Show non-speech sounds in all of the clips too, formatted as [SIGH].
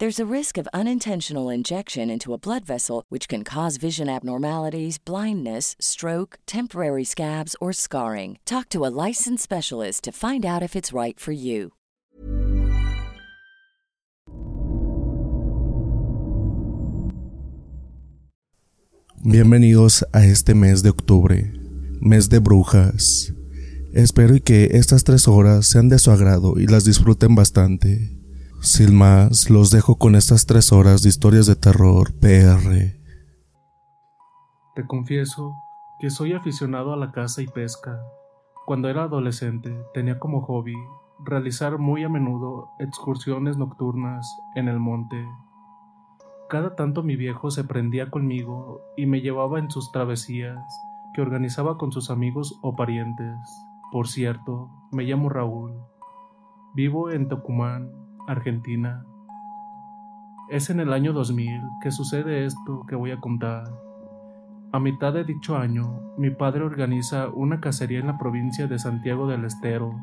There's a risk of unintentional injection into a blood vessel, which can cause vision abnormalities, blindness, stroke, temporary scabs, or scarring. Talk to a licensed specialist to find out if it's right for you. Bienvenidos a este mes de octubre, mes de brujas. Espero y que estas tres horas sean de su agrado y las disfruten bastante. Sin más, los dejo con estas tres horas de historias de terror PR. Te confieso que soy aficionado a la caza y pesca. Cuando era adolescente tenía como hobby realizar muy a menudo excursiones nocturnas en el monte. Cada tanto mi viejo se prendía conmigo y me llevaba en sus travesías que organizaba con sus amigos o parientes. Por cierto, me llamo Raúl. Vivo en Tucumán, Argentina. Es en el año 2000 que sucede esto que voy a contar. A mitad de dicho año, mi padre organiza una cacería en la provincia de Santiago del Estero,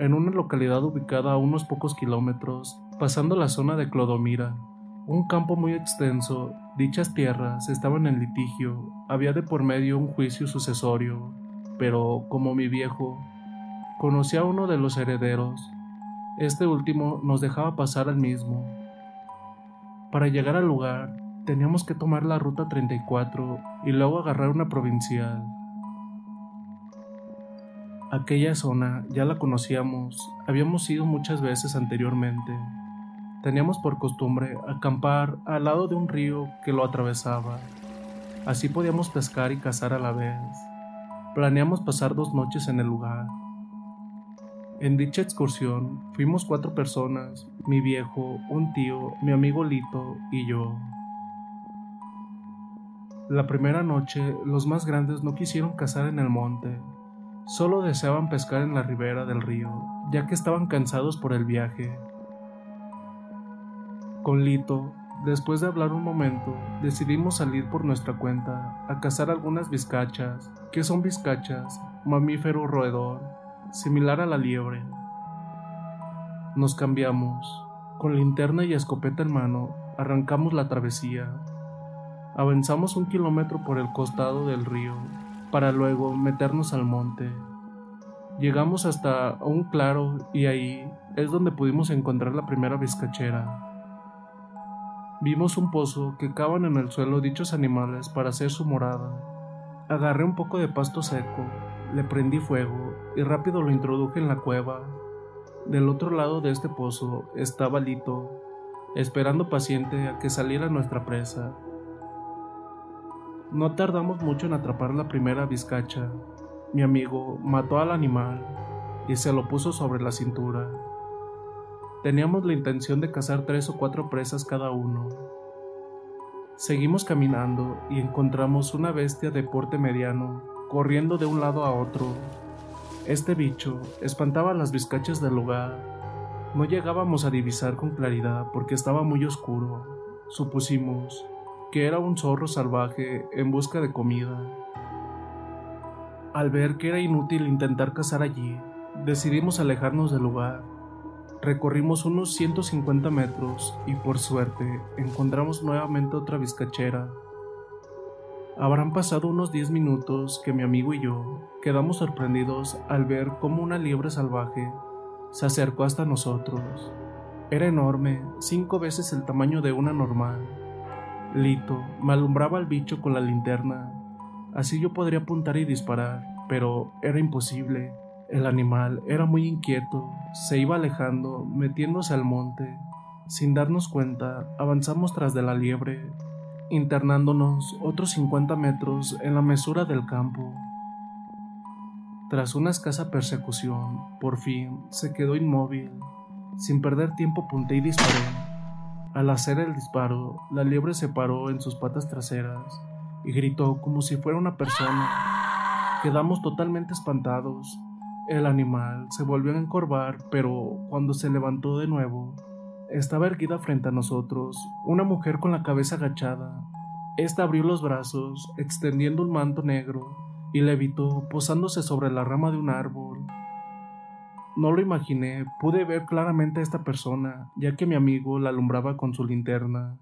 en una localidad ubicada a unos pocos kilómetros, pasando la zona de Clodomira, un campo muy extenso. Dichas tierras estaban en litigio, había de por medio un juicio sucesorio, pero como mi viejo conocía a uno de los herederos, este último nos dejaba pasar al mismo. Para llegar al lugar, teníamos que tomar la ruta 34 y luego agarrar una provincial. Aquella zona ya la conocíamos, habíamos ido muchas veces anteriormente. Teníamos por costumbre acampar al lado de un río que lo atravesaba. Así podíamos pescar y cazar a la vez. Planeamos pasar dos noches en el lugar. En dicha excursión fuimos cuatro personas, mi viejo, un tío, mi amigo Lito y yo. La primera noche los más grandes no quisieron cazar en el monte, Solo deseaban pescar en la ribera del río, ya que estaban cansados por el viaje. Con Lito, después de hablar un momento, decidimos salir por nuestra cuenta a cazar algunas vizcachas. que son vizcachas? Mamífero roedor, similar a la liebre. Nos cambiamos. Con linterna y escopeta en mano, arrancamos la travesía. Avanzamos un kilómetro por el costado del río para luego meternos al monte. Llegamos hasta un claro y ahí es donde pudimos encontrar la primera vizcachera. Vimos un pozo que cavan en el suelo dichos animales para hacer su morada. Agarré un poco de pasto seco, le prendí fuego y rápido lo introduje en la cueva. Del otro lado de este pozo estaba Lito, esperando paciente a que saliera nuestra presa. No tardamos mucho en atrapar la primera vizcacha. Mi amigo mató al animal y se lo puso sobre la cintura. Teníamos la intención de cazar tres o cuatro presas cada uno. Seguimos caminando y encontramos una bestia de porte mediano, corriendo de un lado a otro. Este bicho espantaba las vizcachas del lugar. No llegábamos a divisar con claridad porque estaba muy oscuro. Supusimos que era un zorro salvaje en busca de comida. Al ver que era inútil intentar cazar allí, decidimos alejarnos del lugar. Recorrimos unos 150 metros y por suerte encontramos nuevamente otra vizcachera. Habrán pasado unos 10 minutos que mi amigo y yo quedamos sorprendidos al ver cómo una liebre salvaje se acercó hasta nosotros. Era enorme, cinco veces el tamaño de una normal. Lito me alumbraba al bicho con la linterna, así yo podría apuntar y disparar, pero era imposible. El animal era muy inquieto, se iba alejando, metiéndose al monte. Sin darnos cuenta, avanzamos tras de la liebre, internándonos otros 50 metros en la mesura del campo. Tras una escasa persecución, por fin se quedó inmóvil. Sin perder tiempo apunté y disparé. Al hacer el disparo, la liebre se paró en sus patas traseras y gritó como si fuera una persona. Quedamos totalmente espantados. El animal se volvió a encorvar, pero cuando se levantó de nuevo, estaba erguida frente a nosotros, una mujer con la cabeza agachada. Esta abrió los brazos, extendiendo un manto negro, y levitó posándose sobre la rama de un árbol. No lo imaginé, pude ver claramente a esta persona, ya que mi amigo la alumbraba con su linterna.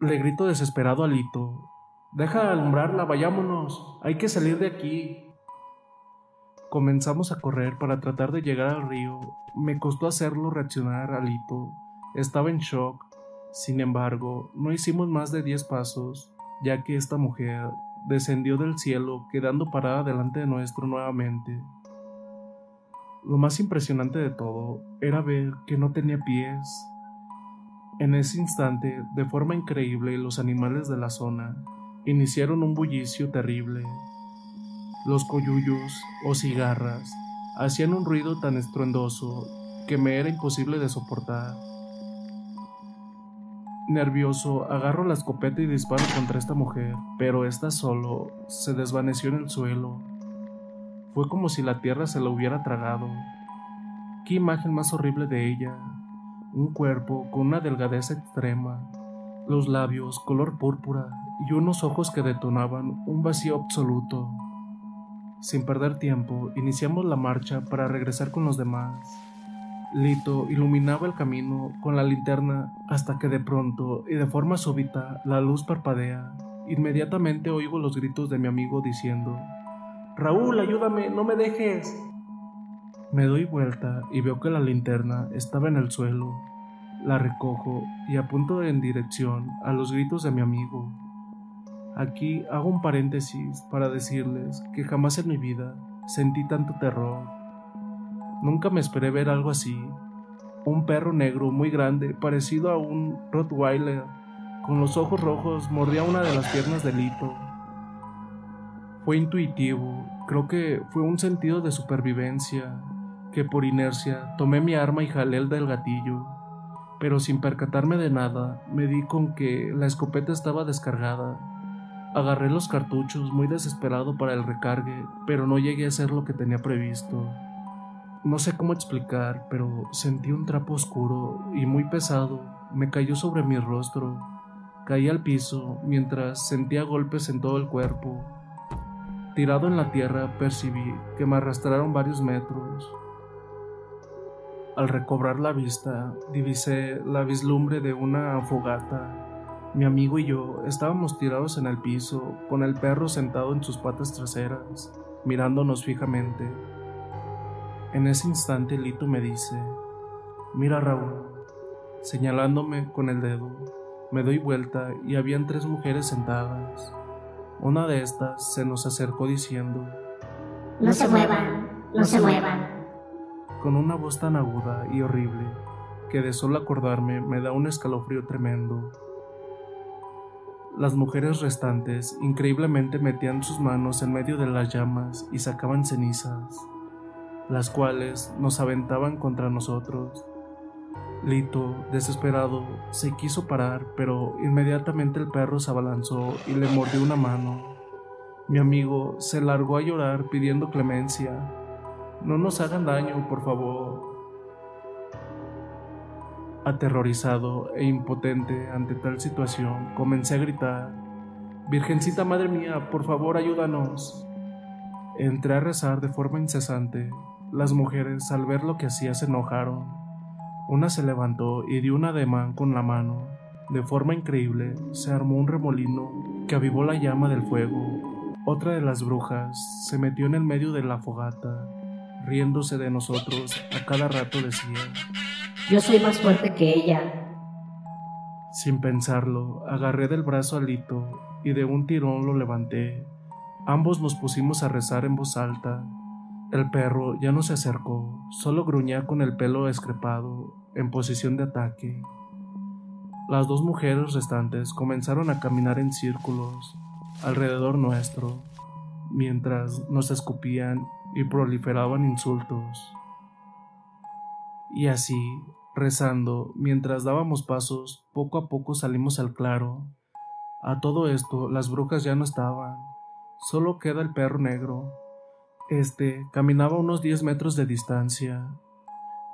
Le grito desesperado a Lito. Deja de alumbrarla, vayámonos. Hay que salir de aquí. Comenzamos a correr para tratar de llegar al río. Me costó hacerlo reaccionar a Lito. Estaba en shock. Sin embargo, no hicimos más de diez pasos, ya que esta mujer descendió del cielo, quedando parada delante de nuestro nuevamente. Lo más impresionante de todo era ver que no tenía pies. En ese instante, de forma increíble, los animales de la zona iniciaron un bullicio terrible. Los coyullos o cigarras hacían un ruido tan estruendoso que me era imposible de soportar. Nervioso, agarro la escopeta y disparo contra esta mujer, pero esta solo se desvaneció en el suelo. Fue como si la tierra se la hubiera tragado. Qué imagen más horrible de ella. Un cuerpo con una delgadez extrema, los labios color púrpura y unos ojos que detonaban un vacío absoluto. Sin perder tiempo, iniciamos la marcha para regresar con los demás. Lito iluminaba el camino con la linterna hasta que de pronto y de forma súbita la luz parpadea. Inmediatamente oigo los gritos de mi amigo diciendo, Raúl, ayúdame, no me dejes. Me doy vuelta y veo que la linterna estaba en el suelo. La recojo y apunto en dirección a los gritos de mi amigo. Aquí hago un paréntesis para decirles que jamás en mi vida sentí tanto terror Nunca me esperé ver algo así. Un perro negro muy grande, parecido a un Rottweiler, con los ojos rojos, mordía una de las piernas de Lito. Fue intuitivo, creo que fue un sentido de supervivencia, que por inercia tomé mi arma y jalé el del gatillo, pero sin percatarme de nada, me di con que la escopeta estaba descargada. Agarré los cartuchos muy desesperado para el recargue, pero no llegué a hacer lo que tenía previsto. No sé cómo explicar, pero sentí un trapo oscuro y muy pesado. Me cayó sobre mi rostro. Caí al piso mientras sentía golpes en todo el cuerpo. Tirado en la tierra percibí que me arrastraron varios metros. Al recobrar la vista, divisé la vislumbre de una fogata. Mi amigo y yo estábamos tirados en el piso, con el perro sentado en sus patas traseras, mirándonos fijamente. En ese instante Lito me dice, mira Raúl, señalándome con el dedo, me doy vuelta y habían tres mujeres sentadas. Una de estas se nos acercó diciendo, No se muevan, no se muevan. Con una voz tan aguda y horrible que de solo acordarme me da un escalofrío tremendo. Las mujeres restantes increíblemente metían sus manos en medio de las llamas y sacaban cenizas las cuales nos aventaban contra nosotros. Lito, desesperado, se quiso parar, pero inmediatamente el perro se abalanzó y le mordió una mano. Mi amigo se largó a llorar pidiendo clemencia. No nos hagan daño, por favor. Aterrorizado e impotente ante tal situación, comencé a gritar, Virgencita Madre mía, por favor ayúdanos. Entré a rezar de forma incesante Las mujeres, al ver lo que hacía, se enojaron. Una se levantó y dio un ademán con la mano. De forma increíble, se armó un remolino que avivó la llama del fuego. Otra de las brujas se metió en el medio de la fogata, riéndose de nosotros, a cada rato decía, Yo soy más fuerte que ella. Sin pensarlo, agarré del brazo a Lito y de un tirón lo levanté. Ambos nos pusimos a rezar en voz alta. El perro ya no se acercó, solo gruñía con el pelo escrepado, en posición de ataque. Las dos mujeres restantes comenzaron a caminar en círculos alrededor nuestro, mientras nos escupían y proliferaban insultos. Y así, rezando, mientras dábamos pasos, poco a poco salimos al claro. A todo esto, las brujas ya no estaban, solo queda el perro negro. Este caminaba unos 10 metros de distancia.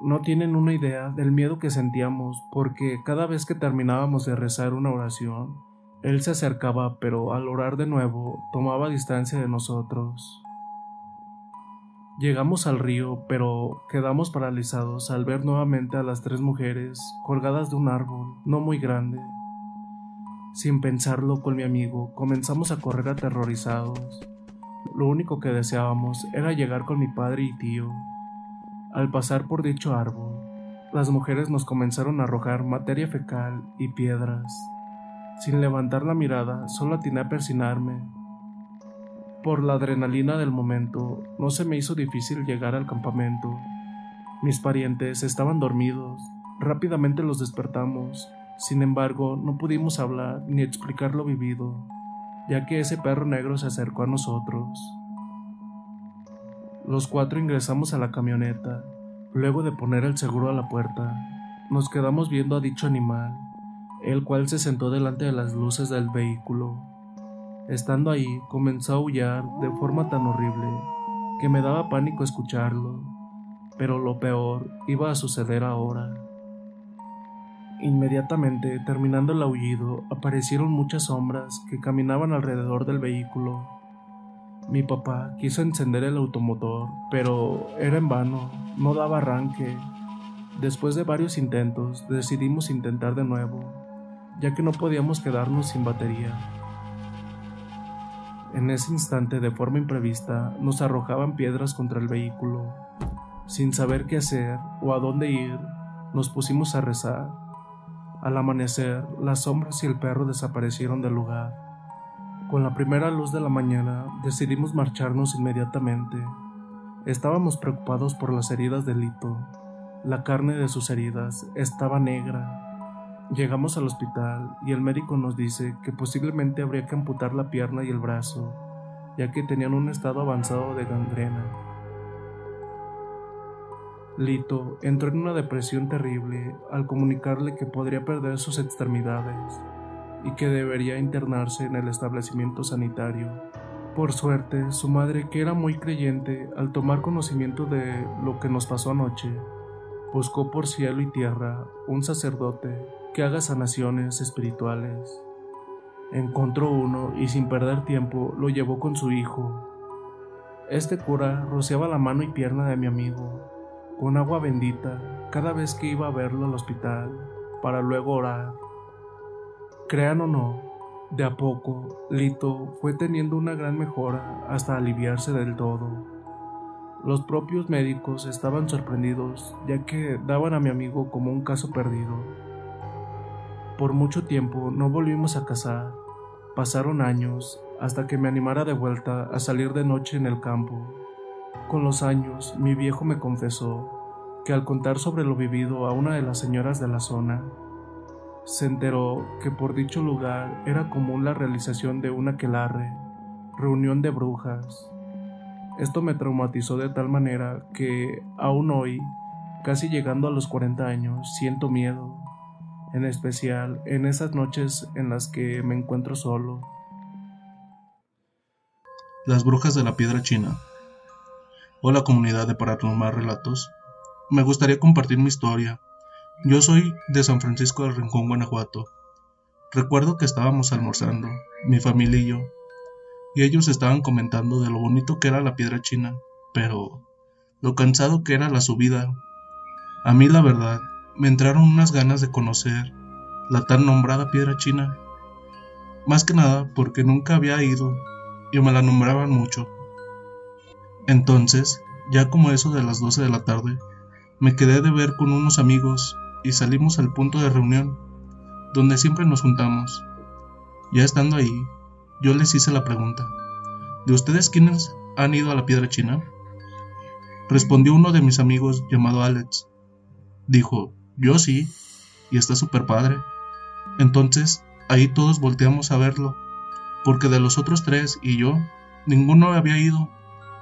No tienen una idea del miedo que sentíamos, porque cada vez que terminábamos de rezar una oración, él se acercaba, pero al orar de nuevo, tomaba distancia de nosotros. Llegamos al río, pero quedamos paralizados al ver nuevamente a las tres mujeres colgadas de un árbol no muy grande. Sin pensarlo con mi amigo, comenzamos a correr aterrorizados. Lo único que deseábamos era llegar con mi padre y tío. Al pasar por dicho árbol, las mujeres nos comenzaron a arrojar materia fecal y piedras. Sin levantar la mirada, solo atiné a persinarme por la adrenalina del momento, no se me hizo difícil llegar al campamento. Mis parientes estaban dormidos. Rápidamente los despertamos. Sin embargo, no pudimos hablar ni explicar lo vivido, ya que ese perro negro se acercó a nosotros. Los cuatro ingresamos a la camioneta. Luego de poner el seguro a la puerta, nos quedamos viendo a dicho animal, el cual se sentó delante de las luces del vehículo. Estando ahí, comenzó a aullar de forma tan horrible que me daba pánico escucharlo, pero lo peor iba a suceder ahora. Inmediatamente, terminando el aullido, aparecieron muchas sombras que caminaban alrededor del vehículo. Mi papá quiso encender el automotor, pero era en vano, no daba arranque. Después de varios intentos, decidimos intentar de nuevo, ya que no podíamos quedarnos sin batería. En ese instante, de forma imprevista, nos arrojaban piedras contra el vehículo. Sin saber qué hacer o a dónde ir, nos pusimos a rezar. Al amanecer, las sombras y el perro desaparecieron del lugar. Con la primera luz de la mañana, decidimos marcharnos inmediatamente. Estábamos preocupados por las heridas de Lito. La carne de sus heridas estaba negra Llegamos al hospital y el médico nos dice que posiblemente habría que amputar la pierna y el brazo, ya que tenían un estado avanzado de gangrena. Lito entró en una depresión terrible al comunicarle que podría perder sus extremidades y que debería internarse en el establecimiento sanitario. Por suerte, su madre, que era muy creyente, al tomar conocimiento de lo que nos pasó anoche, buscó por cielo y tierra un sacerdote que haga sanaciones espirituales. Encontró uno y sin perder tiempo lo llevó con su hijo. Este cura rociaba la mano y pierna de mi amigo con agua bendita cada vez que iba a verlo al hospital para luego orar. Crean o no, de a poco Lito fue teniendo una gran mejora hasta aliviarse del todo. Los propios médicos estaban sorprendidos ya que daban a mi amigo como un caso perdido por mucho tiempo no volvimos a casar. Pasaron años hasta que me animara de vuelta a salir de noche en el campo. Con los años, mi viejo me confesó que al contar sobre lo vivido a una de las señoras de la zona, se enteró que por dicho lugar era común la realización de una aquelarre, reunión de brujas. Esto me traumatizó de tal manera que, aún hoy, casi llegando a los 40 años, siento miedo en especial en esas noches en las que me encuentro solo. Las brujas de la piedra china. Hola comunidad de Paranormal Relatos. Me gustaría compartir mi historia. Yo soy de San Francisco del Rincón, Guanajuato. Recuerdo que estábamos almorzando, mi familia y yo, y ellos estaban comentando de lo bonito que era la piedra china, pero lo cansado que era la subida. A mí la verdad, me entraron unas ganas de conocer la tan nombrada piedra china. Más que nada porque nunca había ido y me la nombraban mucho. Entonces, ya como eso de las 12 de la tarde, me quedé de ver con unos amigos y salimos al punto de reunión, donde siempre nos juntamos. Ya estando ahí, yo les hice la pregunta, ¿de ustedes quiénes han ido a la piedra china? Respondió uno de mis amigos llamado Alex. Dijo, yo sí, y está súper padre. Entonces, ahí todos volteamos a verlo, porque de los otros tres y yo, ninguno había ido.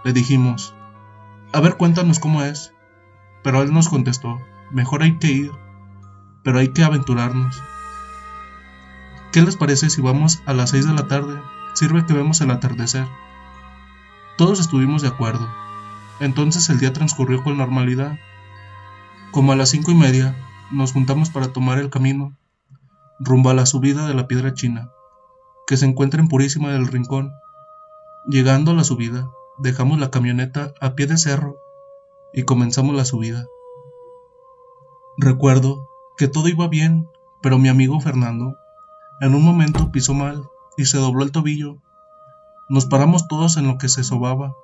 Le dijimos, a ver, cuéntanos cómo es. Pero él nos contestó, mejor hay que ir, pero hay que aventurarnos. ¿Qué les parece si vamos a las seis de la tarde? Sirve que vemos el atardecer. Todos estuvimos de acuerdo. Entonces el día transcurrió con normalidad. Como a las cinco y media, nos juntamos para tomar el camino rumbo a la subida de la piedra china, que se encuentra en Purísima del Rincón. Llegando a la subida, dejamos la camioneta a pie de cerro y comenzamos la subida. Recuerdo que todo iba bien, pero mi amigo Fernando en un momento pisó mal y se dobló el tobillo. Nos paramos todos en lo que se sobaba,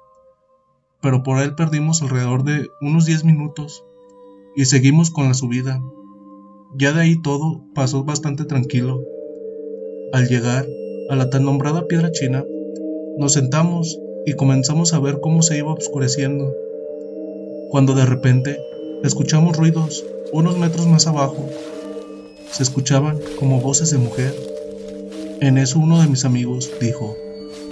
pero por él perdimos alrededor de unos 10 minutos y seguimos con la subida. Ya de ahí todo pasó bastante tranquilo. Al llegar a la tan nombrada piedra china, nos sentamos y comenzamos a ver cómo se iba oscureciendo, cuando de repente escuchamos ruidos unos metros más abajo. Se escuchaban como voces de mujer. En eso uno de mis amigos dijo,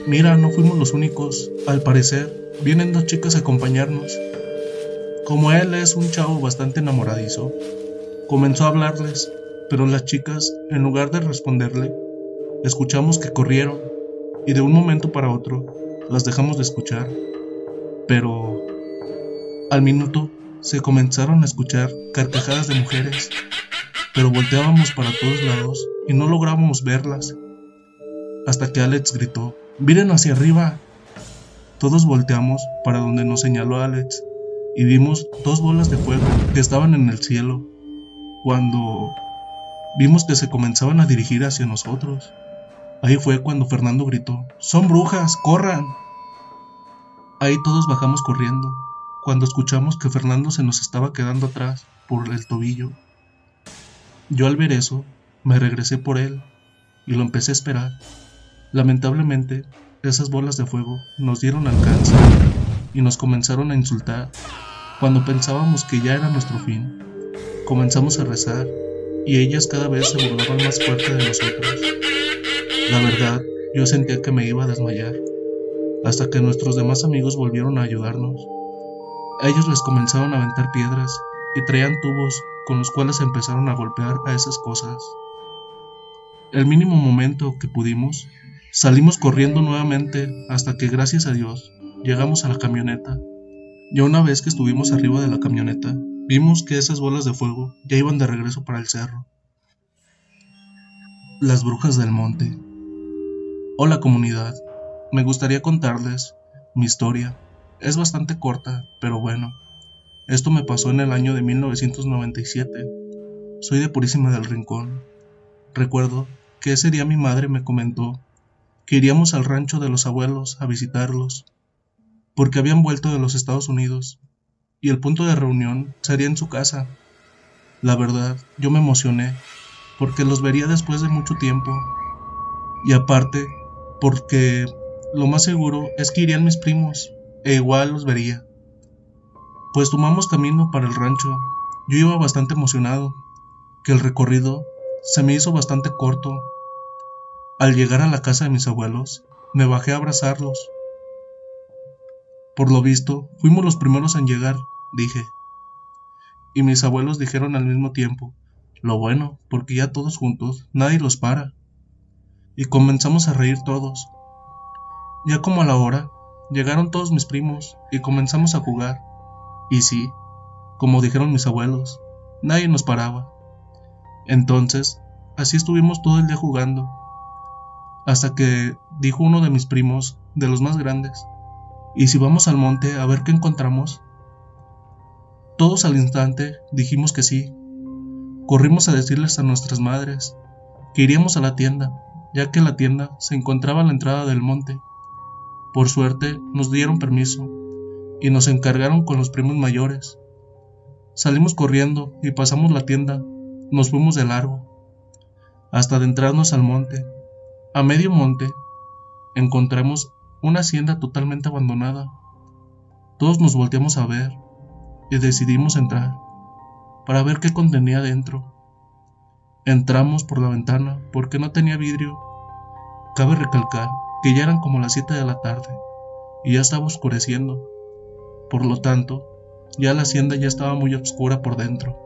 Mira, no fuimos los únicos, al parecer vienen dos chicas a acompañarnos. Como él es un chavo bastante enamoradizo, Comenzó a hablarles, pero las chicas, en lugar de responderle, escuchamos que corrieron y de un momento para otro las dejamos de escuchar. Pero al minuto se comenzaron a escuchar carcajadas de mujeres, pero volteábamos para todos lados y no lográbamos verlas. Hasta que Alex gritó, miren hacia arriba. Todos volteamos para donde nos señaló Alex y vimos dos bolas de fuego que estaban en el cielo cuando vimos que se comenzaban a dirigir hacia nosotros. Ahí fue cuando Fernando gritó, ¡Son brujas! ¡Corran! Ahí todos bajamos corriendo, cuando escuchamos que Fernando se nos estaba quedando atrás por el tobillo. Yo al ver eso, me regresé por él y lo empecé a esperar. Lamentablemente, esas bolas de fuego nos dieron alcance y nos comenzaron a insultar cuando pensábamos que ya era nuestro fin. Comenzamos a rezar y ellas cada vez se burlaban más fuerte de nosotros. La verdad, yo sentía que me iba a desmayar, hasta que nuestros demás amigos volvieron a ayudarnos. Ellos les comenzaron a aventar piedras y traían tubos con los cuales empezaron a golpear a esas cosas. El mínimo momento que pudimos, salimos corriendo nuevamente hasta que gracias a Dios llegamos a la camioneta. Ya una vez que estuvimos arriba de la camioneta, Vimos que esas bolas de fuego ya iban de regreso para el cerro. Las brujas del monte. Hola comunidad, me gustaría contarles mi historia. Es bastante corta, pero bueno. Esto me pasó en el año de 1997. Soy de Purísima del Rincón. Recuerdo que ese día mi madre me comentó que iríamos al rancho de los abuelos a visitarlos, porque habían vuelto de los Estados Unidos y el punto de reunión sería en su casa. La verdad, yo me emocioné, porque los vería después de mucho tiempo. Y aparte, porque lo más seguro es que irían mis primos, e igual los vería. Pues tomamos camino para el rancho. Yo iba bastante emocionado, que el recorrido se me hizo bastante corto. Al llegar a la casa de mis abuelos, me bajé a abrazarlos por lo visto, fuimos los primeros en llegar, dije. Y mis abuelos dijeron al mismo tiempo, lo bueno, porque ya todos juntos, nadie los para. Y comenzamos a reír todos. Ya como a la hora, llegaron todos mis primos y comenzamos a jugar. Y sí, como dijeron mis abuelos, nadie nos paraba. Entonces, así estuvimos todo el día jugando. Hasta que dijo uno de mis primos, de los más grandes, ¿Y si vamos al monte a ver qué encontramos? Todos al instante dijimos que sí. Corrimos a decirles a nuestras madres que iríamos a la tienda, ya que la tienda se encontraba a la entrada del monte. Por suerte nos dieron permiso y nos encargaron con los primos mayores. Salimos corriendo y pasamos la tienda, nos fuimos de largo, hasta adentrarnos al monte. A medio monte encontramos una hacienda totalmente abandonada. Todos nos volteamos a ver y decidimos entrar para ver qué contenía dentro. Entramos por la ventana porque no tenía vidrio. Cabe recalcar que ya eran como las 7 de la tarde y ya estaba oscureciendo. Por lo tanto, ya la hacienda ya estaba muy oscura por dentro.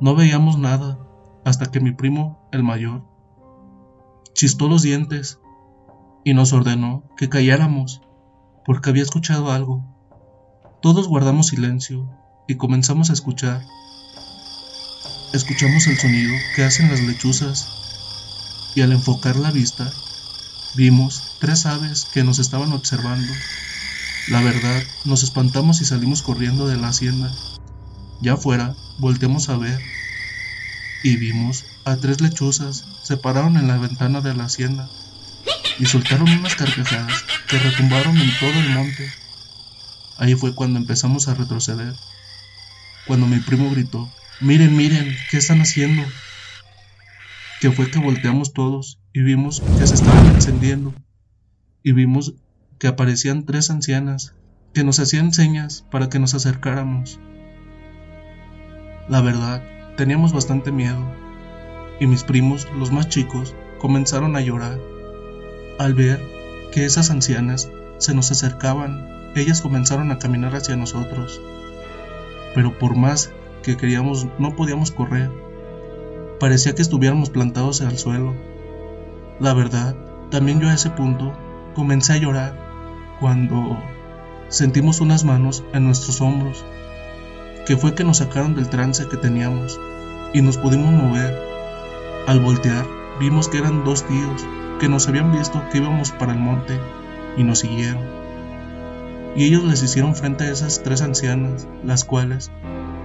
No veíamos nada hasta que mi primo, el mayor, chistó los dientes y nos ordenó que calláramos porque había escuchado algo. Todos guardamos silencio y comenzamos a escuchar. Escuchamos el sonido que hacen las lechuzas y al enfocar la vista vimos tres aves que nos estaban observando. La verdad, nos espantamos y salimos corriendo de la hacienda. Ya afuera, volteamos a ver y vimos a tres lechuzas se pararon en la ventana de la hacienda y soltaron unas carcajadas que retumbaron en todo el monte. Ahí fue cuando empezamos a retroceder, cuando mi primo gritó, miren, miren, ¿qué están haciendo? Que fue que volteamos todos y vimos que se estaban encendiendo y vimos que aparecían tres ancianas que nos hacían señas para que nos acercáramos. La verdad, teníamos bastante miedo, y mis primos, los más chicos, comenzaron a llorar. Al ver que esas ancianas se nos acercaban, ellas comenzaron a caminar hacia nosotros. Pero por más que queríamos, no podíamos correr. Parecía que estuviéramos plantados en el suelo. La verdad, también yo a ese punto comencé a llorar cuando sentimos unas manos en nuestros hombros, que fue que nos sacaron del trance que teníamos y nos pudimos mover. Al voltear, vimos que eran dos tíos que nos habían visto que íbamos para el monte y nos siguieron. Y ellos les hicieron frente a esas tres ancianas, las cuales,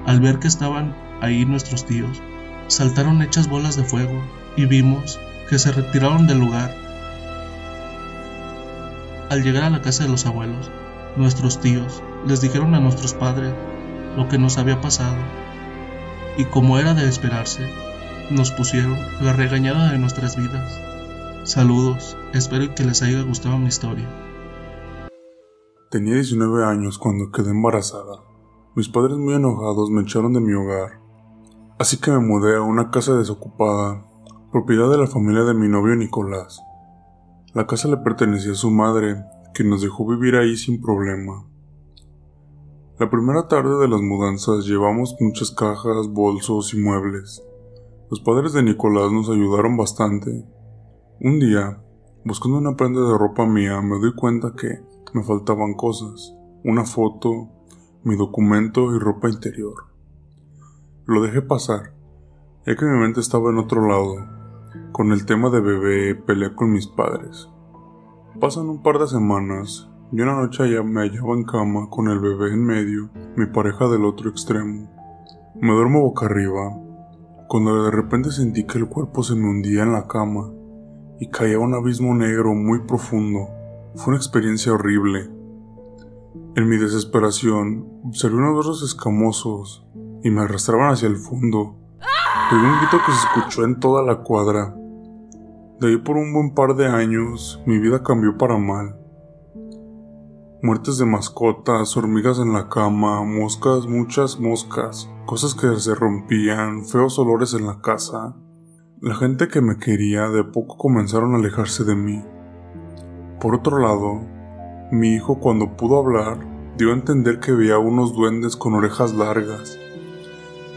al ver que estaban ahí nuestros tíos, saltaron hechas bolas de fuego y vimos que se retiraron del lugar al llegar a la casa de los abuelos, nuestros tíos les dijeron a nuestros padres lo que nos había pasado, y como era de esperarse, nos pusieron la regañada de nuestras vidas. Saludos, espero que les haya gustado mi historia. Tenía 19 años cuando quedé embarazada. Mis padres muy enojados me echaron de mi hogar, así que me mudé a una casa desocupada, propiedad de la familia de mi novio Nicolás. La casa le pertenecía a su madre, que nos dejó vivir ahí sin problema. La primera tarde de las mudanzas llevamos muchas cajas, bolsos y muebles. Los padres de Nicolás nos ayudaron bastante. Un día, buscando una prenda de ropa mía, me doy cuenta que me faltaban cosas. Una foto, mi documento y ropa interior. Lo dejé pasar, ya que mi mente estaba en otro lado, con el tema de bebé peleé con mis padres. Pasan un par de semanas y una noche ya me hallaba en cama con el bebé en medio, mi pareja del otro extremo. Me duermo boca arriba, cuando de repente sentí que el cuerpo se me hundía en la cama y caía a un abismo negro muy profundo. Fue una experiencia horrible. En mi desesperación, observé unos brazos escamosos y me arrastraban hacia el fondo. Pegué un grito que se escuchó en toda la cuadra. De ahí por un buen par de años, mi vida cambió para mal. Muertes de mascotas, hormigas en la cama, moscas, muchas moscas, cosas que se rompían, feos olores en la casa. La gente que me quería de poco comenzaron a alejarse de mí. Por otro lado, mi hijo cuando pudo hablar dio a entender que veía unos duendes con orejas largas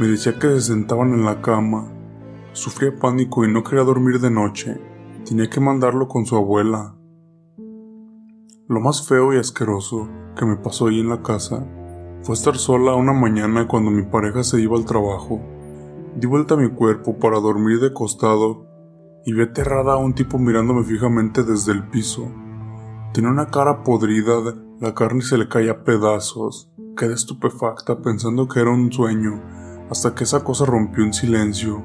me decía que se sentaban en la cama. Sufría pánico y no quería dormir de noche. Tenía que mandarlo con su abuela. Lo más feo y asqueroso que me pasó ahí en la casa fue estar sola una mañana cuando mi pareja se iba al trabajo. Di vuelta a mi cuerpo para dormir de costado y vi aterrada a un tipo mirándome fijamente desde el piso. Tenía una cara podrida, la carne se le caía a pedazos Quedé estupefacta pensando que era un sueño, hasta que esa cosa rompió en silencio.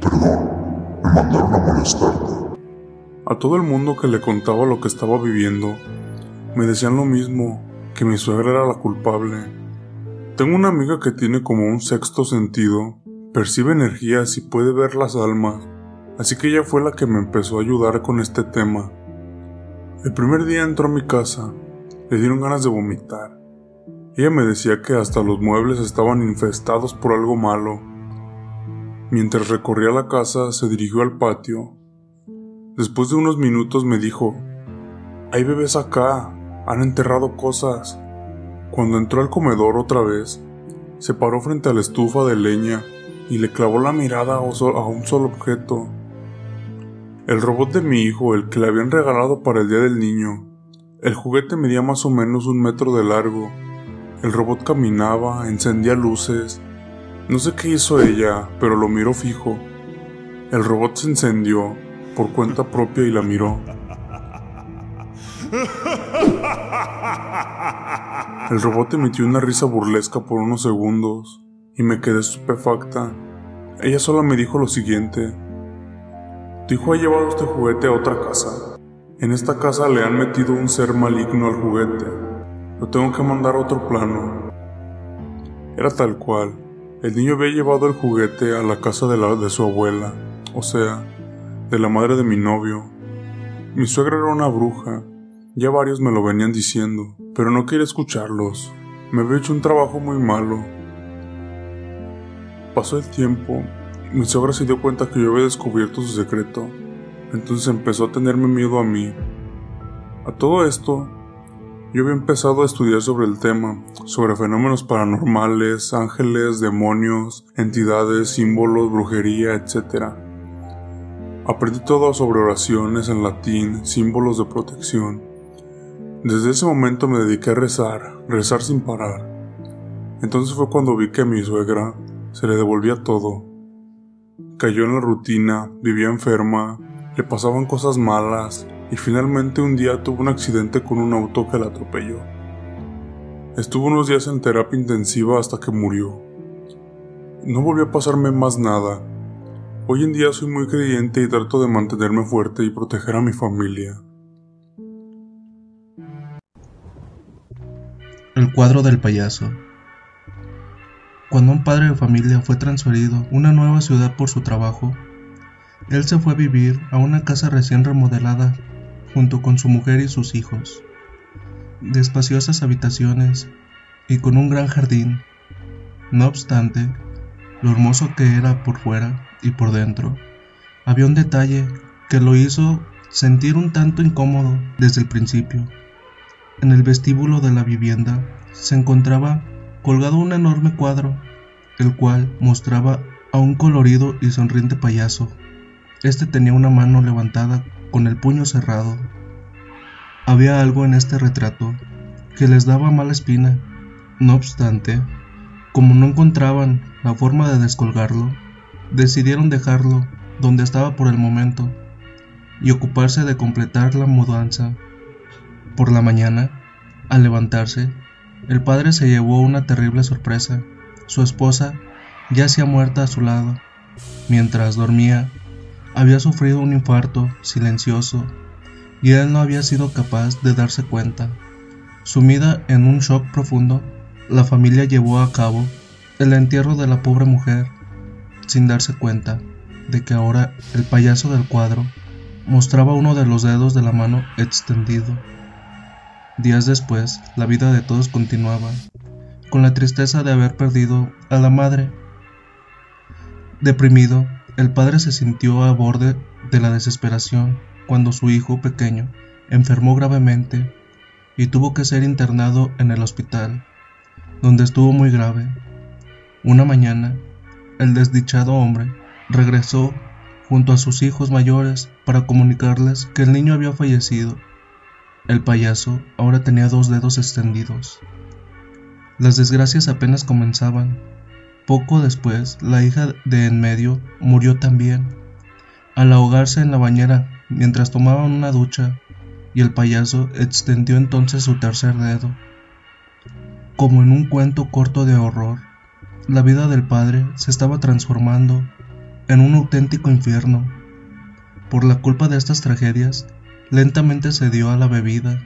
Perdón, me mandaron a molestarte. A todo el mundo que le contaba lo que estaba viviendo, me decían lo mismo, que mi suegra era la culpable. Tengo una amiga que tiene como un sexto sentido, percibe energías y puede ver las almas, así que ella fue la que me empezó a ayudar con este tema. El primer día entró a mi casa, le dieron ganas de vomitar. Ella me decía que hasta los muebles estaban infestados por algo malo. Mientras recorría la casa, se dirigió al patio. Después de unos minutos me dijo, hay bebés acá, han enterrado cosas. Cuando entró al comedor otra vez, se paró frente a la estufa de leña y le clavó la mirada a un solo objeto. El robot de mi hijo, el que le habían regalado para el día del niño. El juguete medía más o menos un metro de largo. El robot caminaba, encendía luces. No sé qué hizo ella, pero lo miró fijo. El robot se encendió por cuenta propia y la miró. El robot emitió una risa burlesca por unos segundos y me quedé estupefacta. Ella solo me dijo lo siguiente. Tu hijo ha llevado este juguete a otra casa. En esta casa le han metido un ser maligno al juguete. Lo tengo que mandar a otro plano. Era tal cual. El niño había llevado el juguete a la casa de, la, de su abuela, o sea, de la madre de mi novio. Mi suegra era una bruja. Ya varios me lo venían diciendo, pero no quería escucharlos. Me había hecho un trabajo muy malo. Pasó el tiempo mi suegra se dio cuenta que yo había descubierto su secreto, entonces empezó a tenerme miedo a mí. A todo esto, yo había empezado a estudiar sobre el tema, sobre fenómenos paranormales, ángeles, demonios, entidades, símbolos, brujería, etc. Aprendí todo sobre oraciones en latín, símbolos de protección. Desde ese momento me dediqué a rezar, rezar sin parar. Entonces fue cuando vi que mi suegra se le devolvía todo, Cayó en la rutina, vivía enferma, le pasaban cosas malas y finalmente un día tuvo un accidente con un auto que la atropelló. Estuvo unos días en terapia intensiva hasta que murió. No volvió a pasarme más nada. Hoy en día soy muy creyente y trato de mantenerme fuerte y proteger a mi familia. El cuadro del payaso. Cuando un padre de familia fue transferido a una nueva ciudad por su trabajo, él se fue a vivir a una casa recién remodelada junto con su mujer y sus hijos, de espaciosas habitaciones y con un gran jardín. No obstante, lo hermoso que era por fuera y por dentro, había un detalle que lo hizo sentir un tanto incómodo desde el principio. En el vestíbulo de la vivienda se encontraba colgado un enorme cuadro, el cual mostraba a un colorido y sonriente payaso. Este tenía una mano levantada con el puño cerrado. Había algo en este retrato que les daba mala espina. No obstante, como no encontraban la forma de descolgarlo, decidieron dejarlo donde estaba por el momento y ocuparse de completar la mudanza. Por la mañana, al levantarse, el padre se llevó una terrible sorpresa. Su esposa yacía muerta a su lado. Mientras dormía, había sufrido un infarto silencioso y él no había sido capaz de darse cuenta. Sumida en un shock profundo, la familia llevó a cabo el entierro de la pobre mujer sin darse cuenta de que ahora el payaso del cuadro mostraba uno de los dedos de la mano extendido. Días después, la vida de todos continuaba, con la tristeza de haber perdido a la madre. Deprimido, el padre se sintió a borde de la desesperación cuando su hijo pequeño enfermó gravemente y tuvo que ser internado en el hospital, donde estuvo muy grave. Una mañana, el desdichado hombre regresó junto a sus hijos mayores para comunicarles que el niño había fallecido el payaso ahora tenía dos dedos extendidos. Las desgracias apenas comenzaban. Poco después, la hija de en medio murió también, al ahogarse en la bañera mientras tomaban una ducha, y el payaso extendió entonces su tercer dedo. Como en un cuento corto de horror, la vida del padre se estaba transformando en un auténtico infierno. Por la culpa de estas tragedias, lentamente se dio a la bebida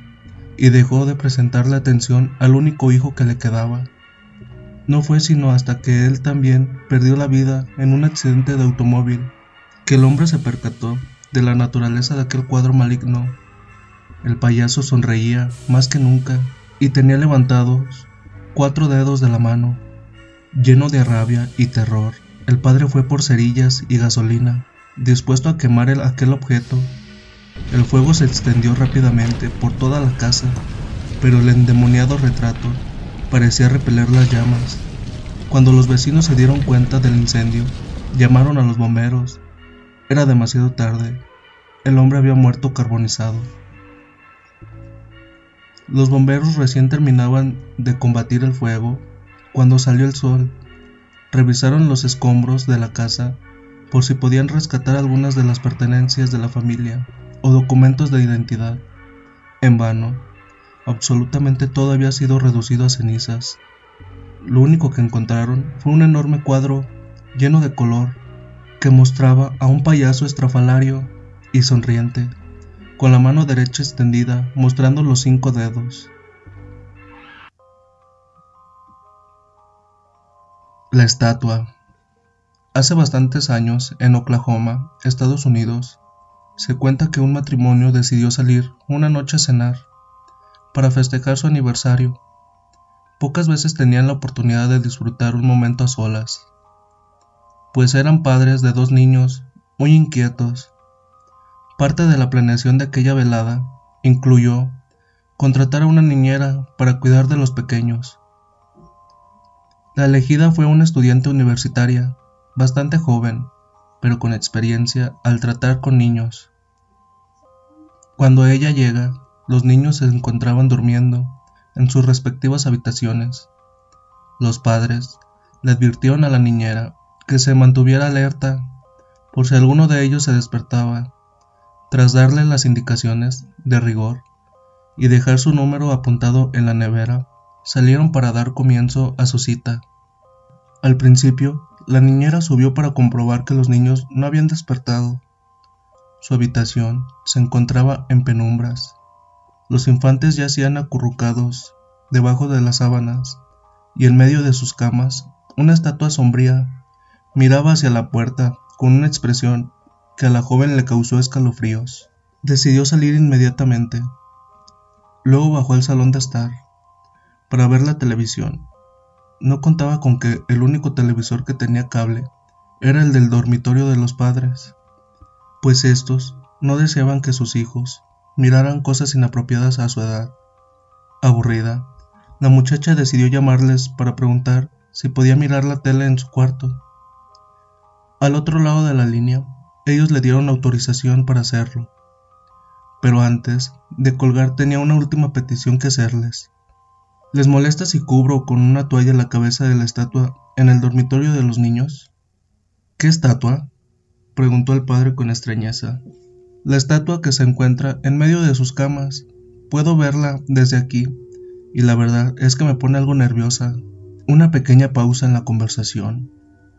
y dejó de prestarle atención al único hijo que le quedaba. No fue sino hasta que él también perdió la vida en un accidente de automóvil que el hombre se percató de la naturaleza de aquel cuadro maligno. El payaso sonreía más que nunca y tenía levantados cuatro dedos de la mano. Lleno de rabia y terror, el padre fue por cerillas y gasolina, dispuesto a quemar el, aquel objeto. El fuego se extendió rápidamente por toda la casa, pero el endemoniado retrato parecía repeler las llamas. Cuando los vecinos se dieron cuenta del incendio, llamaron a los bomberos. Era demasiado tarde. El hombre había muerto carbonizado. Los bomberos recién terminaban de combatir el fuego cuando salió el sol. Revisaron los escombros de la casa por si podían rescatar algunas de las pertenencias de la familia o documentos de identidad. En vano, absolutamente todo había sido reducido a cenizas. Lo único que encontraron fue un enorme cuadro lleno de color que mostraba a un payaso estrafalario y sonriente, con la mano derecha extendida mostrando los cinco dedos. La estatua. Hace bastantes años, en Oklahoma, Estados Unidos, se cuenta que un matrimonio decidió salir una noche a cenar para festejar su aniversario. Pocas veces tenían la oportunidad de disfrutar un momento a solas, pues eran padres de dos niños muy inquietos. Parte de la planeación de aquella velada incluyó contratar a una niñera para cuidar de los pequeños. La elegida fue una estudiante universitaria, bastante joven, pero con experiencia al tratar con niños. Cuando ella llega, los niños se encontraban durmiendo en sus respectivas habitaciones. Los padres le advirtieron a la niñera que se mantuviera alerta por si alguno de ellos se despertaba, tras darle las indicaciones de rigor y dejar su número apuntado en la nevera salieron para dar comienzo a su cita. Al principio, la niñera subió para comprobar que los niños no habían despertado. Su habitación se encontraba en penumbras. Los infantes yacían acurrucados debajo de las sábanas, y en medio de sus camas, una estatua sombría miraba hacia la puerta con una expresión que a la joven le causó escalofríos. Decidió salir inmediatamente. Luego bajó al salón de estar para ver la televisión. No contaba con que el único televisor que tenía cable era el del dormitorio de los padres, pues estos no deseaban que sus hijos miraran cosas inapropiadas a su edad. Aburrida, la muchacha decidió llamarles para preguntar si podía mirar la tele en su cuarto. Al otro lado de la línea, ellos le dieron autorización para hacerlo. Pero antes de colgar tenía una última petición que hacerles. ¿Les molesta si cubro con una toalla la cabeza de la estatua en el dormitorio de los niños? ¿Qué estatua? Preguntó el padre con extrañeza. La estatua que se encuentra en medio de sus camas. Puedo verla desde aquí, y la verdad es que me pone algo nerviosa. Una pequeña pausa en la conversación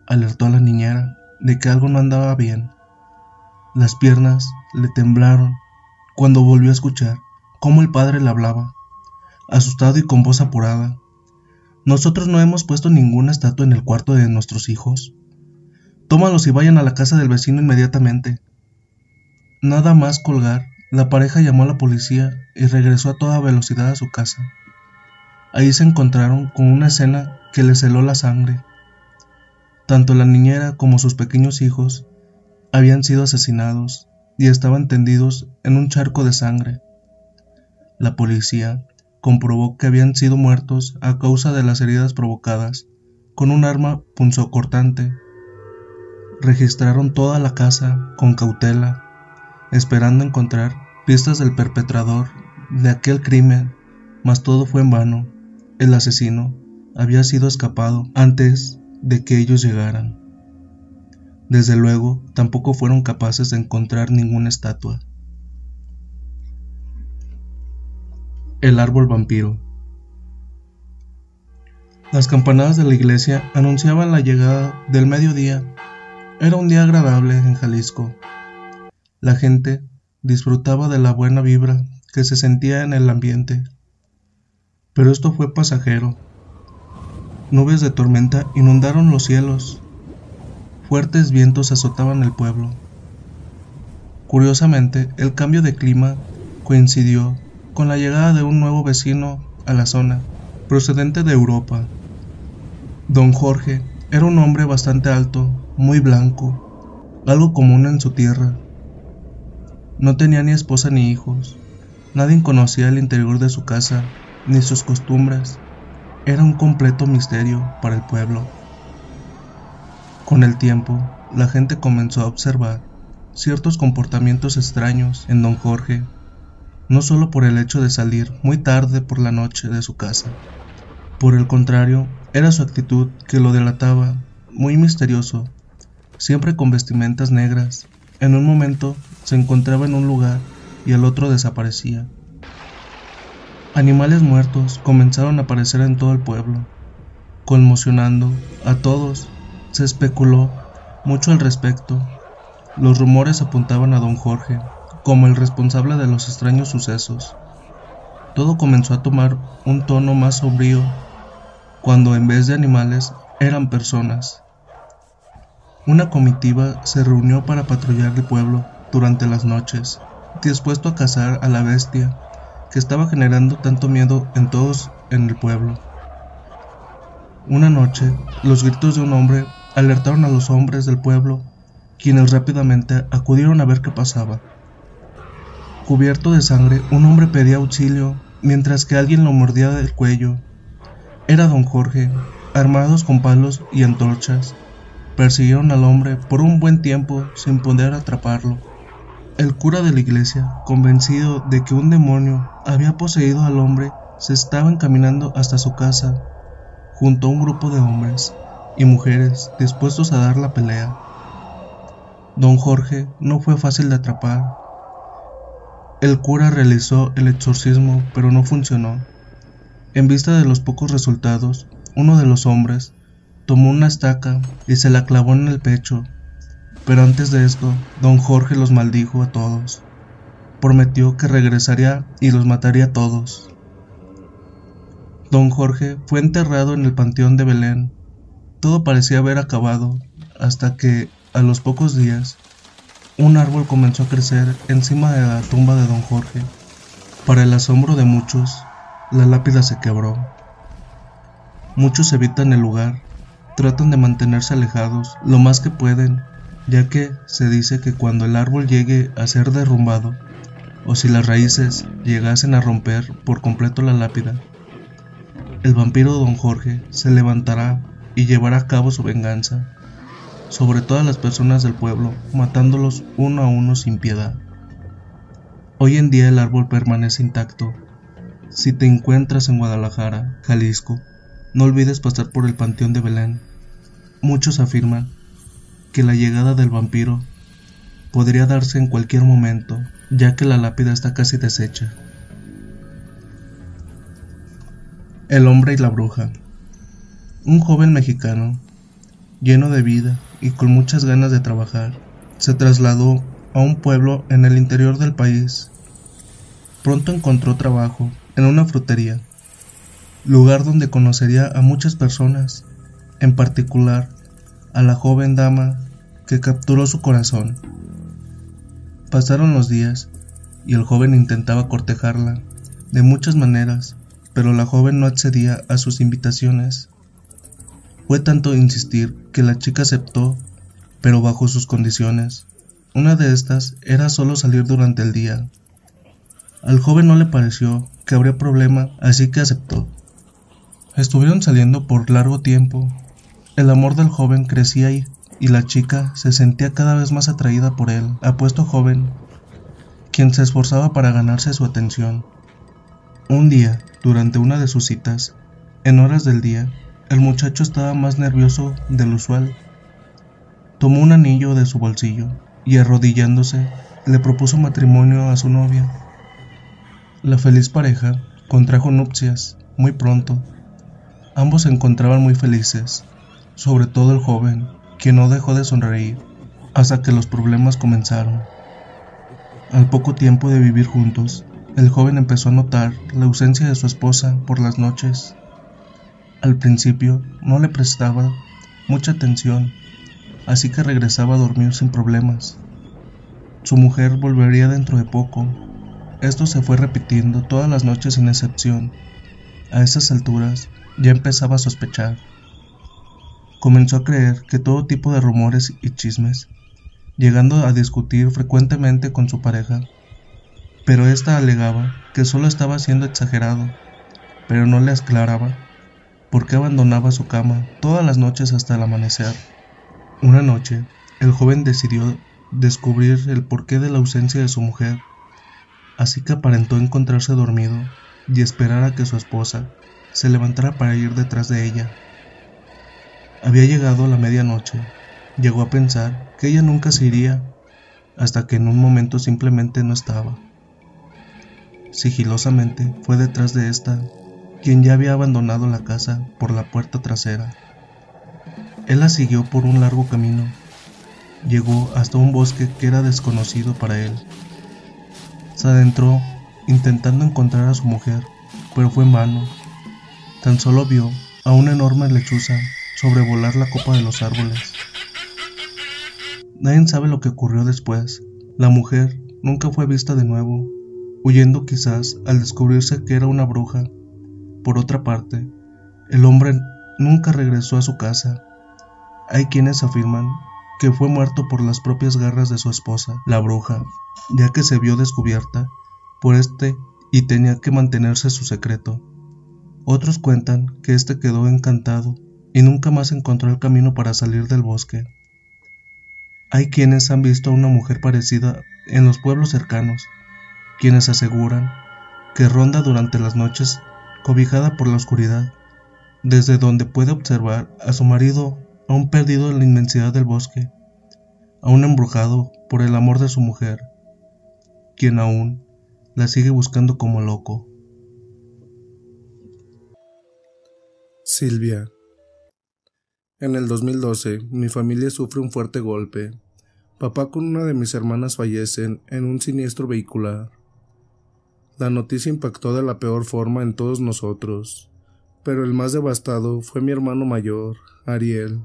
alertó a la niñera de que algo no andaba bien. Las piernas le temblaron cuando volvió a escuchar cómo el padre le hablaba asustado y con voz apurada. Nosotros no hemos puesto ninguna estatua en el cuarto de nuestros hijos. Tómalos y vayan a la casa del vecino inmediatamente. Nada más colgar, la pareja llamó a la policía y regresó a toda velocidad a su casa. Ahí se encontraron con una escena que les heló la sangre. Tanto la niñera como sus pequeños hijos habían sido asesinados y estaban tendidos en un charco de sangre. La policía comprobó que habían sido muertos a causa de las heridas provocadas con un arma punzocortante. Registraron toda la casa con cautela, esperando encontrar pistas del perpetrador de aquel crimen, mas todo fue en vano. El asesino había sido escapado antes de que ellos llegaran. Desde luego, tampoco fueron capaces de encontrar ninguna estatua. El árbol vampiro. Las campanadas de la iglesia anunciaban la llegada del mediodía. Era un día agradable en Jalisco. La gente disfrutaba de la buena vibra que se sentía en el ambiente. Pero esto fue pasajero. Nubes de tormenta inundaron los cielos. Fuertes vientos azotaban el pueblo. Curiosamente, el cambio de clima coincidió con la llegada de un nuevo vecino a la zona, procedente de Europa. Don Jorge era un hombre bastante alto, muy blanco, algo común en su tierra. No tenía ni esposa ni hijos. Nadie conocía el interior de su casa, ni sus costumbres. Era un completo misterio para el pueblo. Con el tiempo, la gente comenzó a observar ciertos comportamientos extraños en don Jorge, no solo por el hecho de salir muy tarde por la noche de su casa. Por el contrario, era su actitud que lo delataba, muy misterioso, siempre con vestimentas negras. En un momento se encontraba en un lugar y el otro desaparecía. Animales muertos comenzaron a aparecer en todo el pueblo, conmocionando a todos. Se especuló mucho al respecto. Los rumores apuntaban a don Jorge como el responsable de los extraños sucesos. Todo comenzó a tomar un tono más sombrío cuando en vez de animales eran personas. Una comitiva se reunió para patrullar el pueblo durante las noches, dispuesto a cazar a la bestia que estaba generando tanto miedo en todos en el pueblo. Una noche, los gritos de un hombre alertaron a los hombres del pueblo, quienes rápidamente acudieron a ver qué pasaba. Cubierto de sangre, un hombre pedía auxilio mientras que alguien lo mordía del cuello era don Jorge, armados con palos y antorchas. Persiguieron al hombre por un buen tiempo sin poder atraparlo. El cura de la iglesia, convencido de que un demonio había poseído al hombre, se estaba encaminando hasta su casa, junto a un grupo de hombres y mujeres dispuestos a dar la pelea. Don Jorge no fue fácil de atrapar. El cura realizó el exorcismo, pero no funcionó. En vista de los pocos resultados, uno de los hombres tomó una estaca y se la clavó en el pecho. Pero antes de esto, don Jorge los maldijo a todos. Prometió que regresaría y los mataría a todos. Don Jorge fue enterrado en el panteón de Belén. Todo parecía haber acabado, hasta que, a los pocos días, un árbol comenzó a crecer encima de la tumba de don Jorge. Para el asombro de muchos, la lápida se quebró. Muchos evitan el lugar, tratan de mantenerse alejados lo más que pueden, ya que se dice que cuando el árbol llegue a ser derrumbado, o si las raíces llegasen a romper por completo la lápida, el vampiro Don Jorge se levantará y llevará a cabo su venganza sobre todas las personas del pueblo, matándolos uno a uno sin piedad. Hoy en día el árbol permanece intacto si te encuentras en Guadalajara, Jalisco, no olvides pasar por el Panteón de Belén. Muchos afirman que la llegada del vampiro podría darse en cualquier momento, ya que la lápida está casi deshecha. El hombre y la bruja. Un joven mexicano, lleno de vida y con muchas ganas de trabajar, se trasladó a un pueblo en el interior del país. Pronto encontró trabajo en una frutería, lugar donde conocería a muchas personas, en particular a la joven dama que capturó su corazón. Pasaron los días y el joven intentaba cortejarla de muchas maneras, pero la joven no accedía a sus invitaciones. Fue tanto insistir que la chica aceptó, pero bajo sus condiciones. Una de estas era solo salir durante el día. Al joven no le pareció que habría problema, así que aceptó. Estuvieron saliendo por largo tiempo. El amor del joven crecía y, la chica se sentía cada vez más atraída por él, apuesto joven, quien se esforzaba para ganarse su atención. Un día, durante una de sus citas, en horas del día, el muchacho estaba más nervioso del usual. Tomó un anillo de su bolsillo y arrodillándose le propuso matrimonio a su novia. La feliz pareja contrajo nupcias muy pronto. Ambos se encontraban muy felices, sobre todo el joven, quien no dejó de sonreír hasta que los problemas comenzaron. Al poco tiempo de vivir juntos, el joven empezó a notar la ausencia de su esposa por las noches. Al principio no le prestaba mucha atención, así que regresaba a dormir sin problemas. Su mujer volvería dentro de poco. Esto se fue repitiendo todas las noches sin excepción. A esas alturas ya empezaba a sospechar. Comenzó a creer que todo tipo de rumores y chismes, llegando a discutir frecuentemente con su pareja. Pero ésta alegaba que solo estaba siendo exagerado, pero no le aclaraba por qué abandonaba su cama todas las noches hasta el amanecer. Una noche, el joven decidió descubrir el porqué de la ausencia de su mujer, así que aparentó encontrarse dormido y esperar a que su esposa se levantara para ir detrás de ella. Había llegado la medianoche, llegó a pensar que ella nunca se iría, hasta que en un momento simplemente no estaba. Sigilosamente fue detrás de esta, quien ya había abandonado la casa por la puerta trasera. Él la siguió por un largo camino llegó hasta un bosque que era desconocido para él. Se adentró intentando encontrar a su mujer, pero fue en vano. Tan solo vio a una enorme lechuza sobrevolar la copa de los árboles. Nadie sabe lo que ocurrió después. La mujer nunca fue vista de nuevo, huyendo quizás al descubrirse que era una bruja. Por otra parte, el hombre nunca regresó a su casa. Hay quienes afirman que fue muerto por las propias garras de su esposa, la bruja, ya que se vio descubierta por este y tenía que mantenerse su secreto. Otros cuentan que este quedó encantado y nunca más encontró el camino para salir del bosque. Hay quienes han visto a una mujer parecida en los pueblos cercanos, quienes aseguran que ronda durante las noches cobijada por la oscuridad, desde donde puede observar a su marido aún perdido en la inmensidad del bosque, aún embrujado por el amor de su mujer, quien aún la sigue buscando como loco. Silvia. En el 2012, mi familia sufre un fuerte golpe. Papá con una de mis hermanas fallecen en un siniestro vehicular. La noticia impactó de la peor forma en todos nosotros, pero el más devastado fue mi hermano mayor, Ariel,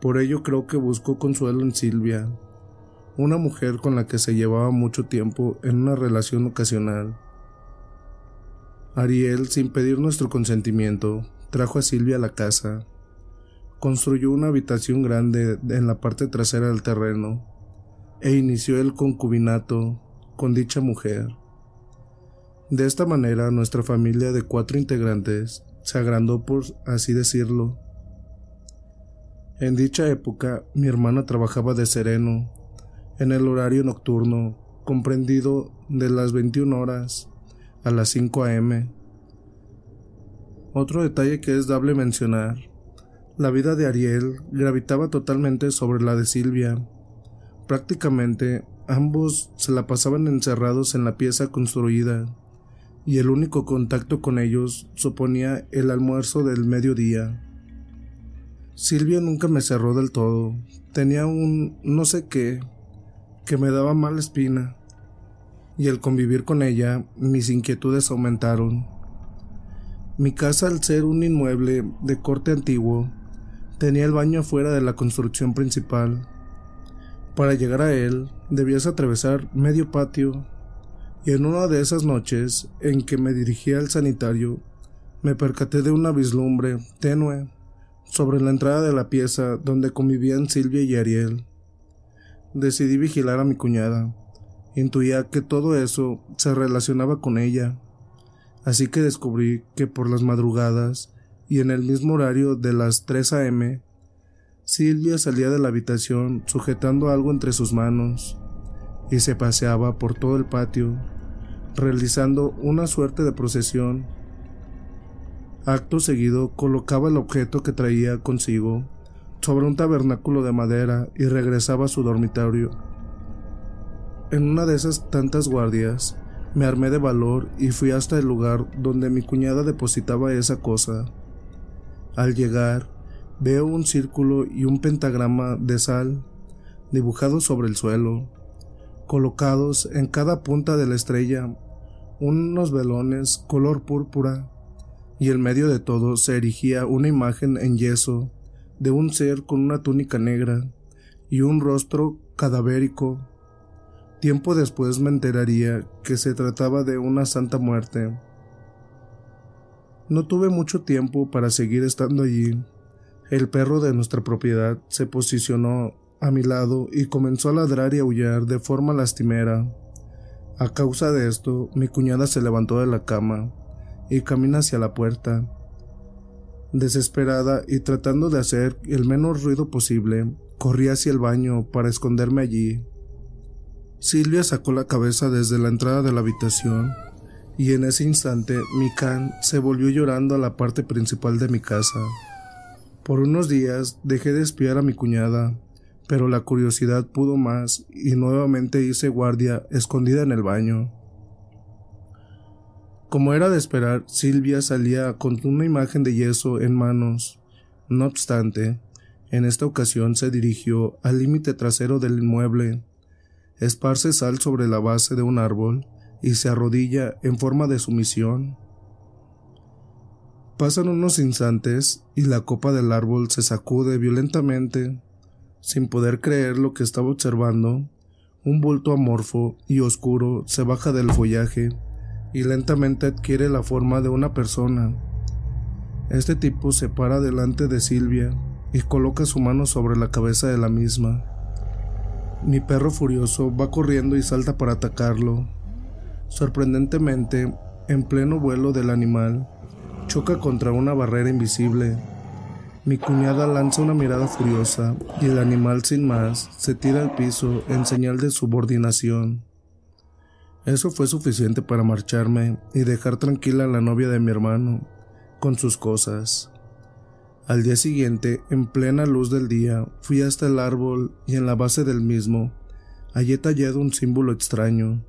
por ello creo que buscó consuelo en Silvia, una mujer con la que se llevaba mucho tiempo en una relación ocasional. Ariel, sin pedir nuestro consentimiento, trajo a Silvia a la casa. Construyó una habitación grande en la parte trasera del terreno e inició el concubinato con dicha mujer. De esta manera nuestra familia de cuatro integrantes se agrandó por así decirlo en dicha época, mi hermana trabajaba de sereno, en el horario nocturno, comprendido de las 21 horas a las 5 a.m. Otro detalle que es dable mencionar, la vida de Ariel gravitaba totalmente sobre la de Silvia. Prácticamente ambos se la pasaban encerrados en la pieza construida, y el único contacto con ellos suponía el almuerzo del mediodía. Silvia nunca me cerró del todo. Tenía un no sé qué que me daba mala espina. Y al convivir con ella, mis inquietudes aumentaron. Mi casa, al ser un inmueble de corte antiguo, tenía el baño afuera de la construcción principal. Para llegar a él, debías atravesar medio patio, y en una de esas noches en que me dirigía al sanitario, me percaté de una vislumbre tenue sobre la entrada de la pieza donde convivían Silvia y Ariel. Decidí vigilar a mi cuñada. Intuía que todo eso se relacionaba con ella, así que descubrí que por las madrugadas y en el mismo horario de las 3 a.m., Silvia salía de la habitación sujetando algo entre sus manos y se paseaba por todo el patio, realizando una suerte de procesión Acto seguido colocaba el objeto que traía consigo sobre un tabernáculo de madera y regresaba a su dormitorio. En una de esas tantas guardias, me armé de valor y fui hasta el lugar donde mi cuñada depositaba esa cosa. Al llegar, veo un círculo y un pentagrama de sal dibujados sobre el suelo, colocados en cada punta de la estrella unos velones color púrpura, y en medio de todo se erigía una imagen en yeso de un ser con una túnica negra y un rostro cadavérico. Tiempo después me enteraría que se trataba de una santa muerte. No tuve mucho tiempo para seguir estando allí. El perro de nuestra propiedad se posicionó a mi lado y comenzó a ladrar y aullar de forma lastimera. A causa de esto, mi cuñada se levantó de la cama y camina hacia la puerta. Desesperada y tratando de hacer el menos ruido posible, corrí hacia el baño para esconderme allí. Silvia sacó la cabeza desde la entrada de la habitación y en ese instante mi can se volvió llorando a la parte principal de mi casa. Por unos días dejé de espiar a mi cuñada, pero la curiosidad pudo más y nuevamente hice guardia escondida en el baño. Como era de esperar, Silvia salía con una imagen de yeso en manos. No obstante, en esta ocasión se dirigió al límite trasero del inmueble, esparce sal sobre la base de un árbol y se arrodilla en forma de sumisión. Pasan unos instantes y la copa del árbol se sacude violentamente. Sin poder creer lo que estaba observando, un bulto amorfo y oscuro se baja del follaje y lentamente adquiere la forma de una persona. Este tipo se para delante de Silvia y coloca su mano sobre la cabeza de la misma. Mi perro furioso va corriendo y salta para atacarlo, Sorprendentemente, en pleno vuelo del animal, choca contra una barrera invisible. Mi cuñada lanza una mirada furiosa y el animal sin más se tira al piso en señal de subordinación. Eso fue suficiente para marcharme y dejar tranquila a la novia de mi hermano, con sus cosas. Al día siguiente, en plena luz del día, fui hasta el árbol y en la base del mismo hallé tallado un símbolo extraño.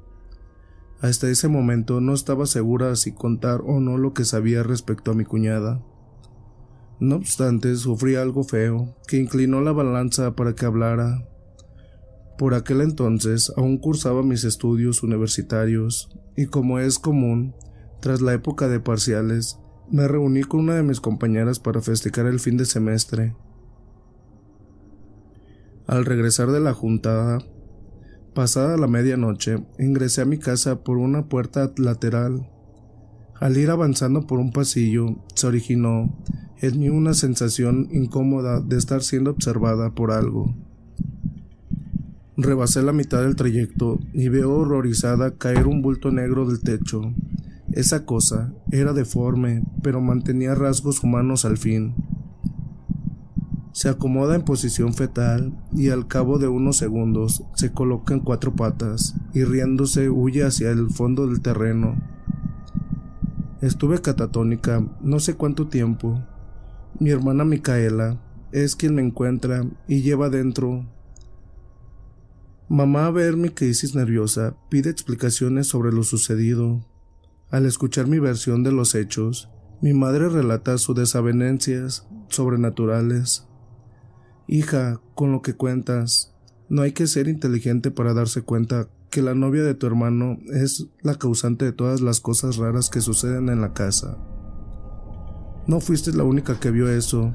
Hasta ese momento no estaba segura si contar o no lo que sabía respecto a mi cuñada. No obstante, sufrí algo feo, que inclinó la balanza para que hablara. Por aquel entonces aún cursaba mis estudios universitarios, y como es común, tras la época de parciales, me reuní con una de mis compañeras para festejar el fin de semestre. Al regresar de la juntada, Pasada la medianoche, ingresé a mi casa por una puerta lateral. Al ir avanzando por un pasillo, se originó en mí una sensación incómoda de estar siendo observada por algo. Rebasé la mitad del trayecto y veo horrorizada caer un bulto negro del techo. Esa cosa era deforme, pero mantenía rasgos humanos al fin. Se acomoda en posición fetal y al cabo de unos segundos se coloca en cuatro patas y riéndose huye hacia el fondo del terreno. Estuve catatónica no sé cuánto tiempo. Mi hermana Micaela es quien me encuentra y lleva dentro. Mamá, a ver mi crisis nerviosa, pide explicaciones sobre lo sucedido. Al escuchar mi versión de los hechos, mi madre relata sus desavenencias sobrenaturales Hija, con lo que cuentas, no hay que ser inteligente para darse cuenta que la novia de tu hermano es la causante de todas las cosas raras que suceden en la casa. No fuiste la única que vio eso.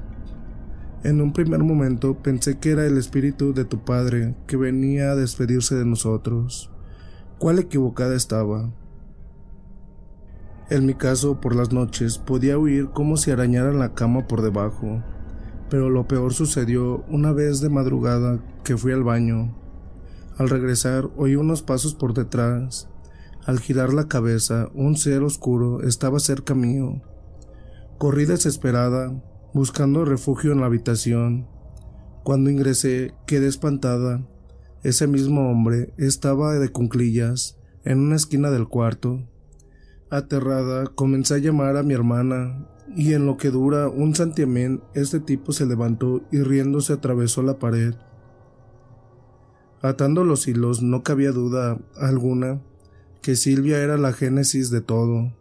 En un primer momento pensé que era el espíritu de tu padre que venía a despedirse de nosotros. ¿Cuál equivocada estaba? En mi caso, por las noches, podía oír cómo se arañara la cama por debajo pero lo peor sucedió una vez de madrugada que fui al baño. Al regresar oí unos pasos por detrás. Al girar la cabeza, un ser oscuro estaba cerca mío. Corrí desesperada, buscando refugio en la habitación. Cuando ingresé, quedé espantada. Ese mismo hombre estaba de cunclillas en una esquina del cuarto. Aterrada, comencé a llamar a mi hermana, y en lo que dura un santiamén, este tipo se levantó y riéndose atravesó la pared. Atando los hilos, no cabía duda alguna que Silvia era la génesis de todo.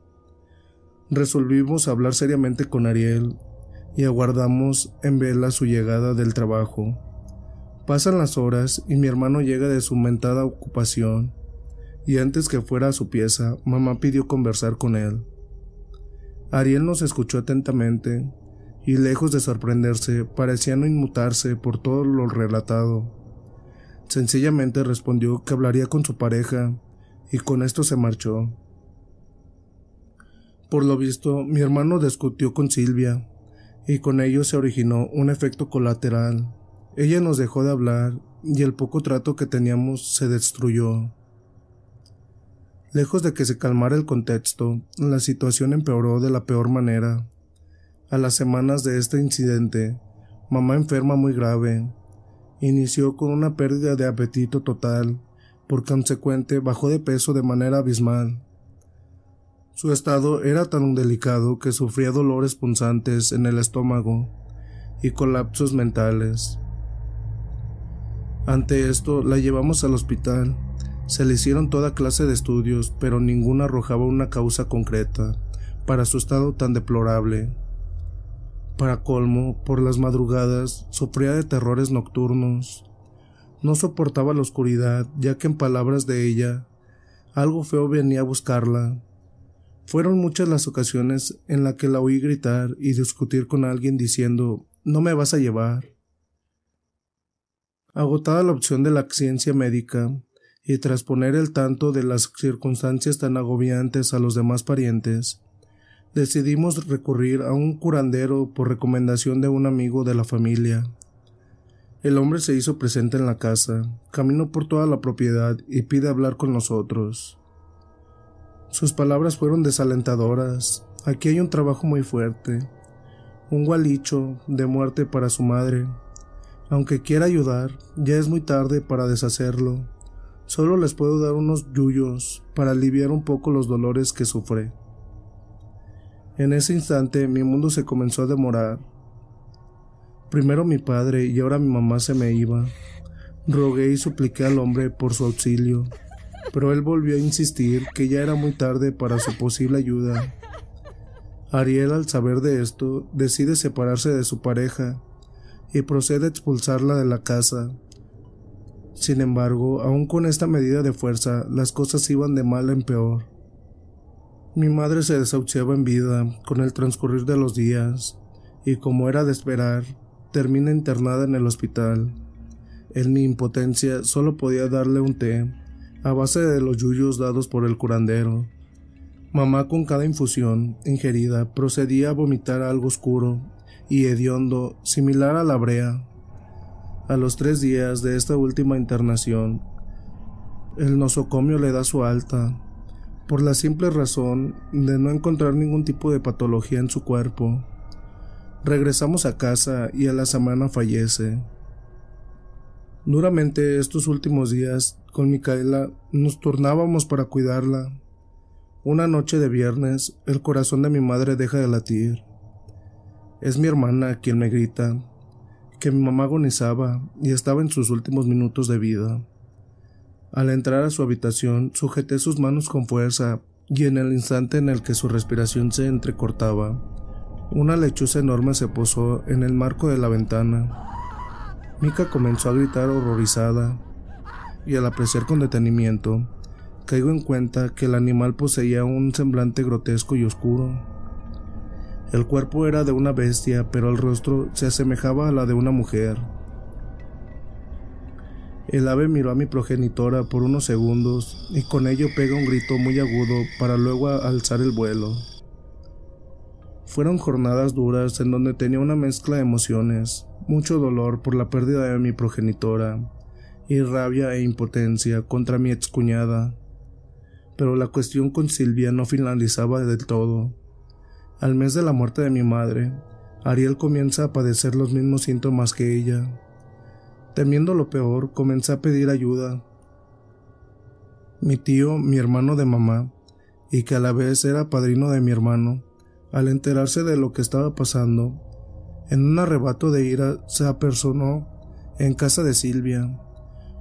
Resolvimos hablar seriamente con Ariel, y aguardamos en vela su llegada del trabajo. Pasan las horas y mi hermano llega de su mentada ocupación, y antes que fuera a su pieza, mamá pidió conversar con él. Ariel nos escuchó atentamente, y lejos de sorprenderse, parecía no inmutarse por todo lo relatado. Sencillamente respondió que hablaría con su pareja, y con esto se marchó. Por lo visto, mi hermano discutió con Silvia, y con ello se originó un efecto colateral. Ella nos dejó de hablar, y el poco trato que teníamos se destruyó. Lejos de que se calmara el contexto, la situación empeoró de la peor manera. A las semanas de este incidente, mamá enferma muy grave, inició con una pérdida de apetito total, por consecuente bajó de peso de manera abismal. Su estado era tan delicado que sufría dolores punzantes en el estómago y colapsos mentales. Ante esto la llevamos al hospital se le hicieron toda clase de estudios, pero ninguno arrojaba una causa concreta para su estado tan deplorable. Para colmo, por las madrugadas sufría de terrores nocturnos. No soportaba la oscuridad, ya que en palabras de ella, algo feo venía a buscarla. Fueron muchas las ocasiones en las que la oí gritar y discutir con alguien diciendo No me vas a llevar. Agotada la opción de la ciencia médica, y tras poner el tanto de las circunstancias tan agobiantes a los demás parientes, decidimos recurrir a un curandero por recomendación de un amigo de la familia. El hombre se hizo presente en la casa, caminó por toda la propiedad y pide hablar con nosotros. Sus palabras fueron desalentadoras. Aquí hay un trabajo muy fuerte, un gualicho de muerte para su madre. Aunque quiera ayudar, ya es muy tarde para deshacerlo. Solo les puedo dar unos yuyos para aliviar un poco los dolores que sufre. En ese instante mi mundo se comenzó a demorar. Primero mi padre y ahora mi mamá se me iba. Rogué y supliqué al hombre por su auxilio, pero él volvió a insistir que ya era muy tarde para su posible ayuda. Ariel, al saber de esto, decide separarse de su pareja y procede a expulsarla de la casa. Sin embargo, aun con esta medida de fuerza, las cosas iban de mal en peor. Mi madre se desahuciaba en vida con el transcurrir de los días, y como era de esperar, termina internada en el hospital. En mi impotencia solo podía darle un té, a base de los yuyos dados por el curandero. Mamá con cada infusión ingerida procedía a vomitar algo oscuro y hediondo, similar a la brea. A los tres días de esta última internación, el nosocomio le da su alta, por la simple razón de no encontrar ningún tipo de patología en su cuerpo. Regresamos a casa y a la semana fallece. Duramente estos últimos días, con Micaela, nos turnábamos para cuidarla. Una noche de viernes, el corazón de mi madre deja de latir. Es mi hermana quien me grita, que mi mamá agonizaba y estaba en sus últimos minutos de vida. Al entrar a su habitación, sujeté sus manos con fuerza y en el instante en el que su respiración se entrecortaba, una lechuza enorme se posó en el marco de la ventana. Mika comenzó a gritar horrorizada y al apreciar con detenimiento, caigo en cuenta que el animal poseía un semblante grotesco y oscuro. El cuerpo era de una bestia, pero el rostro se asemejaba a la de una mujer. El ave miró a mi progenitora por unos segundos y con ello pega un grito muy agudo para luego alzar el vuelo. Fueron jornadas duras en donde tenía una mezcla de emociones, mucho dolor por la pérdida de mi progenitora y rabia e impotencia contra mi excuñada. Pero la cuestión con Silvia no finalizaba del todo. Al mes de la muerte de mi madre, Ariel comienza a padecer los mismos síntomas que ella. Temiendo lo peor, comencé a pedir ayuda. Mi tío, mi hermano de mamá, y que a la vez era padrino de mi hermano, al enterarse de lo que estaba pasando, en un arrebato de ira se apersonó en casa de Silvia,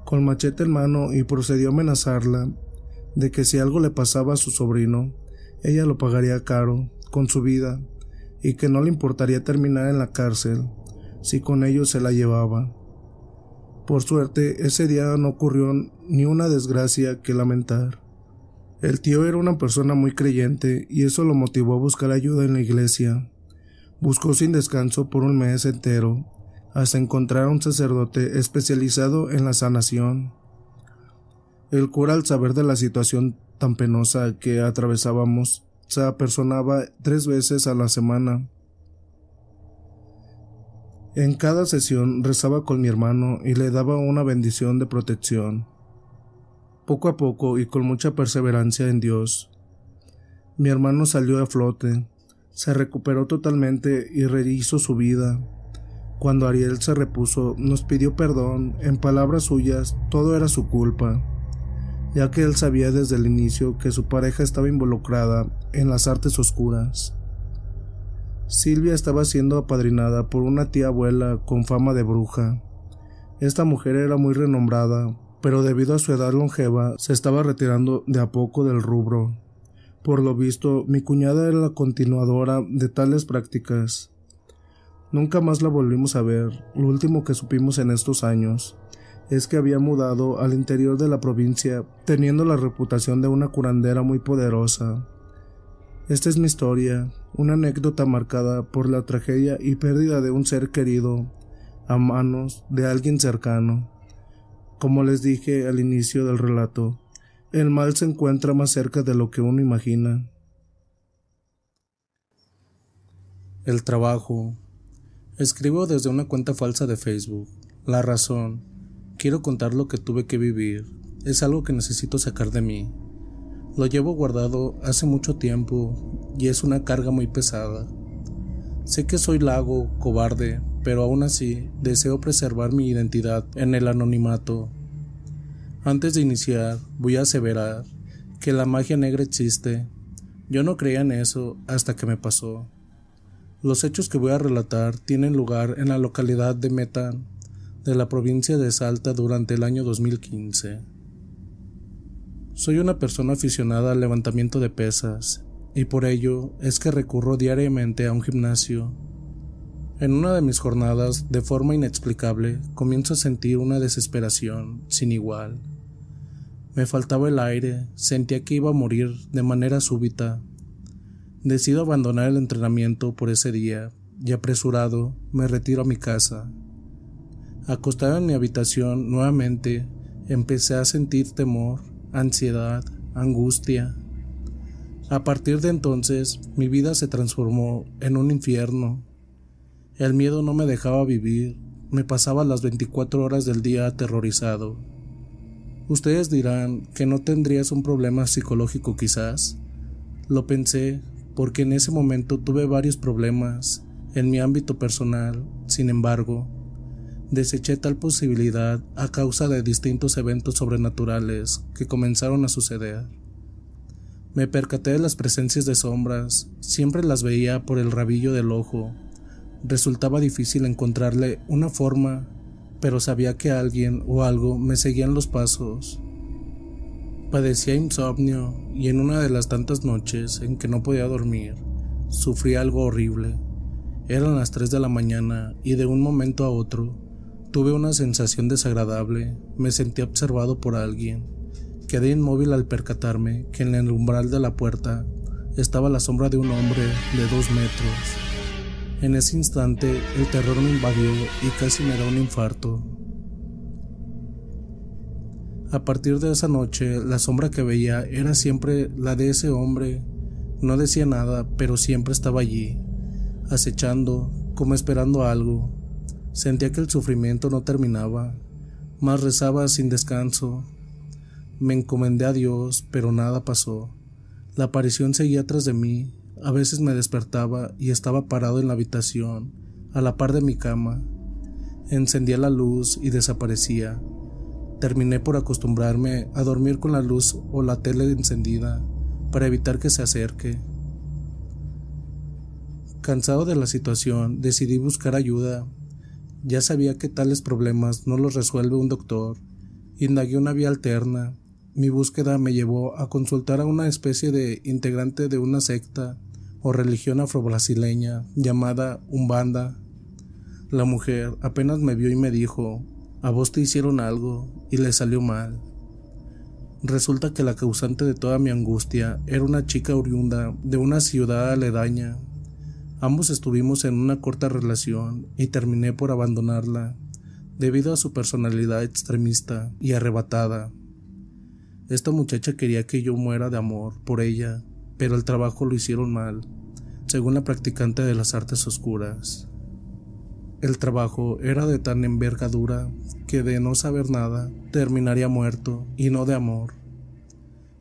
con machete en mano y procedió a amenazarla de que si algo le pasaba a su sobrino, ella lo pagaría caro con su vida y que no le importaría terminar en la cárcel si con ello se la llevaba. Por suerte, ese día no ocurrió ni una desgracia que lamentar. El tío era una persona muy creyente y eso lo motivó a buscar ayuda en la iglesia. Buscó sin descanso por un mes entero hasta encontrar a un sacerdote especializado en la sanación. El cura, al saber de la situación tan penosa que atravesábamos, se apersonaba tres veces a la semana. En cada sesión rezaba con mi hermano y le daba una bendición de protección. Poco a poco y con mucha perseverancia en Dios, mi hermano salió a flote, se recuperó totalmente y rehizo su vida. Cuando Ariel se repuso, nos pidió perdón, en palabras suyas, todo era su culpa, ya que él sabía desde el inicio que su pareja estaba involucrada en las artes oscuras. Silvia estaba siendo apadrinada por una tía abuela con fama de bruja. Esta mujer era muy renombrada, pero debido a su edad longeva se estaba retirando de a poco del rubro. Por lo visto, mi cuñada era la continuadora de tales prácticas. Nunca más la volvimos a ver. Lo último que supimos en estos años es que había mudado al interior de la provincia, teniendo la reputación de una curandera muy poderosa. Esta es mi historia, una anécdota marcada por la tragedia y pérdida de un ser querido a manos de alguien cercano. Como les dije al inicio del relato, el mal se encuentra más cerca de lo que uno imagina. El trabajo, Escribo desde una cuenta falsa de Facebook. La razón. Quiero contar lo que tuve que vivir. Es algo que necesito sacar de mí. Lo llevo guardado hace mucho tiempo y es una carga muy pesada. Sé que soy lago, cobarde, pero aún así deseo preservar mi identidad en el anonimato. Antes de iniciar, voy a aseverar que la magia negra existe. Yo no creía en eso hasta que me pasó. Los hechos que voy a relatar tienen lugar en la localidad de Metan, de la provincia de Salta durante el año 2015. Soy una persona aficionada al levantamiento de pesas, y por ello es que recurro diariamente a un gimnasio. En una de mis jornadas, de forma inexplicable, comienzo a sentir una desesperación sin igual. Me faltaba el aire, sentía que iba a morir de manera súbita, Decido abandonar el entrenamiento por ese día y apresurado me retiro a mi casa. Acostado en mi habitación nuevamente empecé a sentir temor, ansiedad, angustia. A partir de entonces mi vida se transformó en un infierno. El miedo no me dejaba vivir, me pasaba las 24 horas del día aterrorizado. Ustedes dirán que no tendrías un problema psicológico quizás. Lo pensé, porque en ese momento tuve varios problemas en mi ámbito personal, sin embargo, deseché tal posibilidad a causa de distintos eventos sobrenaturales que comenzaron a suceder. Me percaté de las presencias de sombras, siempre las veía por el rabillo del ojo. Resultaba difícil encontrarle una forma, pero sabía que alguien o algo me seguían los pasos. Padecía insomnio y en una de las tantas noches en que no podía dormir, sufrí algo horrible. Eran las 3 de la mañana y de un momento a otro tuve una sensación desagradable, me sentí observado por alguien. Quedé inmóvil al percatarme que en el umbral de la puerta estaba la sombra de un hombre de dos metros. En ese instante el terror me invadió y casi me da un infarto. A partir de esa noche, la sombra que veía era siempre la de ese hombre. No decía nada, pero siempre estaba allí, acechando, como esperando algo. Sentía que el sufrimiento no terminaba, más rezaba sin descanso. Me encomendé a Dios, pero nada pasó. La aparición seguía tras de mí. A veces me despertaba y estaba parado en la habitación, a la par de mi cama. Encendía la luz y desaparecía. Terminé por acostumbrarme a dormir con la luz o la tele encendida para evitar que se acerque. Cansado de la situación, decidí buscar ayuda. Ya sabía que tales problemas no los resuelve un doctor. Indagué una vía alterna. Mi búsqueda me llevó a consultar a una especie de integrante de una secta o religión afrobrasileña llamada Umbanda. La mujer apenas me vio y me dijo, a vos te hicieron algo y le salió mal. Resulta que la causante de toda mi angustia era una chica oriunda de una ciudad aledaña. Ambos estuvimos en una corta relación y terminé por abandonarla debido a su personalidad extremista y arrebatada. Esta muchacha quería que yo muera de amor por ella, pero el trabajo lo hicieron mal, según la practicante de las artes oscuras. El trabajo era de tan envergadura que de no saber nada terminaría muerto y no de amor.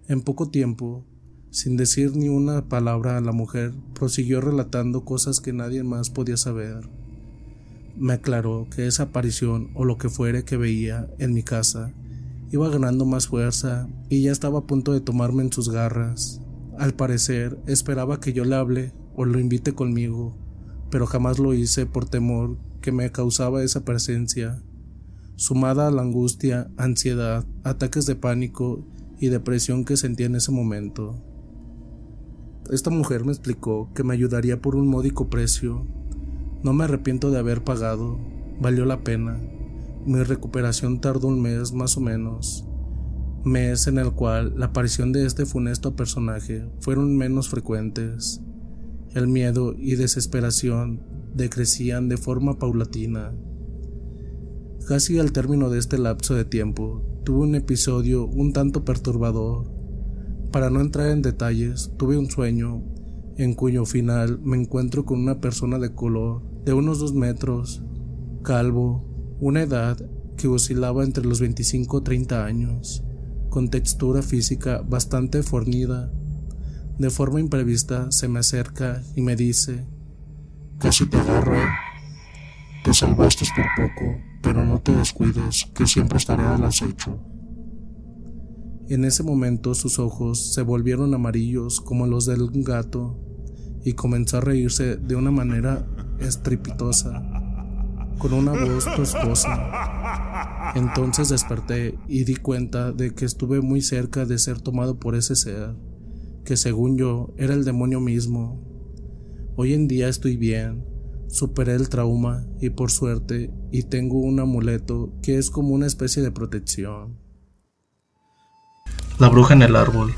En poco tiempo, sin decir ni una palabra a la mujer, prosiguió relatando cosas que nadie más podía saber. Me aclaró que esa aparición o lo que fuere que veía en mi casa iba ganando más fuerza y ya estaba a punto de tomarme en sus garras. Al parecer, esperaba que yo le hable o lo invite conmigo, pero jamás lo hice por temor que me causaba esa presencia, sumada a la angustia, ansiedad, ataques de pánico y depresión que sentía en ese momento. Esta mujer me explicó que me ayudaría por un módico precio. No me arrepiento de haber pagado, valió la pena. Mi recuperación tardó un mes más o menos, mes en el cual la aparición de este funesto personaje fueron menos frecuentes. El miedo y desesperación decrecían de forma paulatina. Casi al término de este lapso de tiempo, tuve un episodio un tanto perturbador. Para no entrar en detalles, tuve un sueño en cuyo final me encuentro con una persona de color de unos dos metros, calvo, una edad que oscilaba entre los 25 y 30 años, con textura física bastante fornida. De forma imprevista se me acerca y me dice, Casi te agarro, te salvaste por poco, pero no te descuides, que siempre estaré al acecho. En ese momento sus ojos se volvieron amarillos como los del gato y comenzó a reírse de una manera estrepitosa, con una voz toscosa. Entonces desperté y di cuenta de que estuve muy cerca de ser tomado por ese ser, que según yo era el demonio mismo. Hoy en día estoy bien, superé el trauma y por suerte y tengo un amuleto que es como una especie de protección. La bruja en el árbol.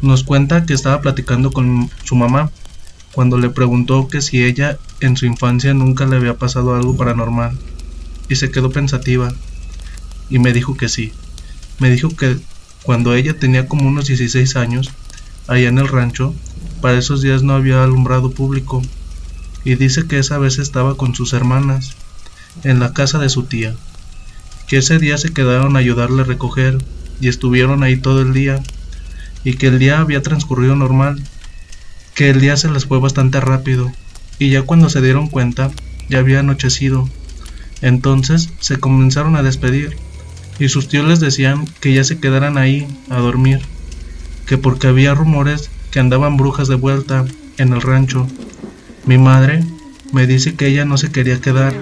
Nos cuenta que estaba platicando con su mamá cuando le preguntó que si ella en su infancia nunca le había pasado algo paranormal y se quedó pensativa y me dijo que sí. Me dijo que cuando ella tenía como unos 16 años, allá en el rancho, para esos días no había alumbrado público y dice que esa vez estaba con sus hermanas en la casa de su tía, que ese día se quedaron a ayudarle a recoger y estuvieron ahí todo el día y que el día había transcurrido normal, que el día se les fue bastante rápido, y ya cuando se dieron cuenta ya había anochecido. Entonces se comenzaron a despedir, y sus tíos les decían que ya se quedaran ahí a dormir, que porque había rumores que andaban brujas de vuelta en el rancho. Mi madre me dice que ella no se quería quedar,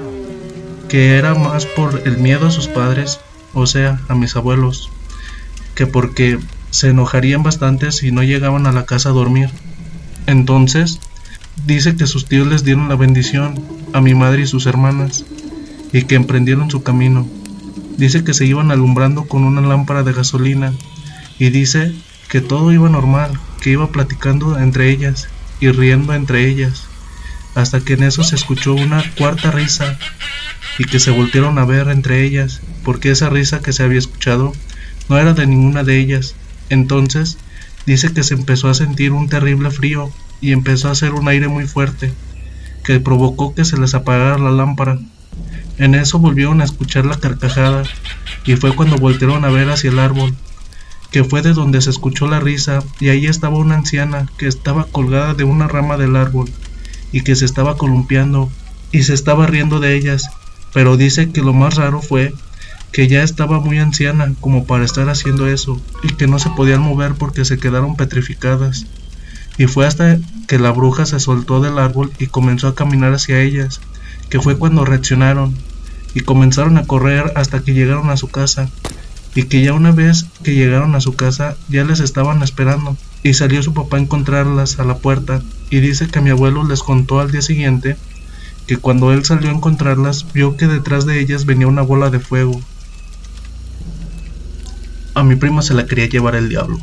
que era más por el miedo a sus padres, o sea, a mis abuelos, que porque se enojarían bastante si no llegaban a la casa a dormir. Entonces, dice que sus tíos les dieron la bendición a mi madre y sus hermanas, y que emprendieron su camino. Dice que se iban alumbrando con una lámpara de gasolina, y dice que todo iba normal, que iba platicando entre ellas y riendo entre ellas, hasta que en eso se escuchó una cuarta risa y que se voltearon a ver entre ellas, porque esa risa que se había escuchado no era de ninguna de ellas, entonces dice que se empezó a sentir un terrible frío y empezó a hacer un aire muy fuerte, que provocó que se les apagara la lámpara. En eso volvieron a escuchar la carcajada y fue cuando voltearon a ver hacia el árbol, que fue de donde se escuchó la risa y ahí estaba una anciana que estaba colgada de una rama del árbol y que se estaba columpiando y se estaba riendo de ellas, pero dice que lo más raro fue que ya estaba muy anciana como para estar haciendo eso y que no se podían mover porque se quedaron petrificadas. Y fue hasta que la bruja se soltó del árbol y comenzó a caminar hacia ellas, que fue cuando reaccionaron y comenzaron a correr hasta que llegaron a su casa y que ya una vez que llegaron a su casa ya les estaban esperando y salió su papá a encontrarlas a la puerta y dice que mi abuelo les contó al día siguiente que cuando él salió a encontrarlas vio que detrás de ellas venía una bola de fuego. A mi prima se la quería llevar el diablo.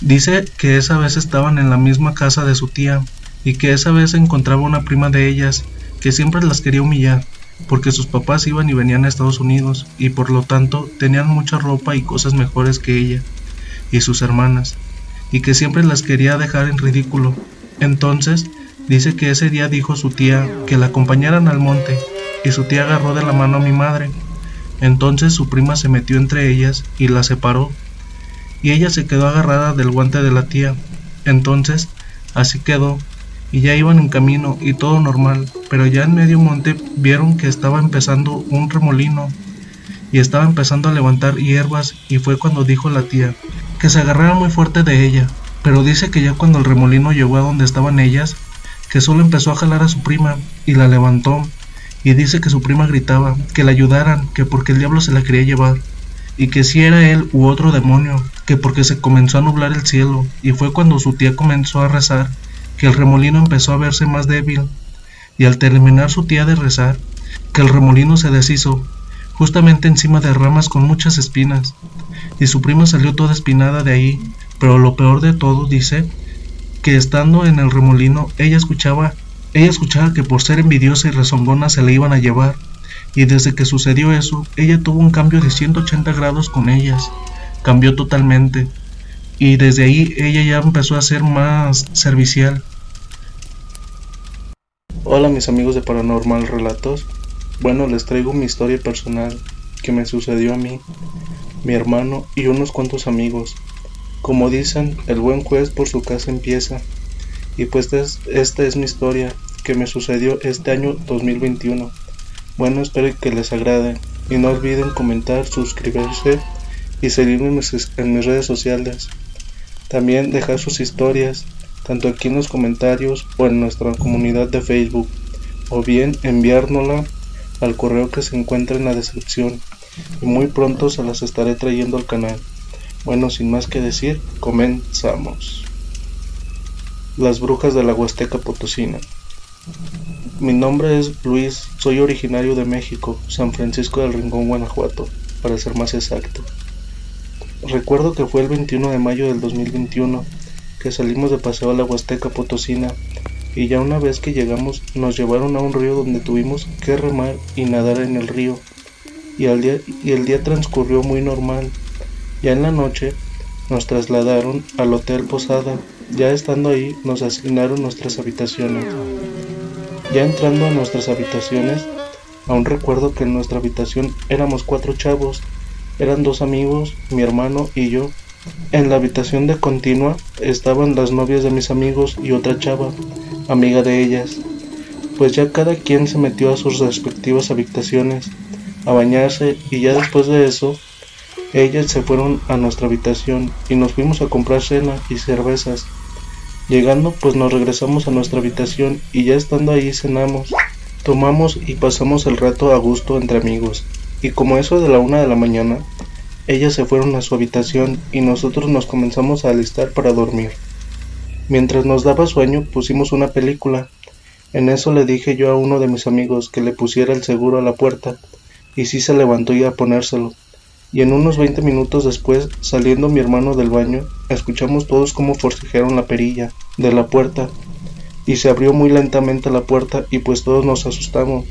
Dice que esa vez estaban en la misma casa de su tía y que esa vez encontraba una prima de ellas que siempre las quería humillar porque sus papás iban y venían a Estados Unidos y por lo tanto tenían mucha ropa y cosas mejores que ella y sus hermanas y que siempre las quería dejar en ridículo. Entonces dice que ese día dijo su tía que la acompañaran al monte y su tía agarró de la mano a mi madre. Entonces su prima se metió entre ellas y la separó y ella se quedó agarrada del guante de la tía. Entonces así quedó y ya iban en camino y todo normal, pero ya en medio monte vieron que estaba empezando un remolino y estaba empezando a levantar hierbas y fue cuando dijo la tía que se agarrara muy fuerte de ella, pero dice que ya cuando el remolino llegó a donde estaban ellas, que solo empezó a jalar a su prima y la levantó y dice que su prima gritaba que la ayudaran, que porque el diablo se la quería llevar y que si era él u otro demonio, que porque se comenzó a nublar el cielo y fue cuando su tía comenzó a rezar que el remolino empezó a verse más débil, y al terminar su tía de rezar, que el remolino se deshizo, justamente encima de ramas con muchas espinas, y su prima salió toda espinada de ahí, pero lo peor de todo, dice, que estando en el remolino, ella escuchaba, ella escuchaba que por ser envidiosa y rezongona se le iban a llevar, y desde que sucedió eso, ella tuvo un cambio de 180 grados con ellas, cambió totalmente, y desde ahí ella ya empezó a ser más servicial. Hola mis amigos de Paranormal Relatos. Bueno, les traigo mi historia personal que me sucedió a mí, mi hermano y unos cuantos amigos. Como dicen, el buen juez por su casa empieza. Y pues esta es mi historia que me sucedió este año 2021. Bueno, espero que les agrade y no olviden comentar, suscribirse y seguirme en mis redes sociales. También dejar sus historias, tanto aquí en los comentarios o en nuestra comunidad de Facebook, o bien enviárnosla al correo que se encuentra en la descripción, y muy pronto se las estaré trayendo al canal. Bueno, sin más que decir, comenzamos. Las brujas de la Huasteca Potosina. Mi nombre es Luis, soy originario de México, San Francisco del Rincón, Guanajuato, para ser más exacto. Recuerdo que fue el 21 de mayo del 2021 que salimos de paseo a la Huasteca Potosina y ya una vez que llegamos nos llevaron a un río donde tuvimos que remar y nadar en el río y, día, y el día transcurrió muy normal. Ya en la noche nos trasladaron al Hotel Posada. Ya estando ahí nos asignaron nuestras habitaciones. Ya entrando a nuestras habitaciones, aún recuerdo que en nuestra habitación éramos cuatro chavos eran dos amigos, mi hermano y yo. En la habitación de continua estaban las novias de mis amigos y otra chava, amiga de ellas. Pues ya cada quien se metió a sus respectivas habitaciones a bañarse y ya después de eso ellas se fueron a nuestra habitación y nos fuimos a comprar cena y cervezas. Llegando pues nos regresamos a nuestra habitación y ya estando ahí cenamos, tomamos y pasamos el rato a gusto entre amigos y como eso de la una de la mañana, ellas se fueron a su habitación y nosotros nos comenzamos a alistar para dormir. Mientras nos daba sueño pusimos una película. En eso le dije yo a uno de mis amigos que le pusiera el seguro a la puerta, y sí se levantó y a ponérselo. Y en unos veinte minutos después, saliendo mi hermano del baño, escuchamos todos cómo forcejearon la perilla de la puerta, y se abrió muy lentamente la puerta y pues todos nos asustamos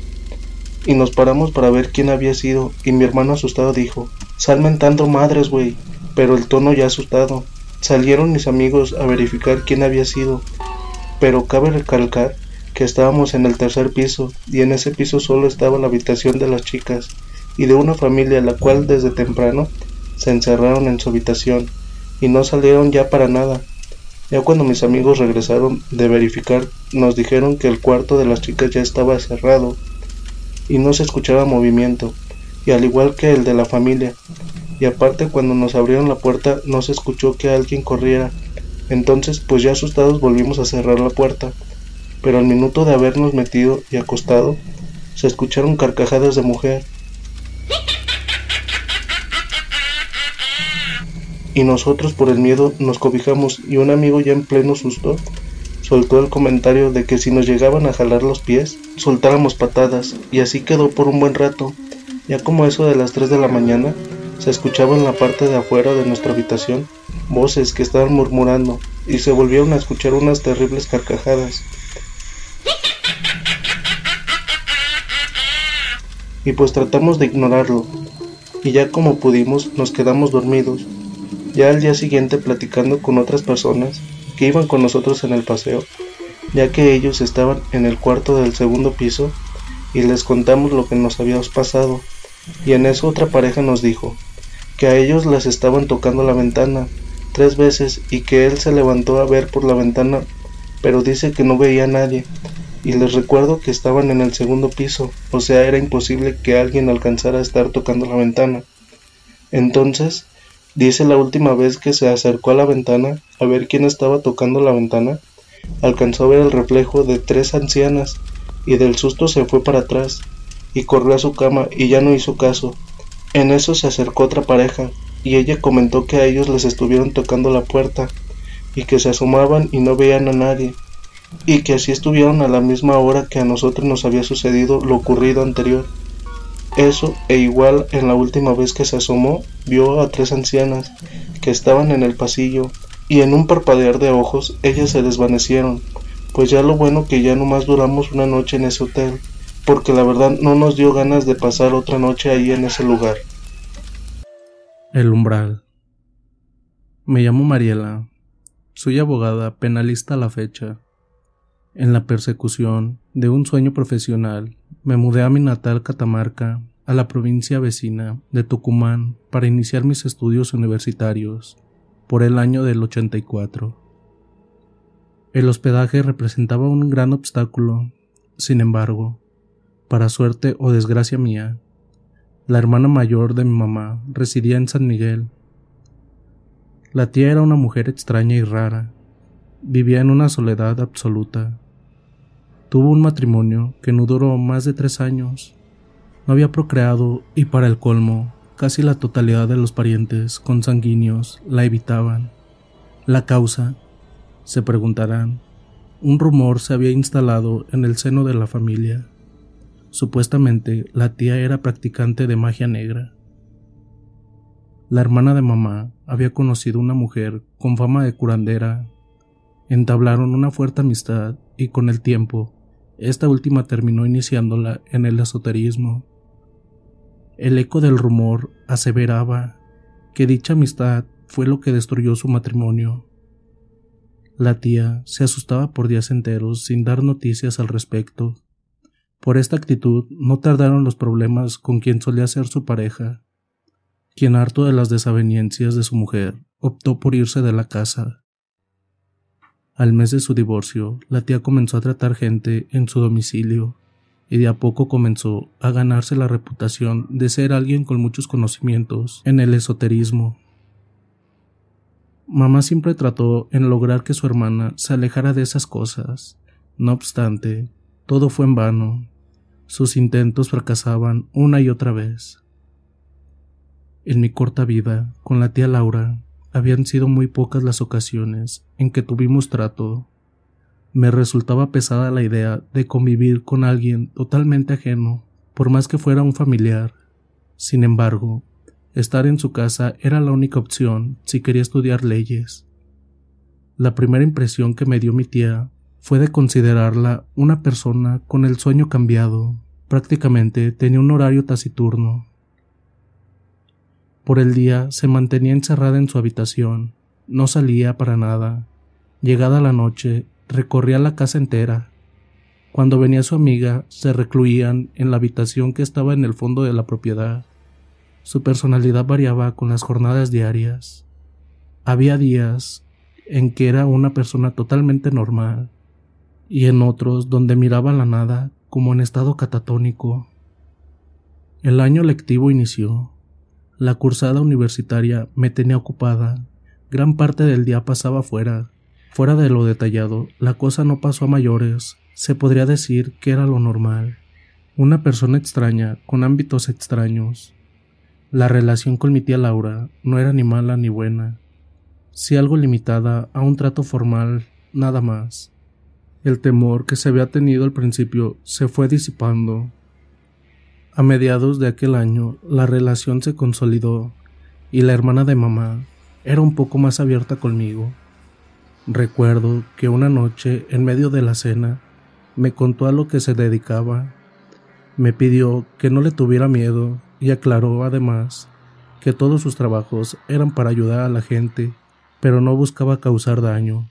y nos paramos para ver quién había sido y mi hermano asustado dijo, sal mentando madres, güey, pero el tono ya asustado. Salieron mis amigos a verificar quién había sido, pero cabe recalcar que estábamos en el tercer piso y en ese piso solo estaba la habitación de las chicas y de una familia la cual desde temprano se encerraron en su habitación y no salieron ya para nada. Ya cuando mis amigos regresaron de verificar nos dijeron que el cuarto de las chicas ya estaba cerrado y no se escuchaba movimiento, y al igual que el de la familia. Y aparte cuando nos abrieron la puerta no se escuchó que alguien corriera. Entonces pues ya asustados volvimos a cerrar la puerta. Pero al minuto de habernos metido y acostado, se escucharon carcajadas de mujer. Y nosotros por el miedo nos cobijamos y un amigo ya en pleno susto soltó el comentario de que si nos llegaban a jalar los pies, soltáramos patadas, y así quedó por un buen rato. Ya como eso de las 3 de la mañana, se escuchaba en la parte de afuera de nuestra habitación voces que estaban murmurando, y se volvieron a escuchar unas terribles carcajadas. Y pues tratamos de ignorarlo, y ya como pudimos nos quedamos dormidos. Ya al día siguiente platicando con otras personas, que iban con nosotros en el paseo, ya que ellos estaban en el cuarto del segundo piso y les contamos lo que nos había pasado, y en eso otra pareja nos dijo que a ellos les estaban tocando la ventana tres veces y que él se levantó a ver por la ventana, pero dice que no veía a nadie, y les recuerdo que estaban en el segundo piso, o sea, era imposible que alguien alcanzara a estar tocando la ventana. Entonces, Dice la última vez que se acercó a la ventana a ver quién estaba tocando la ventana, alcanzó a ver el reflejo de tres ancianas y del susto se fue para atrás y corrió a su cama y ya no hizo caso. En eso se acercó otra pareja y ella comentó que a ellos les estuvieron tocando la puerta y que se asomaban y no veían a nadie y que así estuvieron a la misma hora que a nosotros nos había sucedido lo ocurrido anterior. Eso e igual en la última vez que se asomó vio a tres ancianas que estaban en el pasillo y en un parpadear de ojos ellas se desvanecieron, pues ya lo bueno que ya nomás duramos una noche en ese hotel, porque la verdad no nos dio ganas de pasar otra noche ahí en ese lugar. El umbral. Me llamo Mariela. Soy abogada penalista a la fecha. En la persecución de un sueño profesional, me mudé a mi natal Catamarca, a la provincia vecina de Tucumán, para iniciar mis estudios universitarios por el año del 84. El hospedaje representaba un gran obstáculo, sin embargo, para suerte o desgracia mía, la hermana mayor de mi mamá residía en San Miguel. La tía era una mujer extraña y rara, vivía en una soledad absoluta Tuvo un matrimonio que no duró más de tres años. No había procreado y para el colmo, casi la totalidad de los parientes consanguíneos la evitaban. La causa, se preguntarán, un rumor se había instalado en el seno de la familia. Supuestamente la tía era practicante de magia negra. La hermana de mamá había conocido una mujer con fama de curandera. Entablaron una fuerte amistad y con el tiempo esta última terminó iniciándola en el esoterismo. El eco del rumor aseveraba que dicha amistad fue lo que destruyó su matrimonio. La tía se asustaba por días enteros sin dar noticias al respecto. Por esta actitud no tardaron los problemas con quien solía ser su pareja, quien harto de las desavenencias de su mujer optó por irse de la casa. Al mes de su divorcio, la tía comenzó a tratar gente en su domicilio y de a poco comenzó a ganarse la reputación de ser alguien con muchos conocimientos en el esoterismo. Mamá siempre trató en lograr que su hermana se alejara de esas cosas. No obstante, todo fue en vano. Sus intentos fracasaban una y otra vez. En mi corta vida con la tía Laura, habían sido muy pocas las ocasiones en que tuvimos trato. Me resultaba pesada la idea de convivir con alguien totalmente ajeno, por más que fuera un familiar. Sin embargo, estar en su casa era la única opción si quería estudiar leyes. La primera impresión que me dio mi tía fue de considerarla una persona con el sueño cambiado. Prácticamente tenía un horario taciturno, por el día se mantenía encerrada en su habitación, no salía para nada. Llegada la noche, recorría la casa entera. Cuando venía su amiga, se recluían en la habitación que estaba en el fondo de la propiedad. Su personalidad variaba con las jornadas diarias. Había días en que era una persona totalmente normal, y en otros donde miraba la nada como en estado catatónico. El año lectivo inició. La cursada universitaria me tenía ocupada. Gran parte del día pasaba fuera. Fuera de lo detallado, la cosa no pasó a mayores. Se podría decir que era lo normal. Una persona extraña, con ámbitos extraños. La relación con mi tía Laura no era ni mala ni buena. si algo limitada a un trato formal, nada más. El temor que se había tenido al principio se fue disipando. A mediados de aquel año la relación se consolidó y la hermana de mamá era un poco más abierta conmigo. Recuerdo que una noche, en medio de la cena, me contó a lo que se dedicaba. Me pidió que no le tuviera miedo y aclaró además que todos sus trabajos eran para ayudar a la gente, pero no buscaba causar daño.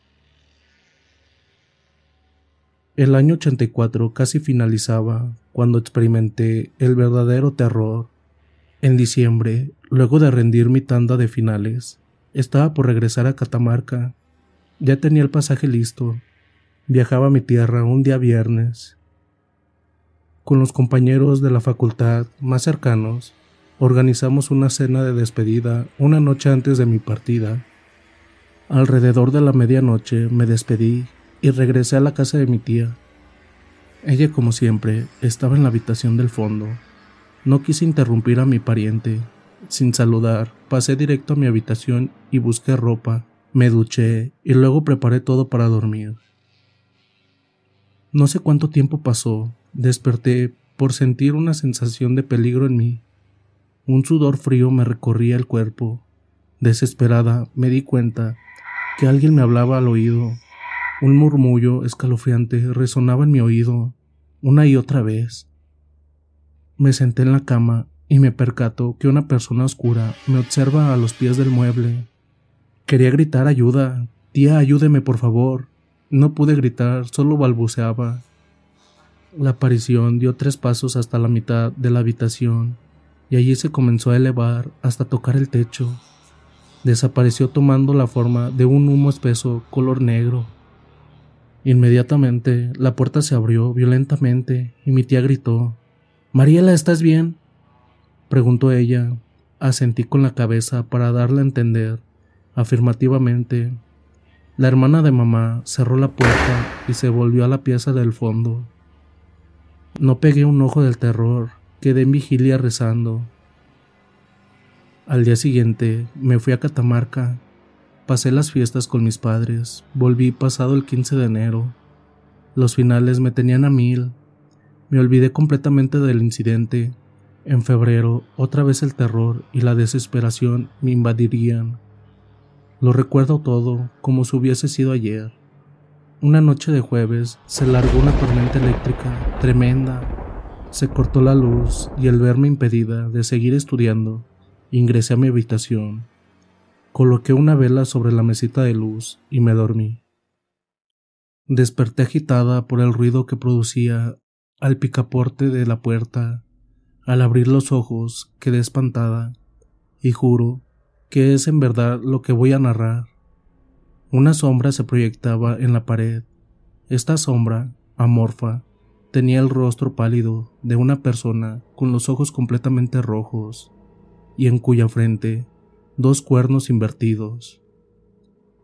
El año 84 casi finalizaba cuando experimenté el verdadero terror. En diciembre, luego de rendir mi tanda de finales, estaba por regresar a Catamarca. Ya tenía el pasaje listo. Viajaba a mi tierra un día viernes. Con los compañeros de la facultad más cercanos, organizamos una cena de despedida una noche antes de mi partida. Alrededor de la medianoche me despedí y regresé a la casa de mi tía. Ella, como siempre, estaba en la habitación del fondo. No quise interrumpir a mi pariente. Sin saludar, pasé directo a mi habitación y busqué ropa, me duché y luego preparé todo para dormir. No sé cuánto tiempo pasó, desperté por sentir una sensación de peligro en mí. Un sudor frío me recorría el cuerpo. Desesperada me di cuenta que alguien me hablaba al oído un murmullo escalofriante resonaba en mi oído una y otra vez. Me senté en la cama y me percató que una persona oscura me observa a los pies del mueble. Quería gritar ayuda. Tía, ayúdeme, por favor. No pude gritar, solo balbuceaba. La aparición dio tres pasos hasta la mitad de la habitación y allí se comenzó a elevar hasta tocar el techo. Desapareció tomando la forma de un humo espeso color negro. Inmediatamente la puerta se abrió violentamente y mi tía gritó Mariela, ¿estás bien? preguntó ella. Asentí con la cabeza para darle a entender afirmativamente. La hermana de mamá cerró la puerta y se volvió a la pieza del fondo. No pegué un ojo del terror, quedé en vigilia rezando. Al día siguiente me fui a Catamarca Pasé las fiestas con mis padres, volví pasado el 15 de enero. Los finales me tenían a mil. Me olvidé completamente del incidente. En febrero, otra vez el terror y la desesperación me invadirían. Lo recuerdo todo como si hubiese sido ayer. Una noche de jueves se largó una tormenta eléctrica tremenda. Se cortó la luz y al verme impedida de seguir estudiando, ingresé a mi habitación Coloqué una vela sobre la mesita de luz y me dormí. Desperté agitada por el ruido que producía al picaporte de la puerta. Al abrir los ojos quedé espantada y juro que es en verdad lo que voy a narrar. Una sombra se proyectaba en la pared. Esta sombra, amorfa, tenía el rostro pálido de una persona con los ojos completamente rojos y en cuya frente dos cuernos invertidos.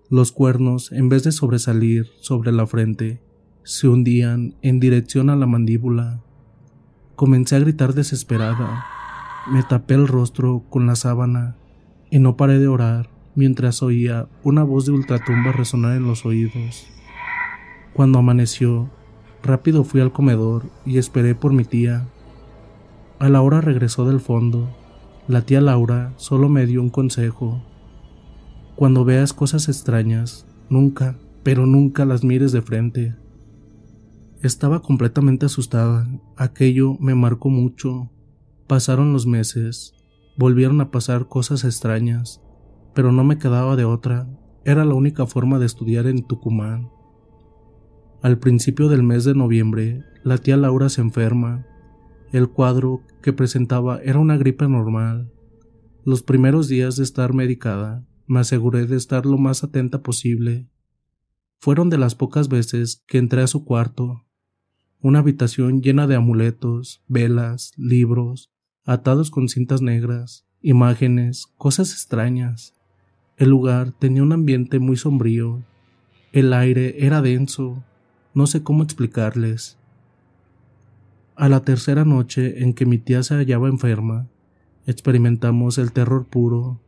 Los cuernos, en vez de sobresalir sobre la frente, se hundían en dirección a la mandíbula. Comencé a gritar desesperada. Me tapé el rostro con la sábana y no paré de orar mientras oía una voz de ultratumba resonar en los oídos. Cuando amaneció, rápido fui al comedor y esperé por mi tía. A la hora regresó del fondo la tía Laura solo me dio un consejo. Cuando veas cosas extrañas, nunca, pero nunca las mires de frente. Estaba completamente asustada. Aquello me marcó mucho. Pasaron los meses. Volvieron a pasar cosas extrañas, pero no me quedaba de otra. Era la única forma de estudiar en Tucumán. Al principio del mes de noviembre, la tía Laura se enferma el cuadro que presentaba era una gripe normal. Los primeros días de estar medicada, me aseguré de estar lo más atenta posible. Fueron de las pocas veces que entré a su cuarto, una habitación llena de amuletos, velas, libros, atados con cintas negras, imágenes, cosas extrañas. El lugar tenía un ambiente muy sombrío. El aire era denso. No sé cómo explicarles. A la tercera noche en que mi tía se hallaba enferma, experimentamos el terror puro.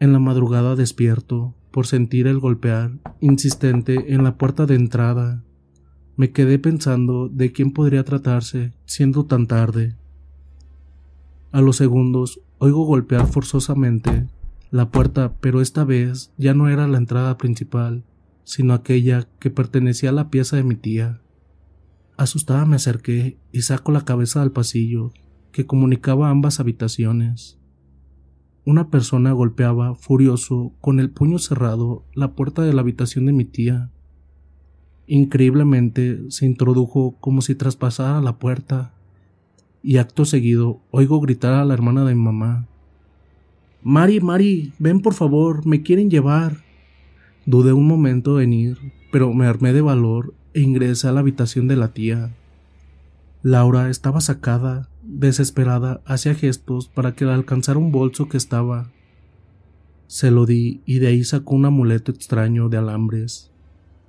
En la madrugada despierto, por sentir el golpear insistente en la puerta de entrada. Me quedé pensando de quién podría tratarse siendo tan tarde. A los segundos oigo golpear forzosamente la puerta, pero esta vez ya no era la entrada principal, sino aquella que pertenecía a la pieza de mi tía. Asustada me acerqué y saco la cabeza al pasillo que comunicaba ambas habitaciones. Una persona golpeaba, furioso, con el puño cerrado, la puerta de la habitación de mi tía. Increíblemente se introdujo como si traspasara la puerta, y acto seguido oigo gritar a la hermana de mi mamá. Mari, Mari, ven por favor, me quieren llevar. Dudé un momento en ir, pero me armé de valor e ingresé a la habitación de la tía. Laura estaba sacada, desesperada, hacía gestos para que alcanzara un bolso que estaba. Se lo di y de ahí sacó un amuleto extraño de alambres.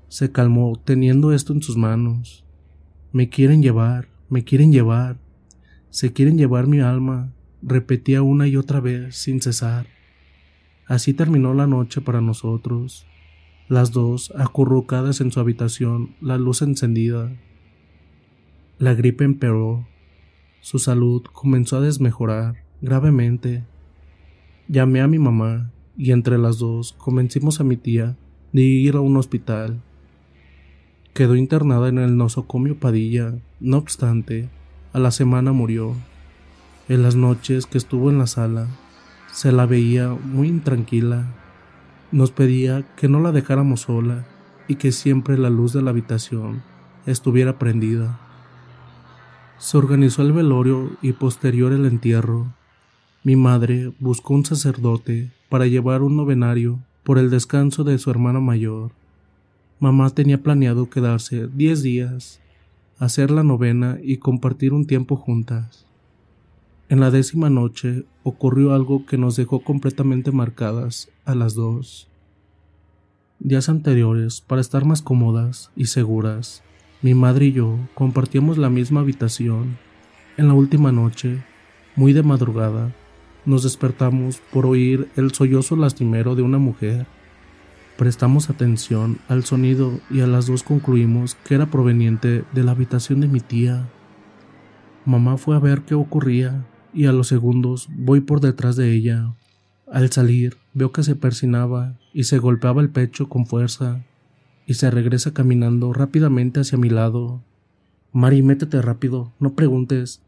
Se calmó teniendo esto en sus manos. Me quieren llevar, me quieren llevar, se quieren llevar mi alma, repetía una y otra vez sin cesar. Así terminó la noche para nosotros, las dos acurrucadas en su habitación, la luz encendida. La gripe empeoró, su salud comenzó a desmejorar gravemente. Llamé a mi mamá y entre las dos convencimos a mi tía de ir a un hospital. Quedó internada en el nosocomio Padilla, no obstante, a la semana murió. En las noches que estuvo en la sala, se la veía muy intranquila. Nos pedía que no la dejáramos sola y que siempre la luz de la habitación estuviera prendida. Se organizó el velorio y posterior el entierro. Mi madre buscó un sacerdote para llevar un novenario por el descanso de su hermana mayor. Mamá tenía planeado quedarse diez días, hacer la novena y compartir un tiempo juntas. En la décima noche ocurrió algo que nos dejó completamente marcadas a las dos. Días anteriores, para estar más cómodas y seguras, mi madre y yo compartíamos la misma habitación. En la última noche, muy de madrugada, nos despertamos por oír el sollozo lastimero de una mujer Prestamos atención al sonido y a las dos concluimos que era proveniente de la habitación de mi tía. Mamá fue a ver qué ocurría y a los segundos voy por detrás de ella. Al salir veo que se persinaba y se golpeaba el pecho con fuerza y se regresa caminando rápidamente hacia mi lado. Mari, métete rápido, no preguntes.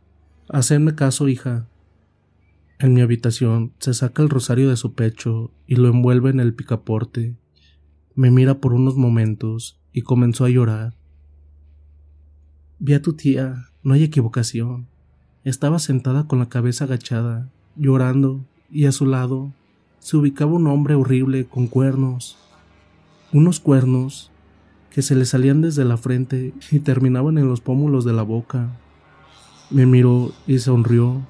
Hacedme caso, hija. En mi habitación se saca el rosario de su pecho y lo envuelve en el picaporte. Me mira por unos momentos y comenzó a llorar. Vi a tu tía, no hay equivocación. Estaba sentada con la cabeza agachada, llorando, y a su lado se ubicaba un hombre horrible con cuernos. Unos cuernos que se le salían desde la frente y terminaban en los pómulos de la boca. Me miró y sonrió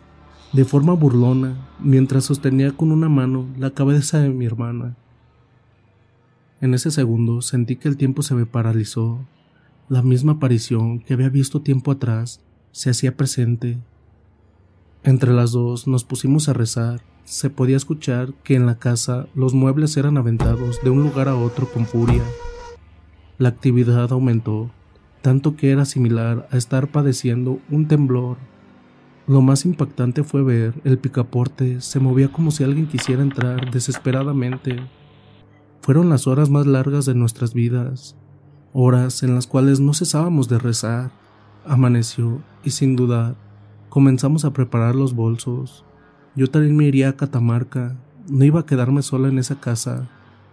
de forma burlona mientras sostenía con una mano la cabeza de mi hermana. En ese segundo sentí que el tiempo se me paralizó. La misma aparición que había visto tiempo atrás se hacía presente. Entre las dos nos pusimos a rezar. Se podía escuchar que en la casa los muebles eran aventados de un lugar a otro con furia. La actividad aumentó, tanto que era similar a estar padeciendo un temblor. Lo más impactante fue ver el picaporte se movía como si alguien quisiera entrar desesperadamente. Fueron las horas más largas de nuestras vidas, horas en las cuales no cesábamos de rezar. Amaneció y sin dudar comenzamos a preparar los bolsos. Yo también me iría a Catamarca, no iba a quedarme sola en esa casa,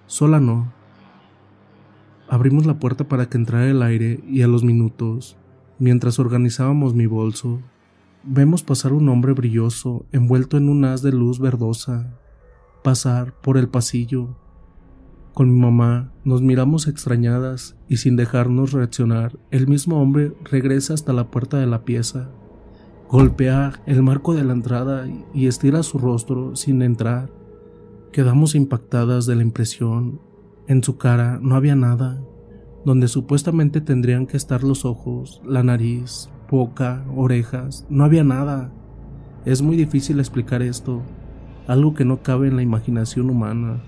sola no. Abrimos la puerta para que entrara el aire y a los minutos, mientras organizábamos mi bolso, vemos pasar un hombre brilloso envuelto en un haz de luz verdosa, pasar por el pasillo con mi mamá nos miramos extrañadas y sin dejarnos reaccionar, el mismo hombre regresa hasta la puerta de la pieza, golpea el marco de la entrada y estira su rostro sin entrar. Quedamos impactadas de la impresión. En su cara no había nada, donde supuestamente tendrían que estar los ojos, la nariz, boca, orejas, no había nada. Es muy difícil explicar esto, algo que no cabe en la imaginación humana.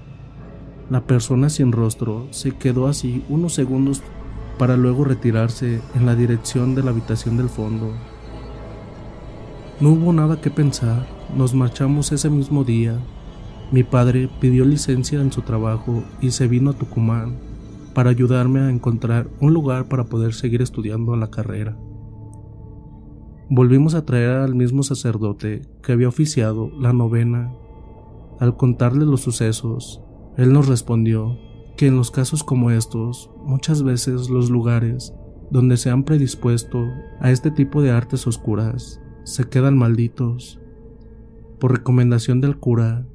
La persona sin rostro se quedó así unos segundos para luego retirarse en la dirección de la habitación del fondo. No hubo nada que pensar, nos marchamos ese mismo día. Mi padre pidió licencia en su trabajo y se vino a Tucumán para ayudarme a encontrar un lugar para poder seguir estudiando la carrera. Volvimos a traer al mismo sacerdote que había oficiado la novena. Al contarle los sucesos, él nos respondió que en los casos como estos, muchas veces los lugares donde se han predispuesto a este tipo de artes oscuras se quedan malditos. Por recomendación del cura,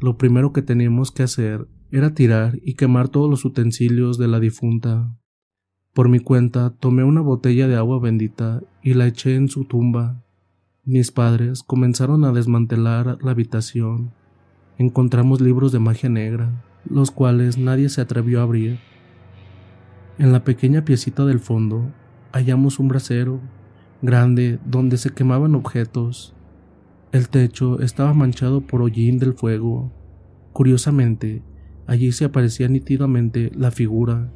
lo primero que teníamos que hacer era tirar y quemar todos los utensilios de la difunta. Por mi cuenta tomé una botella de agua bendita y la eché en su tumba. Mis padres comenzaron a desmantelar la habitación. Encontramos libros de magia negra, los cuales nadie se atrevió a abrir. En la pequeña piecita del fondo hallamos un brasero grande donde se quemaban objetos. El techo estaba manchado por hollín del fuego. Curiosamente, allí se aparecía nítidamente la figura,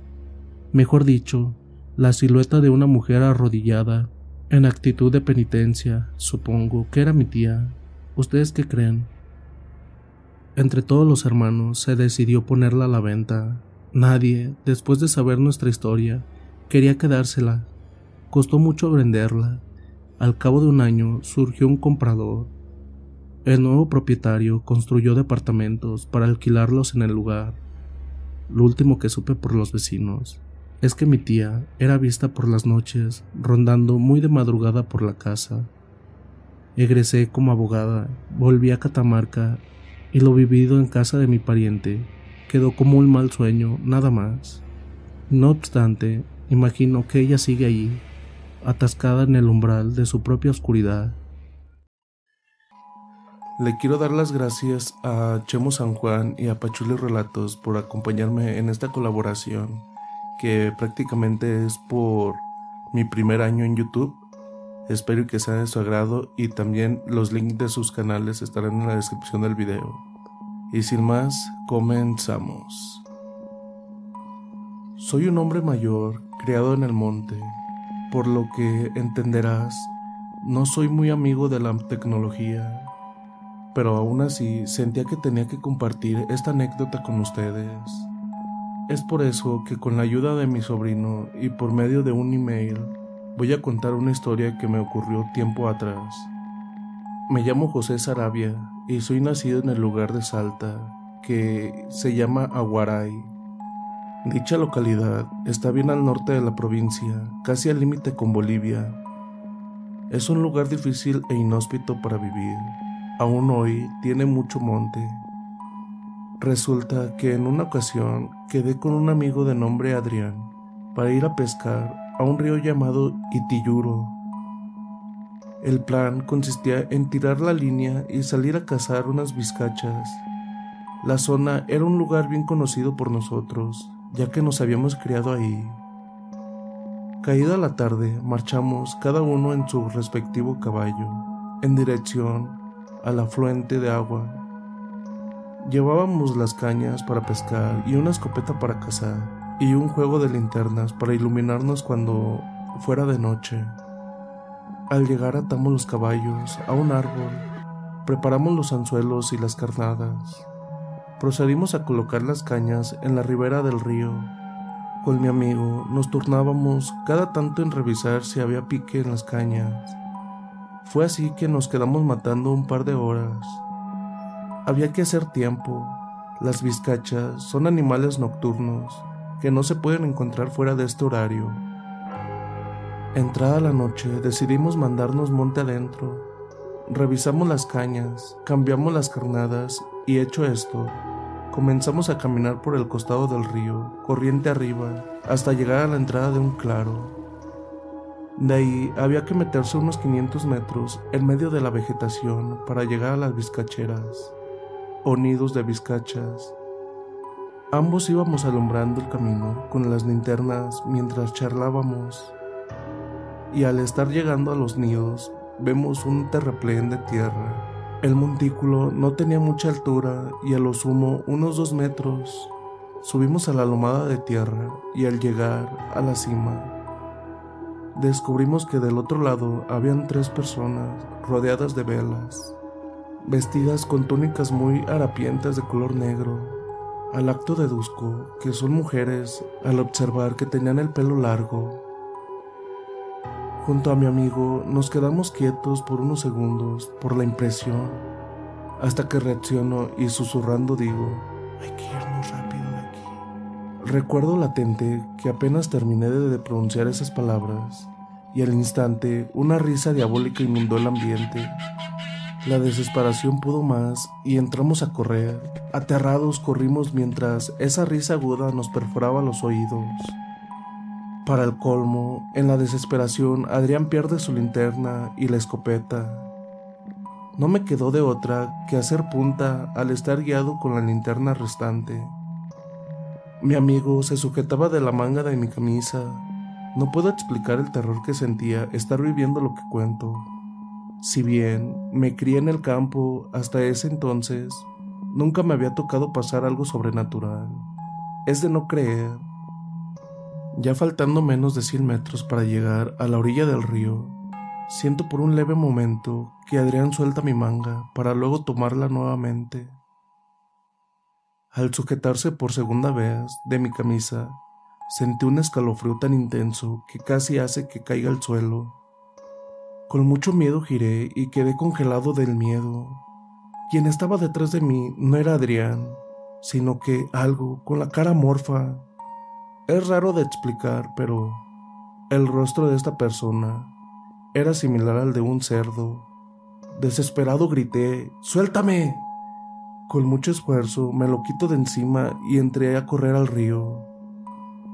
mejor dicho, la silueta de una mujer arrodillada, en actitud de penitencia, supongo que era mi tía. ¿Ustedes qué creen? Entre todos los hermanos se decidió ponerla a la venta. Nadie, después de saber nuestra historia, quería quedársela. Costó mucho venderla. Al cabo de un año surgió un comprador. El nuevo propietario construyó departamentos para alquilarlos en el lugar. Lo último que supe por los vecinos es que mi tía era vista por las noches rondando muy de madrugada por la casa. Egresé como abogada, volví a Catamarca y lo vivido en casa de mi pariente quedó como un mal sueño, nada más. No obstante, imagino que ella sigue allí, atascada en el umbral de su propia oscuridad. Le quiero dar las gracias a Chemo San Juan y a Pachuli Relatos por acompañarme en esta colaboración, que prácticamente es por mi primer año en YouTube Espero que sea de su agrado y también los links de sus canales estarán en la descripción del video. Y sin más, comenzamos. Soy un hombre mayor, criado en el monte, por lo que entenderás, no soy muy amigo de la tecnología, pero aún así sentía que tenía que compartir esta anécdota con ustedes. Es por eso que con la ayuda de mi sobrino y por medio de un email voy a contar una historia que me ocurrió tiempo atrás. Me llamo José Sarabia y soy nacido en el lugar de Salta, que se llama Aguaray. Dicha localidad está bien al norte de la provincia, casi al límite con Bolivia. Es un lugar difícil e inhóspito para vivir. Aún hoy tiene mucho monte. Resulta que en una ocasión quedé con un amigo de nombre Adrián para ir a pescar a un río llamado Itiyuro. El plan consistía en tirar la línea y salir a cazar unas vizcachas. La zona era un lugar bien conocido por nosotros, ya que nos habíamos criado ahí. Caída la tarde, marchamos cada uno en su respectivo caballo, en dirección al afluente de agua. Llevábamos las cañas para pescar y una escopeta para cazar y un juego de linternas para iluminarnos cuando fuera de noche. Al llegar atamos los caballos a un árbol, preparamos los anzuelos y las carnadas. Procedimos a colocar las cañas en la ribera del río. Con mi amigo nos turnábamos cada tanto en revisar si había pique en las cañas. Fue así que nos quedamos matando un par de horas. Había que hacer tiempo. Las vizcachas son animales nocturnos que no se pueden encontrar fuera de este horario. Entrada la noche, decidimos mandarnos monte adentro. Revisamos las cañas, cambiamos las carnadas y hecho esto, comenzamos a caminar por el costado del río, corriente arriba, hasta llegar a la entrada de un claro. De ahí había que meterse unos 500 metros en medio de la vegetación para llegar a las vizcacheras, o nidos de vizcachas, Ambos íbamos alumbrando el camino con las linternas mientras charlábamos. Y al estar llegando a los nidos, vemos un terraplén de tierra. El montículo no tenía mucha altura y a lo sumo unos dos metros. Subimos a la lomada de tierra y al llegar a la cima, descubrimos que del otro lado habían tres personas rodeadas de velas, vestidas con túnicas muy harapientas de color negro. Al acto deduzco que son mujeres al observar que tenían el pelo largo. Junto a mi amigo nos quedamos quietos por unos segundos por la impresión, hasta que reacciono y susurrando digo, hay que irnos rápido de aquí. Recuerdo latente que apenas terminé de pronunciar esas palabras y al instante una risa diabólica inundó el ambiente. La desesperación pudo más y entramos a correr. Aterrados corrimos mientras esa risa aguda nos perforaba los oídos. Para el colmo, en la desesperación, Adrián pierde su linterna y la escopeta. No me quedó de otra que hacer punta al estar guiado con la linterna restante. Mi amigo se sujetaba de la manga de mi camisa. No puedo explicar el terror que sentía estar viviendo lo que cuento. Si bien me crié en el campo hasta ese entonces, nunca me había tocado pasar algo sobrenatural. Es de no creer. Ya faltando menos de 100 metros para llegar a la orilla del río, Siento por un leve momento que Adrián suelta mi manga para luego tomarla nuevamente. Al sujetarse por segunda vez de mi camisa, sentí un escalofrío tan intenso que casi hace que caiga al suelo. Con mucho miedo giré y quedé congelado del miedo. Quien estaba detrás de mí no era Adrián, sino que algo con la cara morfa. Es raro de explicar, pero el rostro de esta persona era similar al de un cerdo. Desesperado grité, ¡Suéltame! Con mucho esfuerzo me lo quito de encima y entré a correr al río.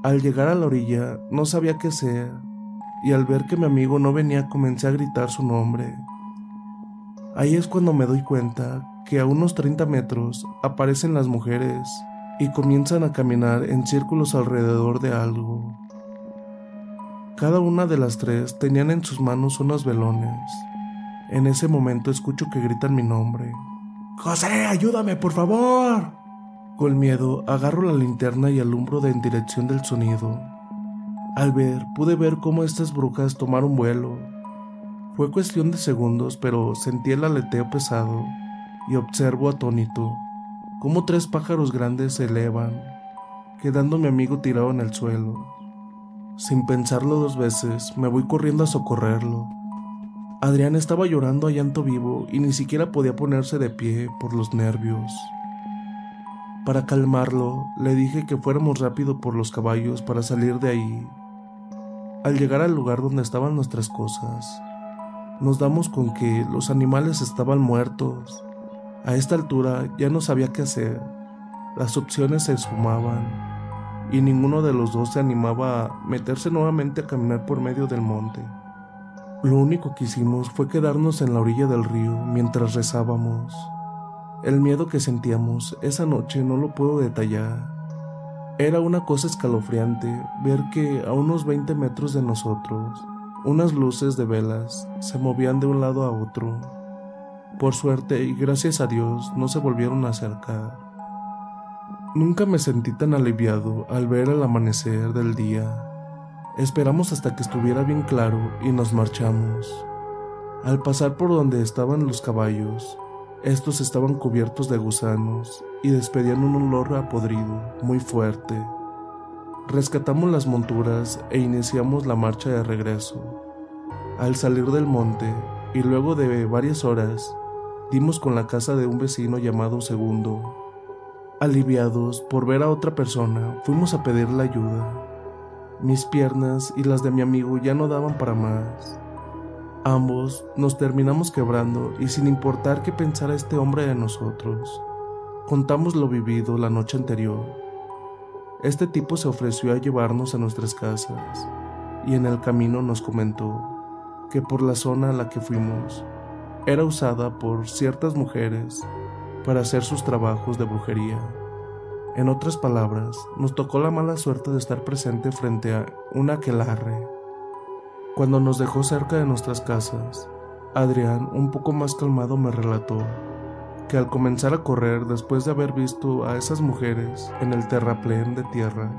Al llegar a la orilla no sabía qué hacer y al ver que mi amigo no venía comencé a gritar su nombre. Ahí es cuando me doy cuenta que a unos 30 metros aparecen las mujeres y comienzan a caminar en círculos alrededor de algo. Cada una de las tres tenían en sus manos unos velones. En ese momento escucho que gritan mi nombre. José, ayúdame, por favor. Con miedo agarro la linterna y alumbro de en dirección del sonido. Al ver, pude ver cómo estas brujas tomaron vuelo. Fue cuestión de segundos, pero sentí el aleteo pesado y observo atónito cómo tres pájaros grandes se elevan, quedando mi amigo tirado en el suelo. Sin pensarlo dos veces, me voy corriendo a socorrerlo. Adrián estaba llorando a llanto vivo y ni siquiera podía ponerse de pie por los nervios. Para calmarlo, le dije que fuéramos rápido por los caballos para salir de ahí. Al llegar al lugar donde estaban nuestras cosas, nos damos con que los animales estaban muertos. A esta altura ya no sabía qué hacer. Las opciones se esfumaban y ninguno de los dos se animaba a meterse nuevamente a caminar por medio del monte. Lo único que hicimos fue quedarnos en la orilla del río mientras rezábamos. El miedo que sentíamos esa noche no lo puedo detallar. Era una cosa escalofriante ver que a unos 20 metros de nosotros, unas luces de velas se movían de un lado a otro. Por suerte y gracias a Dios no se volvieron a acercar. Nunca me sentí tan aliviado al ver el amanecer del día. Esperamos hasta que estuviera bien claro y nos marchamos. Al pasar por donde estaban los caballos, estos estaban cubiertos de gusanos y despedían un olor a podrido muy fuerte. Rescatamos las monturas e iniciamos la marcha de regreso. Al salir del monte y luego de varias horas, dimos con la casa de un vecino llamado Segundo, Aliviados por ver a otra persona, fuimos a pedirle ayuda. Mis piernas y las de mi amigo ya no daban para más. Ambos nos terminamos quebrando y sin importar qué pensara este hombre de nosotros, contamos lo vivido la noche anterior. Este tipo se ofreció a llevarnos a nuestras casas y en el camino nos comentó que por la zona a la que fuimos era usada por ciertas mujeres para hacer sus trabajos de brujería. En otras palabras, nos tocó la mala suerte de estar presente frente a un aquelarre. Cuando nos dejó cerca de nuestras casas, Adrián, un poco más calmado, me relató que al comenzar a correr después de haber visto a esas mujeres en el terraplén de tierra,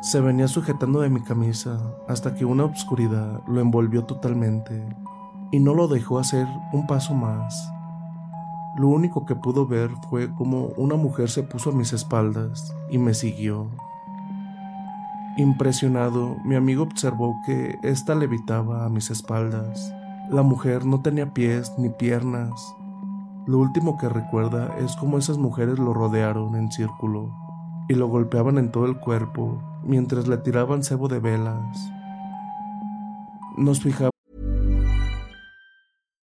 se venía sujetando de mi camisa hasta que una obscuridad lo envolvió totalmente y no lo dejó hacer un paso más. Lo único que pudo ver fue como una mujer se puso a mis espaldas y me siguió. Impresionado, mi amigo observó que ésta levitaba a mis espaldas. La mujer no tenía pies ni piernas. Lo último que recuerda es cómo esas mujeres lo rodearon en círculo y lo golpeaban en todo el cuerpo mientras le tiraban cebo de velas. Nos fijamos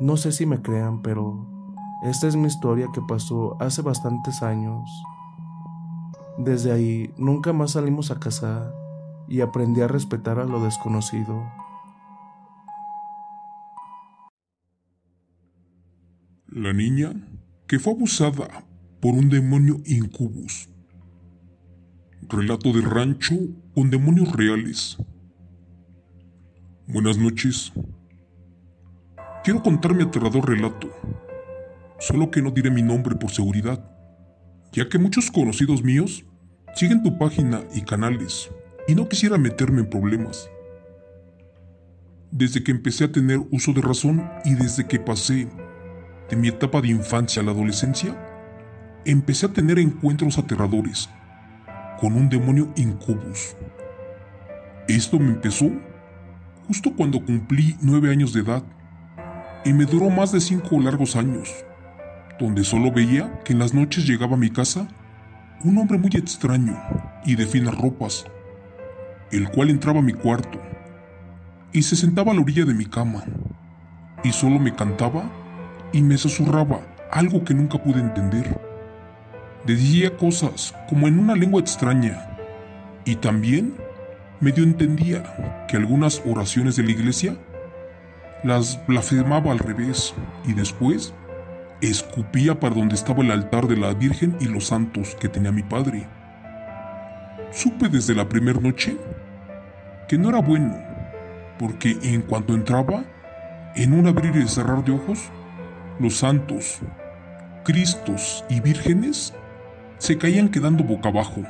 No sé si me crean, pero esta es mi historia que pasó hace bastantes años. Desde ahí nunca más salimos a cazar y aprendí a respetar a lo desconocido. La niña que fue abusada por un demonio incubus. Relato de rancho con demonios reales. Buenas noches. Quiero contar mi aterrador relato, solo que no diré mi nombre por seguridad, ya que muchos conocidos míos siguen tu página y canales, y no quisiera meterme en problemas. Desde que empecé a tener uso de razón y desde que pasé de mi etapa de infancia a la adolescencia, empecé a tener encuentros aterradores con un demonio incubus. Esto me empezó justo cuando cumplí nueve años de edad y me duró más de cinco largos años, donde solo veía que en las noches llegaba a mi casa un hombre muy extraño y de finas ropas, el cual entraba a mi cuarto y se sentaba a la orilla de mi cama y solo me cantaba y me susurraba algo que nunca pude entender. Decía cosas como en una lengua extraña y también medio entendía que algunas oraciones de la iglesia las blasfemaba al revés y después escupía para donde estaba el altar de la Virgen y los santos que tenía mi padre. Supe desde la primera noche que no era bueno, porque en cuanto entraba, en un abrir y cerrar de ojos, los santos, Cristos y vírgenes se caían quedando boca abajo.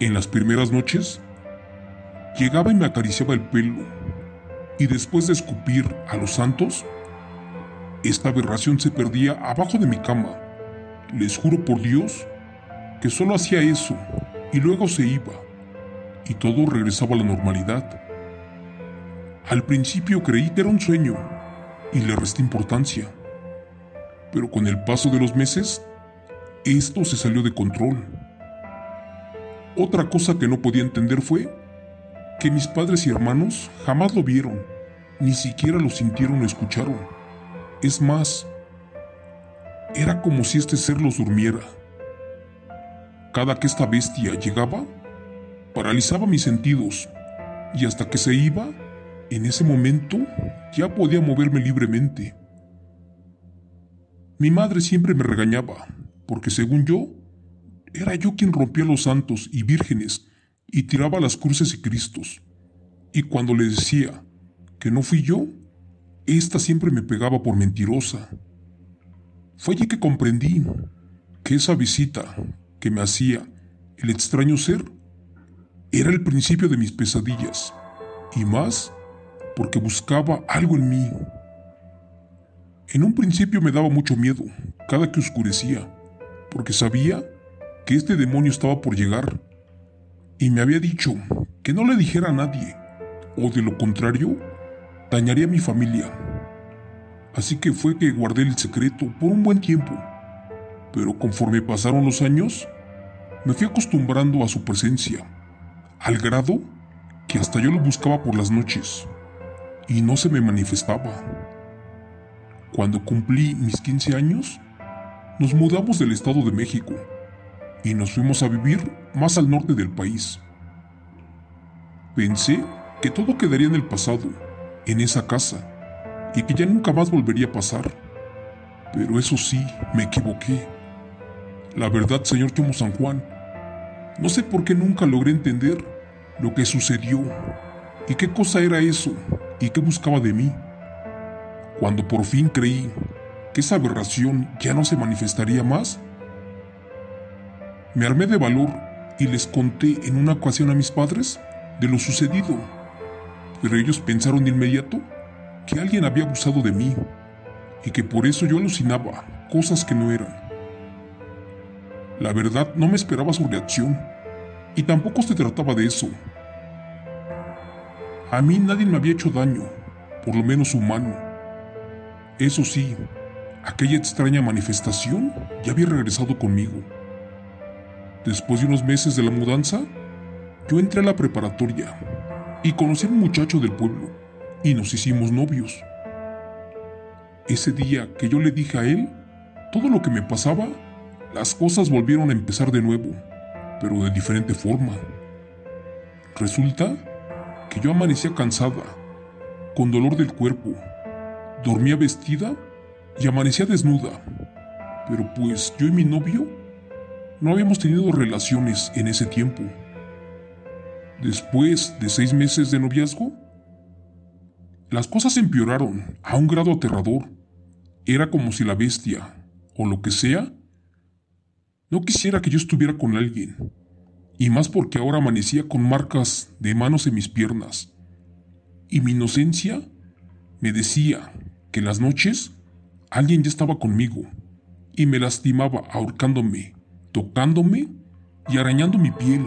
En las primeras noches, llegaba y me acariciaba el pelo, y después de escupir a los santos, esta aberración se perdía abajo de mi cama. Les juro por Dios que solo hacía eso y luego se iba, y todo regresaba a la normalidad. Al principio creí que era un sueño y le resté importancia, pero con el paso de los meses, esto se salió de control. Otra cosa que no podía entender fue que mis padres y hermanos jamás lo vieron, ni siquiera lo sintieron o escucharon. Es más, era como si este ser los durmiera. Cada que esta bestia llegaba, paralizaba mis sentidos, y hasta que se iba, en ese momento ya podía moverme libremente. Mi madre siempre me regañaba, porque según yo, era yo quien rompía los santos y vírgenes y tiraba las cruces y cristos. Y cuando le decía que no fui yo, esta siempre me pegaba por mentirosa. Fue allí que comprendí que esa visita que me hacía el extraño ser era el principio de mis pesadillas, y más porque buscaba algo en mí. En un principio me daba mucho miedo cada que oscurecía, porque sabía que este demonio estaba por llegar, y me había dicho que no le dijera a nadie, o de lo contrario, dañaría a mi familia. Así que fue que guardé el secreto por un buen tiempo. Pero conforme pasaron los años, me fui acostumbrando a su presencia, al grado que hasta yo lo buscaba por las noches y no se me manifestaba. Cuando cumplí mis 15 años, nos mudamos del Estado de México y nos fuimos a vivir más al norte del país. Pensé que todo quedaría en el pasado en esa casa y que ya nunca más volvería a pasar. Pero eso sí, me equivoqué. La verdad, señor Chomo San Juan, no sé por qué nunca logré entender lo que sucedió y qué cosa era eso y qué buscaba de mí. Cuando por fin creí que esa aberración ya no se manifestaría más, me armé de valor y les conté en una ocasión a mis padres de lo sucedido pero ellos pensaron de inmediato que alguien había abusado de mí y que por eso yo alucinaba cosas que no eran. La verdad no me esperaba su reacción y tampoco se trataba de eso. A mí nadie me había hecho daño, por lo menos humano. Eso sí, aquella extraña manifestación ya había regresado conmigo. Después de unos meses de la mudanza, yo entré a la preparatoria y conocí a un muchacho del pueblo y nos hicimos novios. Ese día que yo le dije a él todo lo que me pasaba, las cosas volvieron a empezar de nuevo, pero de diferente forma. Resulta que yo amanecía cansada, con dolor del cuerpo, dormía vestida y amanecía desnuda. Pero pues yo y mi novio no habíamos tenido relaciones en ese tiempo. Después de seis meses de noviazgo, las cosas empeoraron a un grado aterrador. Era como si la bestia, o lo que sea, no quisiera que yo estuviera con alguien, y más porque ahora amanecía con marcas de manos en mis piernas. Y mi inocencia me decía que las noches alguien ya estaba conmigo, y me lastimaba ahorcándome, tocándome y arañando mi piel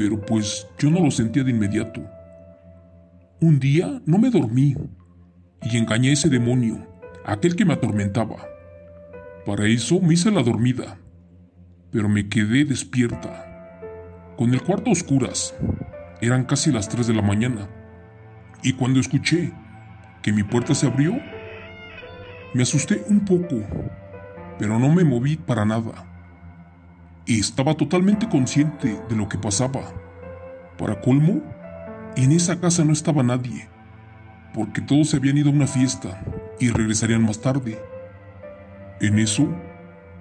pero pues yo no lo sentía de inmediato. Un día no me dormí y engañé a ese demonio, aquel que me atormentaba. Para eso me hice la dormida, pero me quedé despierta. Con el cuarto a oscuras, eran casi las 3 de la mañana, y cuando escuché que mi puerta se abrió, me asusté un poco, pero no me moví para nada estaba totalmente consciente de lo que pasaba. Para colmo, en esa casa no estaba nadie, porque todos se habían ido a una fiesta y regresarían más tarde. En eso,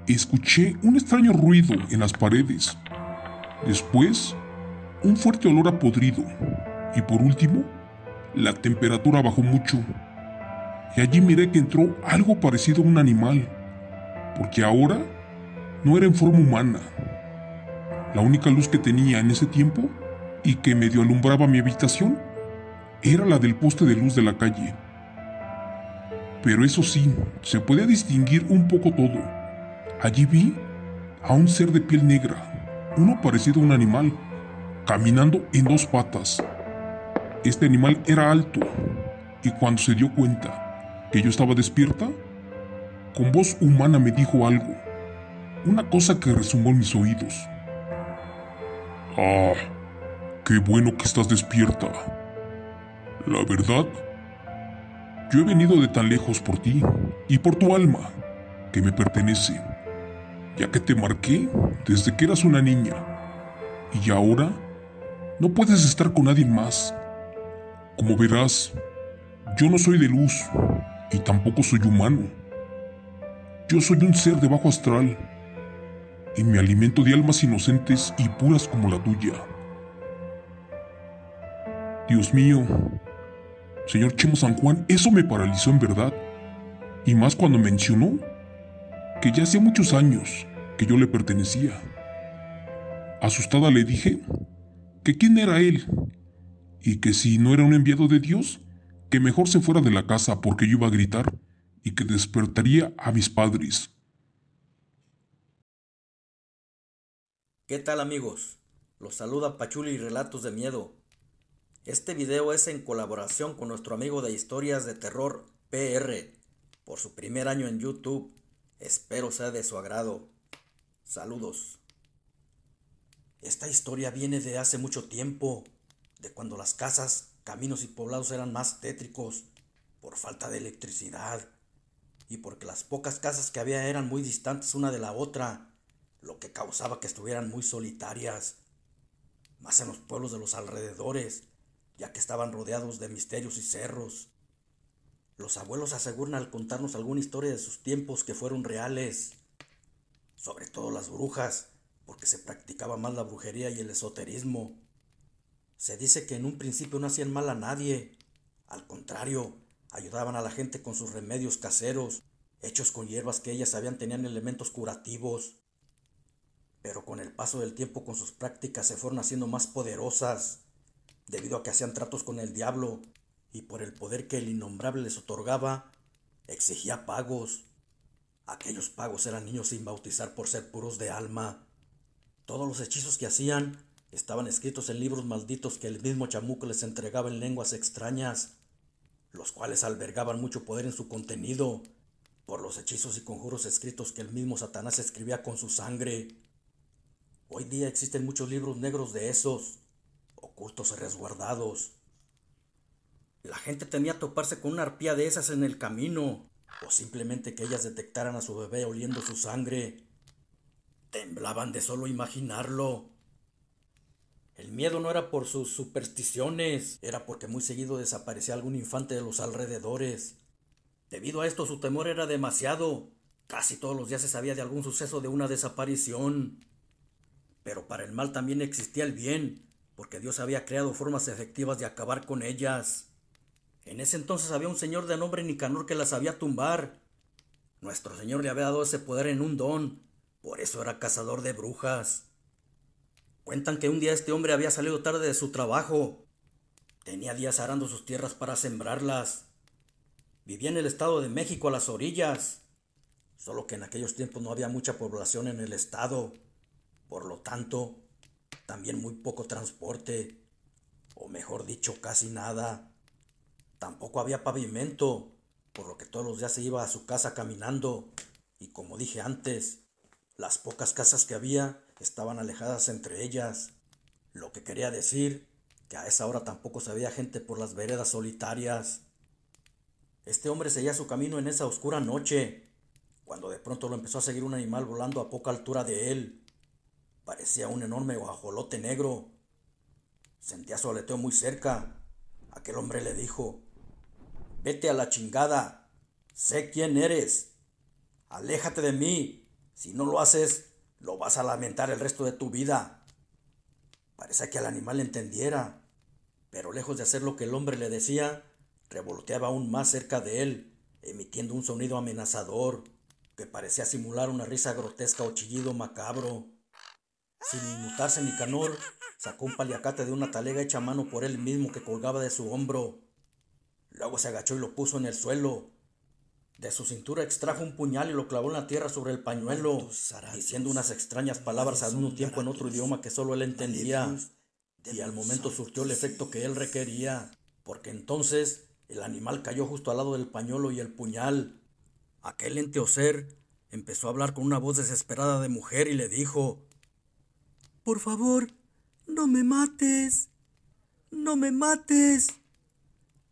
escuché un extraño ruido en las paredes. Después, un fuerte olor a podrido. Y por último, la temperatura bajó mucho. Y allí miré que entró algo parecido a un animal, porque ahora no era en forma humana. La única luz que tenía en ese tiempo y que medio alumbraba mi habitación era la del poste de luz de la calle. Pero eso sí, se podía distinguir un poco todo. Allí vi a un ser de piel negra, uno parecido a un animal, caminando en dos patas. Este animal era alto y cuando se dio cuenta que yo estaba despierta, con voz humana me dijo algo, una cosa que resumó en mis oídos. Ah, qué bueno que estás despierta. La verdad, yo he venido de tan lejos por ti y por tu alma, que me pertenece, ya que te marqué desde que eras una niña. Y ahora no puedes estar con nadie más. Como verás, yo no soy de luz y tampoco soy humano. Yo soy un ser de bajo astral y me alimento de almas inocentes y puras como la tuya. Dios mío, Señor Chemo San Juan, eso me paralizó en verdad. Y más cuando mencionó que ya hacía muchos años que yo le pertenecía. Asustada le dije que quién era él y que si no era un enviado de Dios, que mejor se fuera de la casa porque yo iba a gritar y que despertaría a mis padres. ¿Qué tal amigos? Los saluda Pachuli y Relatos de Miedo. Este video es en colaboración con nuestro amigo de historias de terror PR por su primer año en YouTube. Espero sea de su agrado. Saludos. Esta historia viene de hace mucho tiempo, de cuando las casas, caminos y poblados eran más tétricos por falta de electricidad y porque las pocas casas que había eran muy distantes una de la otra, lo que causaba que estuvieran muy solitarias, más en los pueblos de los alrededores ya que estaban rodeados de misterios y cerros. Los abuelos aseguran al contarnos alguna historia de sus tiempos que fueron reales, sobre todo las brujas, porque se practicaba más la brujería y el esoterismo. Se dice que en un principio no hacían mal a nadie, al contrario, ayudaban a la gente con sus remedios caseros, hechos con hierbas que ellas sabían tenían elementos curativos. Pero con el paso del tiempo con sus prácticas se fueron haciendo más poderosas debido a que hacían tratos con el diablo y por el poder que el innombrable les otorgaba, exigía pagos. Aquellos pagos eran niños sin bautizar por ser puros de alma. Todos los hechizos que hacían estaban escritos en libros malditos que el mismo chamuco les entregaba en lenguas extrañas, los cuales albergaban mucho poder en su contenido, por los hechizos y conjuros escritos que el mismo Satanás escribía con su sangre. Hoy día existen muchos libros negros de esos, ocultos y resguardados. La gente temía toparse con una arpía de esas en el camino, o simplemente que ellas detectaran a su bebé oliendo su sangre. Temblaban de solo imaginarlo. El miedo no era por sus supersticiones, era porque muy seguido desaparecía algún infante de los alrededores. Debido a esto su temor era demasiado. Casi todos los días se sabía de algún suceso de una desaparición. Pero para el mal también existía el bien, porque Dios había creado formas efectivas de acabar con ellas. En ese entonces había un señor de nombre Nicanor que las sabía tumbar. Nuestro Señor le había dado ese poder en un don, por eso era cazador de brujas. Cuentan que un día este hombre había salido tarde de su trabajo. Tenía días arando sus tierras para sembrarlas. Vivía en el estado de México a las orillas, solo que en aquellos tiempos no había mucha población en el estado. Por lo tanto, también muy poco transporte, o mejor dicho, casi nada. Tampoco había pavimento, por lo que todos los días se iba a su casa caminando, y como dije antes, las pocas casas que había estaban alejadas entre ellas, lo que quería decir que a esa hora tampoco se gente por las veredas solitarias. Este hombre seguía su camino en esa oscura noche, cuando de pronto lo empezó a seguir un animal volando a poca altura de él. Parecía un enorme guajolote negro. Sentía su aleteo muy cerca. Aquel hombre le dijo, Vete a la chingada. Sé quién eres. Aléjate de mí. Si no lo haces, lo vas a lamentar el resto de tu vida. Parecía que el animal entendiera, pero lejos de hacer lo que el hombre le decía, revoloteaba aún más cerca de él, emitiendo un sonido amenazador, que parecía simular una risa grotesca o chillido macabro. Sin inmutarse Nicanor, sacó un paliacate de una talega hecha a mano por él mismo que colgaba de su hombro. Luego se agachó y lo puso en el suelo. De su cintura extrajo un puñal y lo clavó en la tierra sobre el pañuelo, diciendo unas extrañas palabras al mismo tiempo en otro idioma que solo él entendía. Y al momento surtió el efecto que él requería, porque entonces el animal cayó justo al lado del pañuelo y el puñal. Aquel ente o ser empezó a hablar con una voz desesperada de mujer y le dijo, Por favor, no me mates, no me mates.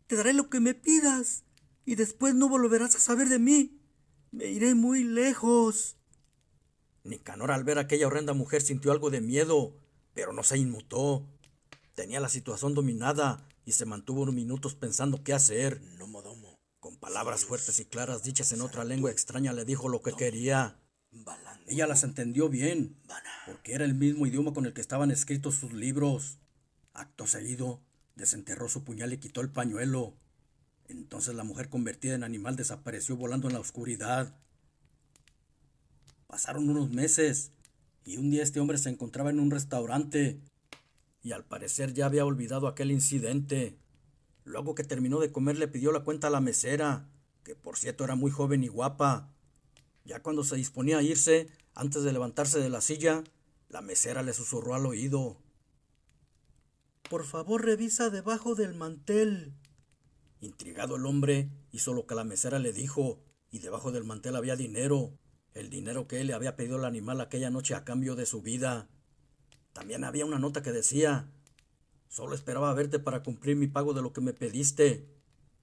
Te daré lo que me pidas y después no volverás a saber de mí. Me iré muy lejos. Nicanor al ver a aquella horrenda mujer sintió algo de miedo, pero no se inmutó. Tenía la situación dominada y se mantuvo unos minutos pensando qué hacer. Con palabras fuertes y claras dichas en otra lengua extraña le dijo lo que quería. Ella las entendió bien, porque era el mismo idioma con el que estaban escritos sus libros. Acto seguido, desenterró su puñal y quitó el pañuelo. Entonces la mujer convertida en animal desapareció volando en la oscuridad. Pasaron unos meses y un día este hombre se encontraba en un restaurante y al parecer ya había olvidado aquel incidente. Luego que terminó de comer le pidió la cuenta a la mesera, que por cierto era muy joven y guapa. Ya cuando se disponía a irse, antes de levantarse de la silla, la mesera le susurró al oído. Por favor revisa debajo del mantel. Intrigado el hombre hizo lo que la mesera le dijo, y debajo del mantel había dinero, el dinero que él le había pedido al animal aquella noche a cambio de su vida. También había una nota que decía, solo esperaba verte para cumplir mi pago de lo que me pediste.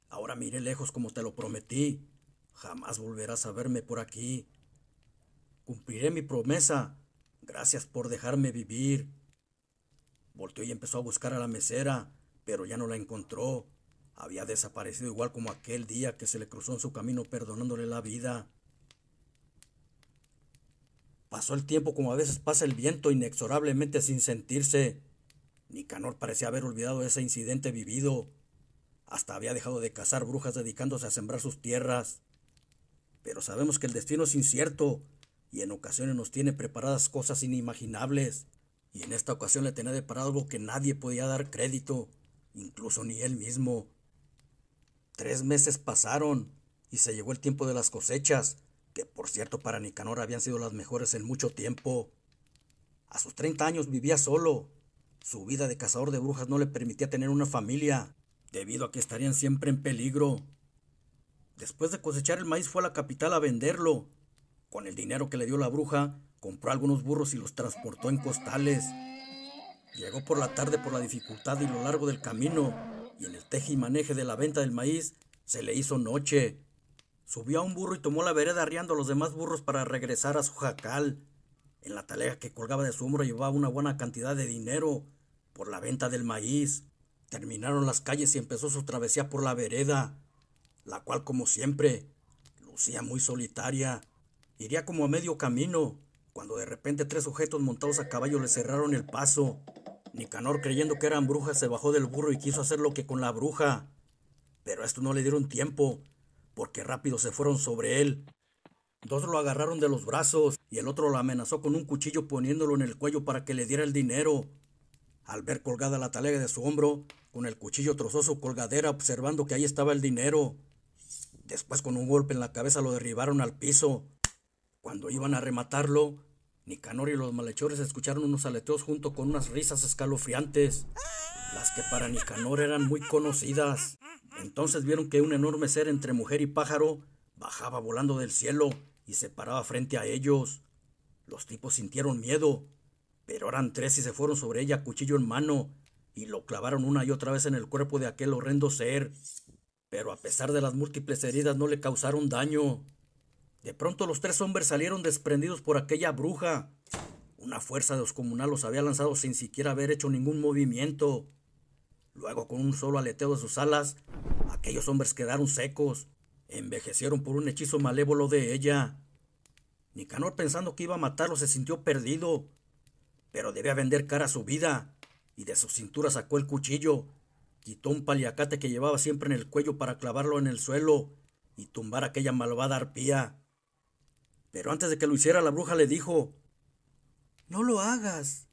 Ahora miré lejos como te lo prometí. Jamás volverás a verme por aquí. Cumpliré mi promesa. Gracias por dejarme vivir. Volteó y empezó a buscar a la mesera, pero ya no la encontró. Había desaparecido igual como aquel día que se le cruzó en su camino perdonándole la vida. Pasó el tiempo como a veces pasa el viento inexorablemente sin sentirse. Nicanor parecía haber olvidado ese incidente vivido. Hasta había dejado de cazar brujas dedicándose a sembrar sus tierras. Pero sabemos que el destino es incierto y en ocasiones nos tiene preparadas cosas inimaginables. Y en esta ocasión le tenía deparado algo que nadie podía dar crédito, incluso ni él mismo. Tres meses pasaron y se llegó el tiempo de las cosechas, que por cierto para Nicanor habían sido las mejores en mucho tiempo. A sus 30 años vivía solo. Su vida de cazador de brujas no le permitía tener una familia, debido a que estarían siempre en peligro. Después de cosechar el maíz fue a la capital a venderlo. Con el dinero que le dio la bruja, compró algunos burros y los transportó en costales. Llegó por la tarde por la dificultad y lo largo del camino, y en el teje y maneje de la venta del maíz se le hizo noche. Subió a un burro y tomó la vereda arriando a los demás burros para regresar a su jacal. En la talega que colgaba de su hombro llevaba una buena cantidad de dinero por la venta del maíz. Terminaron las calles y empezó su travesía por la vereda, la cual, como siempre, lucía muy solitaria. Iría como a medio camino, cuando de repente tres sujetos montados a caballo le cerraron el paso. Nicanor, creyendo que eran brujas, se bajó del burro y quiso hacer lo que con la bruja. Pero esto no le dieron tiempo, porque rápido se fueron sobre él. Dos lo agarraron de los brazos y el otro lo amenazó con un cuchillo poniéndolo en el cuello para que le diera el dinero. Al ver colgada la talega de su hombro, con el cuchillo trozó su colgadera observando que ahí estaba el dinero. Después con un golpe en la cabeza lo derribaron al piso. Cuando iban a rematarlo, Nicanor y los malhechores escucharon unos aleteos junto con unas risas escalofriantes, las que para Nicanor eran muy conocidas. Entonces vieron que un enorme ser entre mujer y pájaro bajaba volando del cielo y se paraba frente a ellos. Los tipos sintieron miedo, pero eran tres y se fueron sobre ella cuchillo en mano y lo clavaron una y otra vez en el cuerpo de aquel horrendo ser. Pero a pesar de las múltiples heridas no le causaron daño. De pronto los tres hombres salieron desprendidos por aquella bruja. Una fuerza descomunal los había lanzado sin siquiera haber hecho ningún movimiento. Luego, con un solo aleteo de sus alas, aquellos hombres quedaron secos, envejecieron por un hechizo malévolo de ella. Nicanor, pensando que iba a matarlo, se sintió perdido, pero debía vender cara a su vida, y de su cintura sacó el cuchillo, quitó un paliacate que llevaba siempre en el cuello para clavarlo en el suelo y tumbar aquella malvada arpía. Pero antes de que lo hiciera, la bruja le dijo, No lo hagas.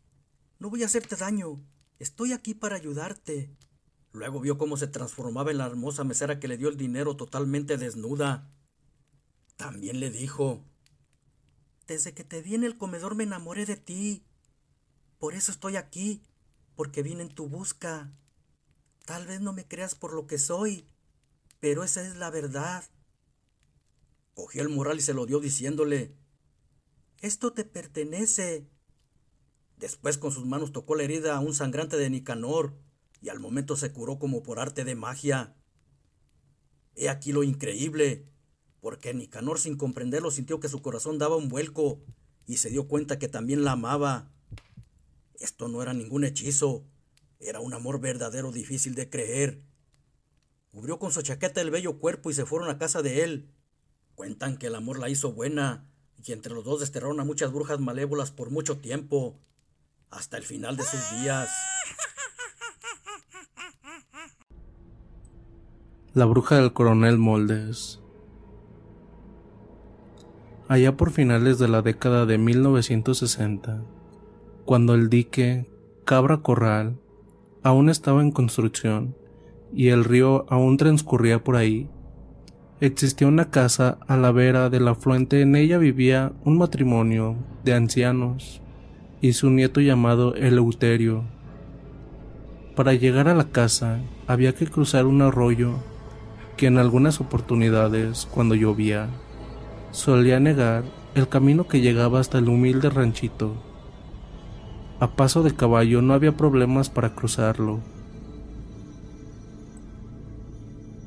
No voy a hacerte daño. Estoy aquí para ayudarte. Luego vio cómo se transformaba en la hermosa mesera que le dio el dinero totalmente desnuda. También le dijo, Desde que te vi en el comedor me enamoré de ti. Por eso estoy aquí, porque vine en tu busca. Tal vez no me creas por lo que soy, pero esa es la verdad. Cogió el morral y se lo dio diciéndole, Esto te pertenece. Después con sus manos tocó la herida a un sangrante de Nicanor, y al momento se curó como por arte de magia. He aquí lo increíble, porque Nicanor sin comprenderlo sintió que su corazón daba un vuelco, y se dio cuenta que también la amaba. Esto no era ningún hechizo, era un amor verdadero difícil de creer. Cubrió con su chaqueta el bello cuerpo y se fueron a casa de él. Cuentan que el amor la hizo buena, y entre los dos desterraron a muchas brujas malévolas por mucho tiempo, hasta el final de sus días. La bruja del coronel Moldes. Allá por finales de la década de 1960, cuando el dique Cabra Corral aún estaba en construcción y el río aún transcurría por ahí, existía una casa a la vera del afluente. En ella vivía un matrimonio de ancianos y su nieto llamado Eleuterio. Para llegar a la casa había que cruzar un arroyo que en algunas oportunidades, cuando llovía, solía negar el camino que llegaba hasta el humilde ranchito. A paso de caballo no había problemas para cruzarlo.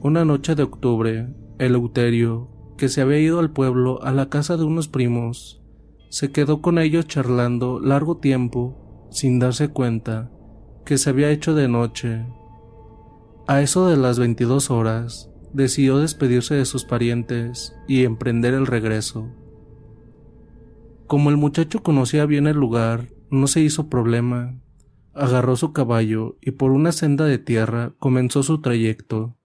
Una noche de octubre, Eleuterio, que se había ido al pueblo a la casa de unos primos, se quedó con ellos charlando largo tiempo, sin darse cuenta que se había hecho de noche. A eso de las veintidós horas, decidió despedirse de sus parientes y emprender el regreso. Como el muchacho conocía bien el lugar, no se hizo problema. Agarró su caballo y por una senda de tierra comenzó su trayecto.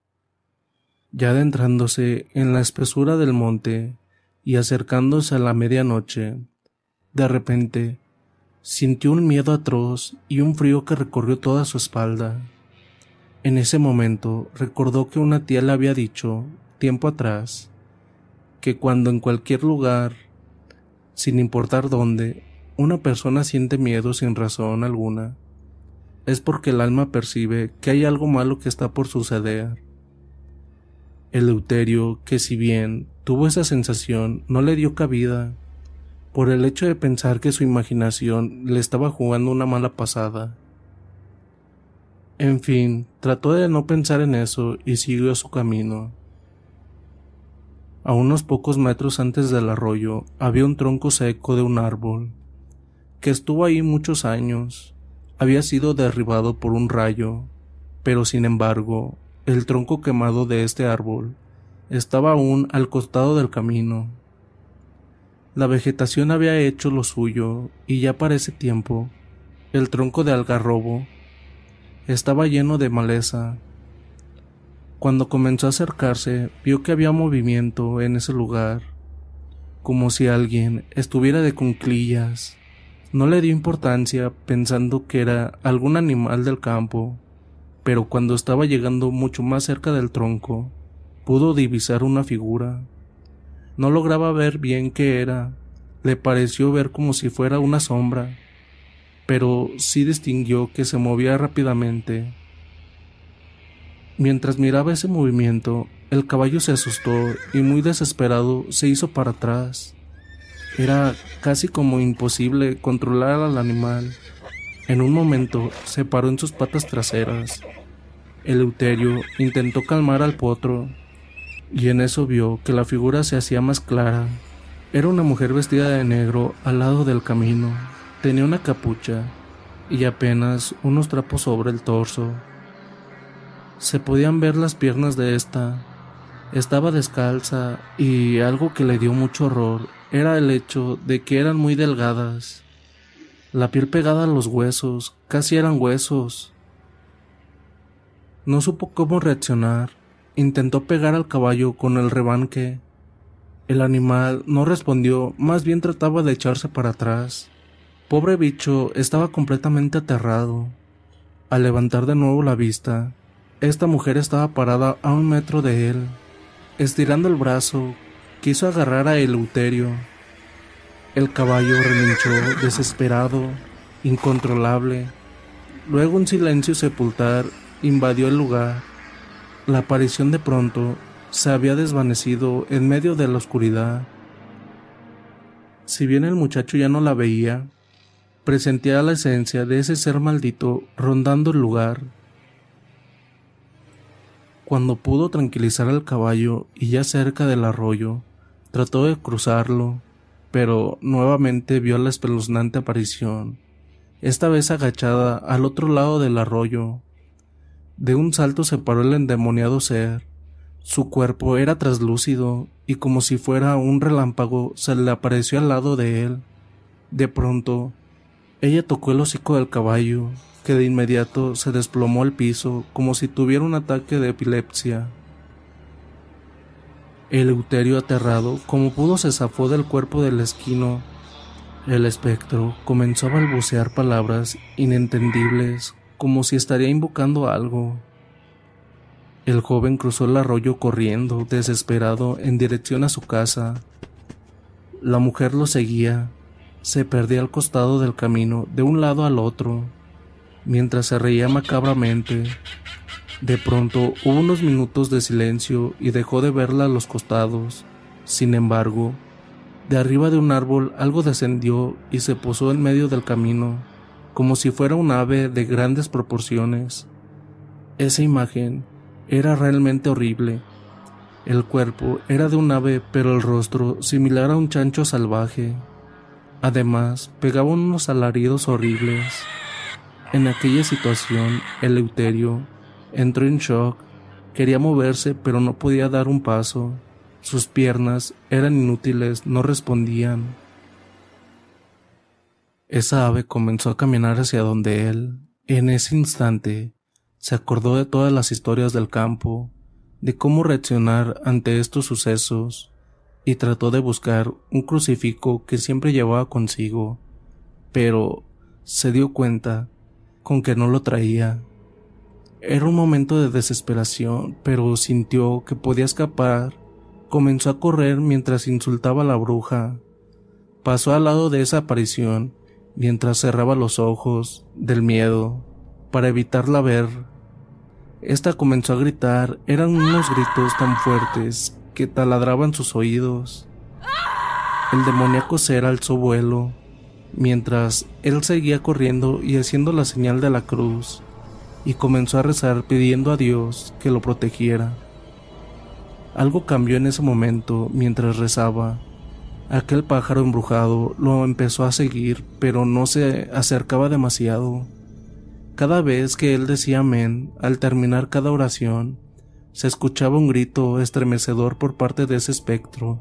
Ya adentrándose en la espesura del monte y acercándose a la medianoche, de repente sintió un miedo atroz y un frío que recorrió toda su espalda. En ese momento recordó que una tía le había dicho, tiempo atrás, que cuando en cualquier lugar, sin importar dónde, una persona siente miedo sin razón alguna, es porque el alma percibe que hay algo malo que está por suceder. Eleuterio, que si bien tuvo esa sensación, no le dio cabida, por el hecho de pensar que su imaginación le estaba jugando una mala pasada. En fin, trató de no pensar en eso y siguió su camino. A unos pocos metros antes del arroyo había un tronco seco de un árbol, que estuvo ahí muchos años. Había sido derribado por un rayo, pero sin embargo el tronco quemado de este árbol estaba aún al costado del camino. La vegetación había hecho lo suyo y ya para ese tiempo el tronco de algarrobo estaba lleno de maleza. Cuando comenzó a acercarse vio que había movimiento en ese lugar, como si alguien estuviera de cunclillas. No le dio importancia pensando que era algún animal del campo pero cuando estaba llegando mucho más cerca del tronco, pudo divisar una figura. No lograba ver bien qué era, le pareció ver como si fuera una sombra, pero sí distinguió que se movía rápidamente. Mientras miraba ese movimiento, el caballo se asustó y muy desesperado se hizo para atrás. Era casi como imposible controlar al animal. En un momento se paró en sus patas traseras. Eleuterio intentó calmar al potro, y en eso vio que la figura se hacía más clara. Era una mujer vestida de negro al lado del camino. Tenía una capucha y apenas unos trapos sobre el torso. Se podían ver las piernas de esta. Estaba descalza y algo que le dio mucho horror era el hecho de que eran muy delgadas la piel pegada a los huesos, casi eran huesos. No supo cómo reaccionar. Intentó pegar al caballo con el rebanque. El animal no respondió, más bien trataba de echarse para atrás. Pobre bicho estaba completamente aterrado. Al levantar de nuevo la vista, esta mujer estaba parada a un metro de él. Estirando el brazo, quiso agarrar a Eleuterio. El caballo relinchó desesperado, incontrolable. Luego un silencio sepultar invadió el lugar. La aparición de pronto se había desvanecido en medio de la oscuridad. Si bien el muchacho ya no la veía, presentía la esencia de ese ser maldito rondando el lugar. Cuando pudo tranquilizar al caballo y ya cerca del arroyo, trató de cruzarlo, pero nuevamente vio la espeluznante aparición, esta vez agachada al otro lado del arroyo. De un salto se paró el endemoniado ser, su cuerpo era traslúcido y como si fuera un relámpago se le apareció al lado de él. De pronto, ella tocó el hocico del caballo, que de inmediato se desplomó al piso como si tuviera un ataque de epilepsia. El Euterio aterrado, como pudo, se zafó del cuerpo del esquino. El espectro comenzó a balbucear palabras inentendibles, como si estaría invocando algo. El joven cruzó el arroyo corriendo, desesperado, en dirección a su casa. La mujer lo seguía. Se perdía al costado del camino, de un lado al otro, mientras se reía macabramente. De pronto hubo unos minutos de silencio y dejó de verla a los costados. Sin embargo, de arriba de un árbol algo descendió y se posó en medio del camino, como si fuera un ave de grandes proporciones. Esa imagen era realmente horrible. El cuerpo era de un ave, pero el rostro similar a un chancho salvaje. Además, pegaba unos alaridos horribles. En aquella situación, el Eleuterio entró en shock. Quería moverse, pero no podía dar un paso. Sus piernas eran inútiles, no respondían. Esa ave comenzó a caminar hacia donde él. En ese instante, se acordó de todas las historias del campo, de cómo reaccionar ante estos sucesos, y trató de buscar un crucifijo que siempre llevaba consigo, pero se dio cuenta con que no lo traía. Era un momento de desesperación, pero sintió que podía escapar. Comenzó a correr mientras insultaba a la bruja. Pasó al lado de esa aparición mientras cerraba los ojos del miedo para evitarla ver. Esta comenzó a gritar, eran unos gritos tan fuertes que taladraban sus oídos. El demoníaco ser alzó vuelo, mientras él seguía corriendo y haciendo la señal de la cruz, y comenzó a rezar pidiendo a Dios que lo protegiera. Algo cambió en ese momento mientras rezaba. Aquel pájaro embrujado lo empezó a seguir, pero no se acercaba demasiado. Cada vez que él decía amén, al terminar cada oración, se escuchaba un grito estremecedor por parte de ese espectro.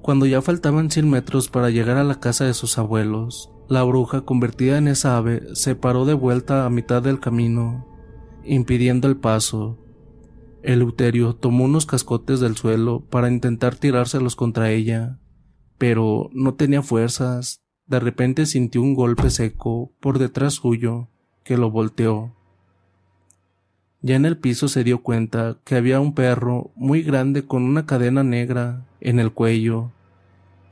Cuando ya faltaban cien metros para llegar a la casa de sus abuelos, la bruja, convertida en esa ave, se paró de vuelta a mitad del camino, impidiendo el paso. Eleuterio tomó unos cascotes del suelo para intentar tirárselos contra ella, pero no tenía fuerzas, de repente sintió un golpe seco por detrás suyo que lo volteó. Ya en el piso se dio cuenta que había un perro muy grande con una cadena negra en el cuello,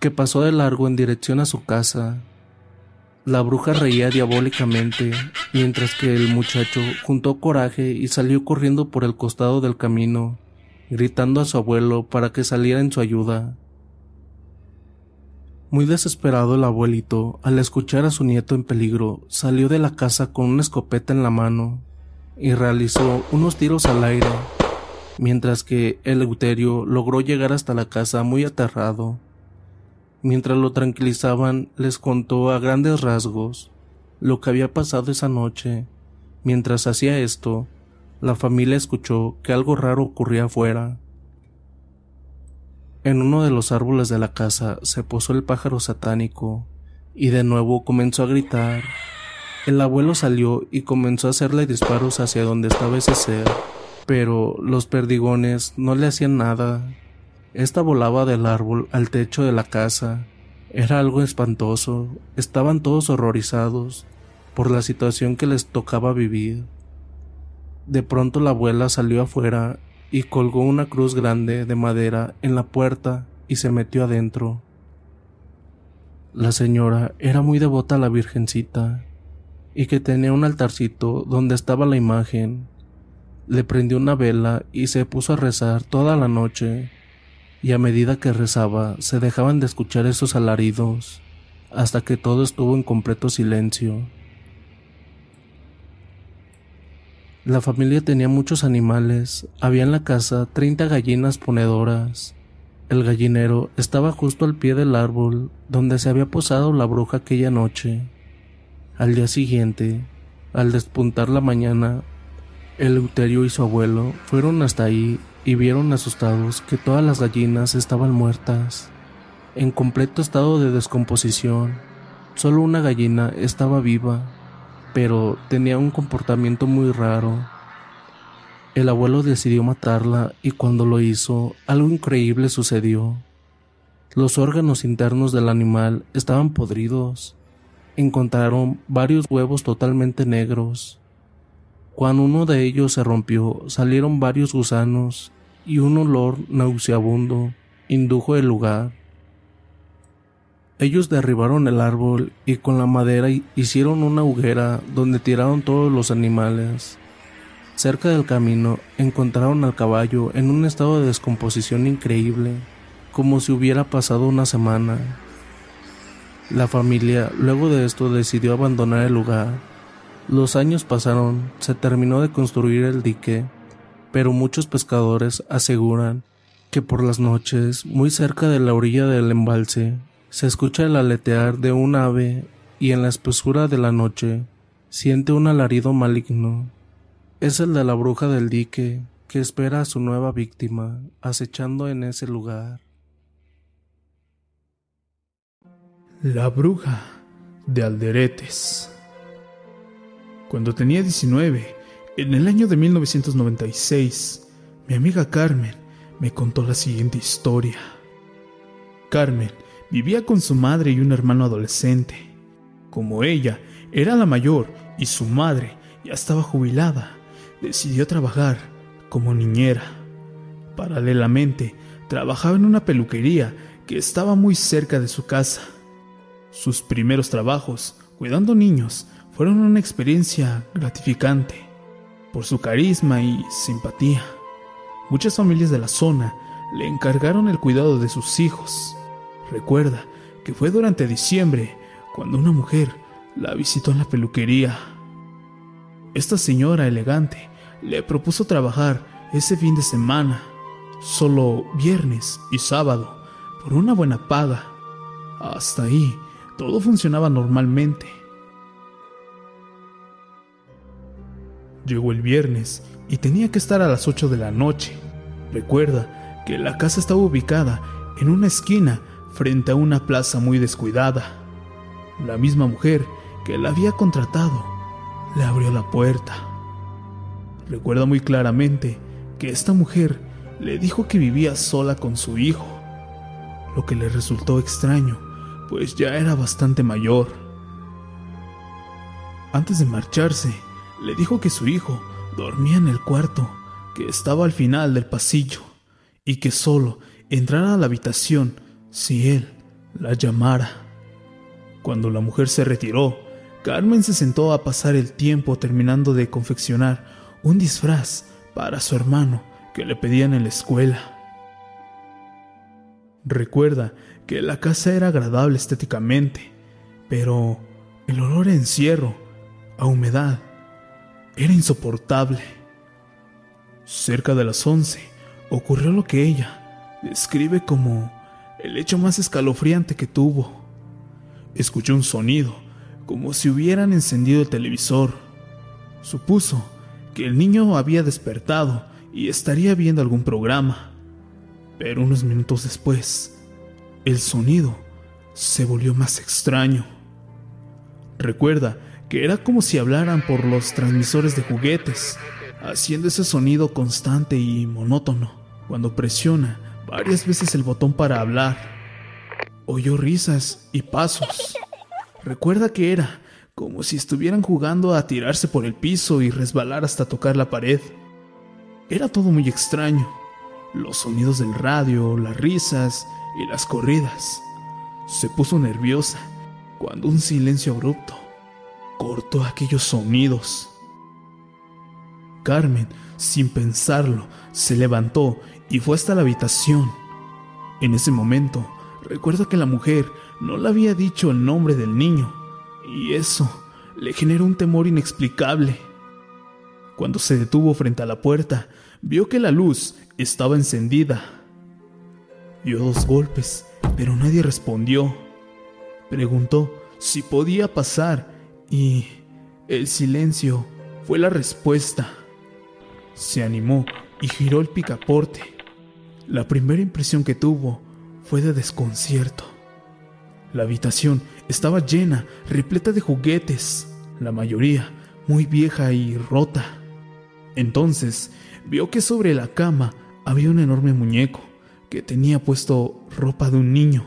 que pasó de largo en dirección a su casa. La bruja reía diabólicamente, mientras que el muchacho juntó coraje y salió corriendo por el costado del camino, gritando a su abuelo para que saliera en su ayuda. Muy desesperado el abuelito, al escuchar a su nieto en peligro, salió de la casa con una escopeta en la mano y realizó unos tiros al aire, mientras que el Euterio logró llegar hasta la casa muy aterrado. Mientras lo tranquilizaban, les contó a grandes rasgos lo que había pasado esa noche. Mientras hacía esto, la familia escuchó que algo raro ocurría afuera. En uno de los árboles de la casa se posó el pájaro satánico y de nuevo comenzó a gritar. El abuelo salió y comenzó a hacerle disparos hacia donde estaba ese ser, pero los perdigones no le hacían nada. Esta volaba del árbol al techo de la casa. Era algo espantoso. Estaban todos horrorizados por la situación que les tocaba vivir. De pronto la abuela salió afuera y colgó una cruz grande de madera en la puerta y se metió adentro. La señora era muy devota a la Virgencita y que tenía un altarcito donde estaba la imagen. Le prendió una vela y se puso a rezar toda la noche y a medida que rezaba se dejaban de escuchar esos alaridos hasta que todo estuvo en completo silencio. La familia tenía muchos animales, había en la casa 30 gallinas ponedoras. El gallinero estaba justo al pie del árbol donde se había posado la bruja aquella noche. Al día siguiente, al despuntar la mañana, Eleuterio y su abuelo fueron hasta ahí y vieron asustados que todas las gallinas estaban muertas, en completo estado de descomposición. Solo una gallina estaba viva, pero tenía un comportamiento muy raro. El abuelo decidió matarla y cuando lo hizo, algo increíble sucedió. Los órganos internos del animal estaban podridos. Encontraron varios huevos totalmente negros. Cuando uno de ellos se rompió, salieron varios gusanos y un olor nauseabundo indujo el lugar. Ellos derribaron el árbol y con la madera hicieron una hoguera donde tiraron todos los animales. Cerca del camino encontraron al caballo en un estado de descomposición increíble, como si hubiera pasado una semana. La familia luego de esto decidió abandonar el lugar los años pasaron, se terminó de construir el dique, pero muchos pescadores aseguran que por las noches, muy cerca de la orilla del embalse, se escucha el aletear de un ave y en la espesura de la noche siente un alarido maligno. Es el de la bruja del dique que espera a su nueva víctima acechando en ese lugar. La bruja de Alderetes. Cuando tenía 19, en el año de 1996, mi amiga Carmen me contó la siguiente historia. Carmen vivía con su madre y un hermano adolescente. Como ella era la mayor y su madre ya estaba jubilada, decidió trabajar como niñera. Paralelamente, trabajaba en una peluquería que estaba muy cerca de su casa. Sus primeros trabajos, cuidando niños, fueron una experiencia gratificante por su carisma y simpatía. Muchas familias de la zona le encargaron el cuidado de sus hijos. Recuerda que fue durante diciembre cuando una mujer la visitó en la peluquería. Esta señora elegante le propuso trabajar ese fin de semana, solo viernes y sábado, por una buena paga. Hasta ahí todo funcionaba normalmente. Llegó el viernes y tenía que estar a las 8 de la noche. Recuerda que la casa estaba ubicada en una esquina frente a una plaza muy descuidada. La misma mujer que la había contratado le abrió la puerta. Recuerda muy claramente que esta mujer le dijo que vivía sola con su hijo, lo que le resultó extraño, pues ya era bastante mayor. Antes de marcharse, le dijo que su hijo dormía en el cuarto que estaba al final del pasillo y que solo entrara a la habitación si él la llamara. Cuando la mujer se retiró, Carmen se sentó a pasar el tiempo terminando de confeccionar un disfraz para su hermano que le pedían en la escuela. Recuerda que la casa era agradable estéticamente, pero el olor a encierro, a humedad era insoportable. Cerca de las once ocurrió lo que ella describe como el hecho más escalofriante que tuvo. Escuchó un sonido, como si hubieran encendido el televisor. Supuso que el niño había despertado y estaría viendo algún programa. Pero unos minutos después, el sonido se volvió más extraño. Recuerda que era como si hablaran por los transmisores de juguetes, haciendo ese sonido constante y monótono. Cuando presiona varias veces el botón para hablar. Oyó risas y pasos. Recuerda que era como si estuvieran jugando a tirarse por el piso y resbalar hasta tocar la pared. Era todo muy extraño. Los sonidos del radio, las risas y las corridas. Se puso nerviosa cuando un silencio abrupto cortó aquellos sonidos. Carmen, sin pensarlo, se levantó y fue hasta la habitación. En ese momento, recuerda que la mujer no le había dicho el nombre del niño, y eso le generó un temor inexplicable. Cuando se detuvo frente a la puerta, vio que la luz estaba encendida. Dio dos golpes, pero nadie respondió. Preguntó si podía pasar y el silencio fue la respuesta. Se animó y giró el picaporte. La primera impresión que tuvo fue de desconcierto. La habitación estaba llena, repleta de juguetes, la mayoría muy vieja y rota. Entonces vio que sobre la cama había un enorme muñeco que tenía puesto ropa de un niño.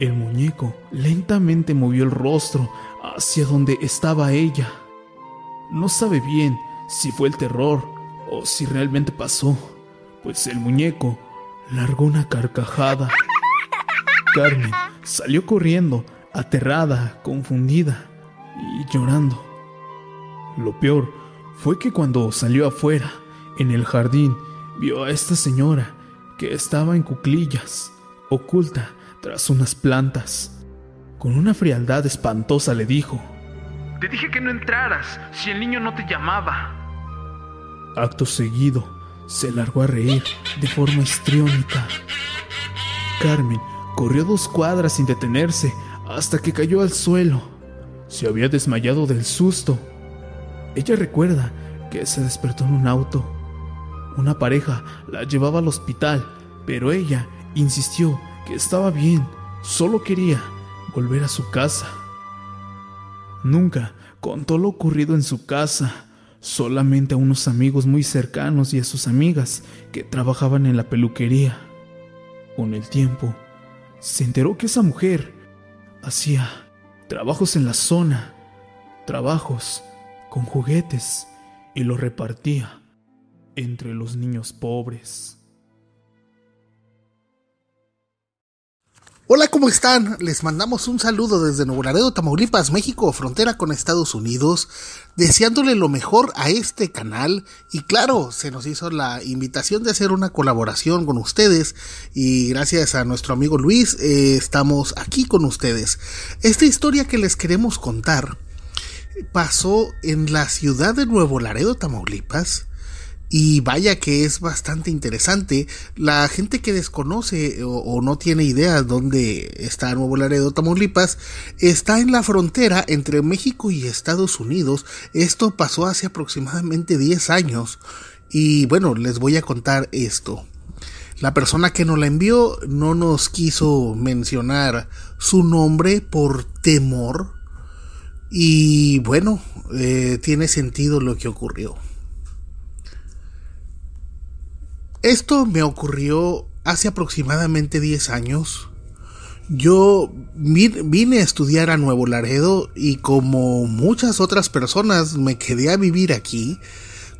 El muñeco lentamente movió el rostro hacia donde estaba ella. No sabe bien si fue el terror o si realmente pasó, pues el muñeco largó una carcajada. Carmen salió corriendo, aterrada, confundida y llorando. Lo peor fue que cuando salió afuera, en el jardín, vio a esta señora que estaba en cuclillas, oculta tras unas plantas. Con una frialdad espantosa le dijo, Te dije que no entraras si el niño no te llamaba. Acto seguido, se largó a reír de forma histriónica. Carmen corrió dos cuadras sin detenerse hasta que cayó al suelo. Se había desmayado del susto. Ella recuerda que se despertó en un auto. Una pareja la llevaba al hospital, pero ella insistió que estaba bien, solo quería volver a su casa. Nunca contó lo ocurrido en su casa, solamente a unos amigos muy cercanos y a sus amigas que trabajaban en la peluquería. Con el tiempo, se enteró que esa mujer hacía trabajos en la zona, trabajos con juguetes y los repartía entre los niños pobres. Hola, ¿cómo están? Les mandamos un saludo desde Nuevo Laredo, Tamaulipas, México, frontera con Estados Unidos, deseándole lo mejor a este canal y claro, se nos hizo la invitación de hacer una colaboración con ustedes y gracias a nuestro amigo Luis eh, estamos aquí con ustedes. Esta historia que les queremos contar pasó en la ciudad de Nuevo Laredo, Tamaulipas, y vaya que es bastante interesante. La gente que desconoce o, no tiene idea dónde está Nuevo Laredo, Tamaulipas, está en la frontera entre México y Estados Unidos. Esto pasó hace aproximadamente 10 años. Y bueno, les voy a contar esto. La persona que nos la envió no nos quiso mencionar su nombre por temor. Y bueno, eh, tiene sentido lo que ocurrió. Esto me ocurrió hace aproximadamente 10 años. Yo vine a estudiar a Nuevo Laredo y como muchas otras personas me quedé a vivir aquí.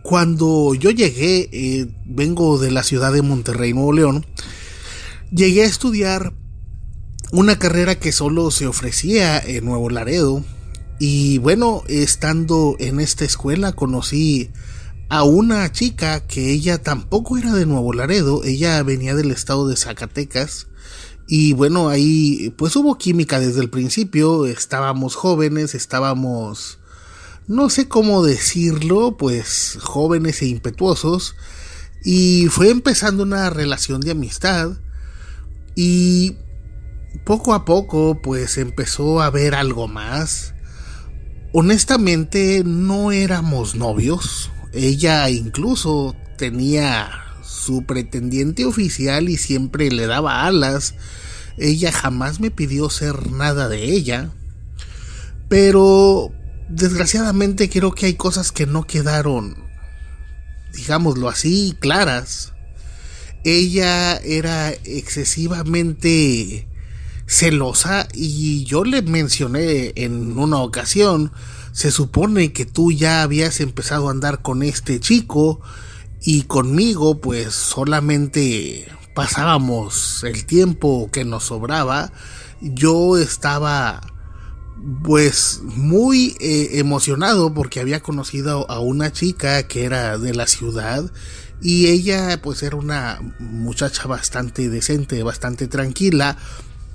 Cuando yo llegué, eh, vengo de la ciudad de Monterrey, Nuevo León, llegué a estudiar una carrera que solo se ofrecía en Nuevo Laredo. Y bueno, estando en esta escuela conocí a una chica que ella tampoco era de Nuevo Laredo, ella venía del estado de Zacatecas. Y bueno, ahí pues hubo química desde el principio, estábamos jóvenes, estábamos, no sé cómo decirlo, pues jóvenes e impetuosos. Y fue empezando una relación de amistad. Y poco a poco pues empezó a haber algo más. Honestamente no éramos novios, ella incluso tenía su pretendiente oficial y siempre le daba alas. Ella jamás me pidió ser nada de ella. Pero desgraciadamente creo que hay cosas que no quedaron, digámoslo así, claras. ella era excesivamente celosa y yo le mencioné en una ocasión, se supone que tú ya habías empezado a andar con este chico y conmigo pues solamente pasábamos el tiempo que nos sobraba. Yo estaba pues muy eh, emocionado porque había conocido a una chica que era de la ciudad y ella pues era una muchacha bastante decente, bastante tranquila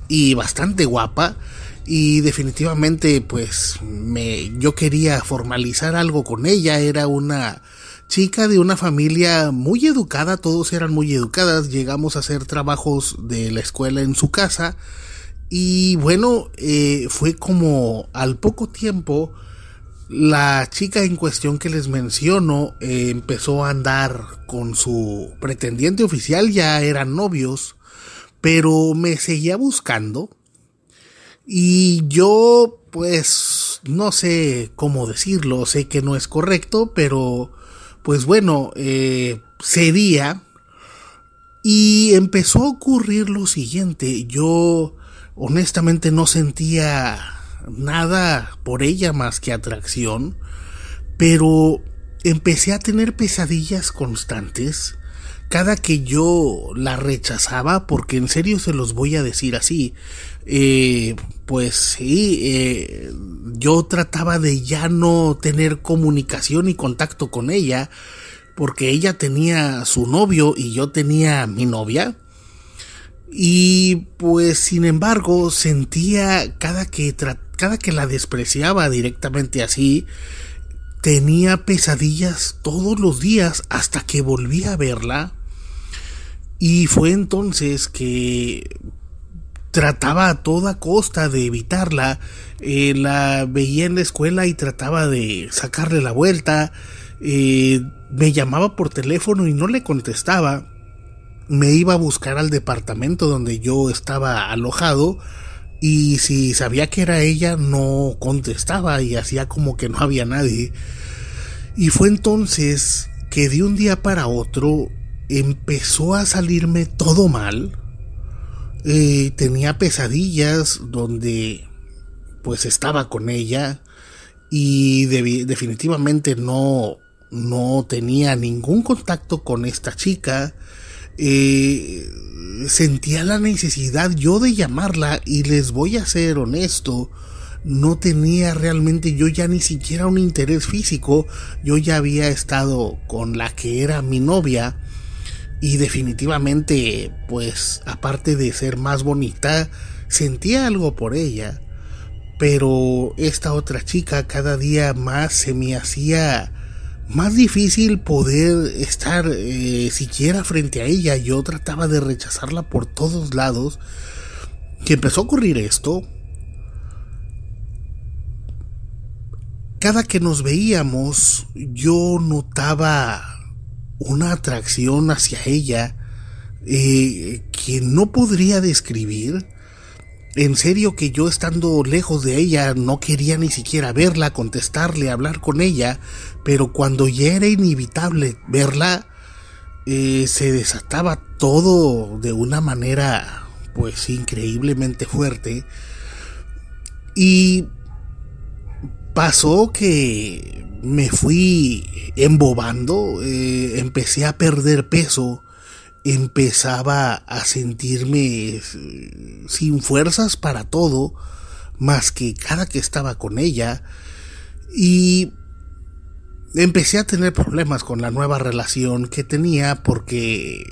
y bastante guapa y definitivamente pues me yo quería formalizar algo con ella. Era una chica de una familia muy educada todos eran muy educadas. Llegamos a hacer trabajos de la escuela en su casa y bueno eh, fue como al poco tiempo la chica en cuestión que les menciono eh, empezó a andar con su pretendiente oficial ya eran novios pero me seguía buscando y yo pues no sé cómo decirlo, sé que no es correcto, pero pues bueno, eh, cedía. Y empezó a ocurrir lo siguiente, yo honestamente no sentía nada por ella más que atracción, pero empecé a tener pesadillas constantes cada que yo la rechazaba, porque en serio se los voy a decir así, eh, pues sí, eh, yo trataba de ya no tener comunicación y contacto con ella, porque ella tenía su novio y yo tenía mi novia. Y pues sin embargo sentía cada que, cada que la despreciaba directamente así, tenía pesadillas todos los días hasta que volví a verla y fue entonces que trataba a toda costa de evitarla. Eh, la veía en la escuela y trataba de sacarle la vuelta. Eh, me llamaba por teléfono y no le contestaba. Me iba a buscar al departamento donde yo estaba alojado y si sabía que era ella no contestaba y hacía como que no había nadie. Y fue entonces que de un día para otro empezó a salirme todo mal. Eh, tenía pesadillas donde pues estaba con ella y definitivamente no, no tenía ningún contacto con esta chica. Eh, sentía la necesidad yo de llamarla y les voy a ser honesto, no tenía realmente yo ya ni siquiera un interés físico, yo ya había estado con la que era mi novia y definitivamente, pues, aparte de ser más bonita, sentía algo por ella. Pero esta otra chica cada día más se me hacía más difícil poder estar eh, siquiera frente a ella. Yo trataba de rechazarla por todos lados. Que empezó a ocurrir esto. Cada que nos veíamos, yo notaba una atracción hacia ella eh, que no podría describir. En serio que yo estando lejos de ella no quería ni siquiera verla, contestarle, hablar con ella, pero cuando ya era inevitable verla, eh, se desataba todo de una manera pues increíblemente fuerte. Y pasó que me fui embobando, eh, empecé a perder peso, empezaba a sentirme eh, sin fuerzas para todo, más que cada que estaba con ella, y empecé a tener problemas con la nueva relación que tenía porque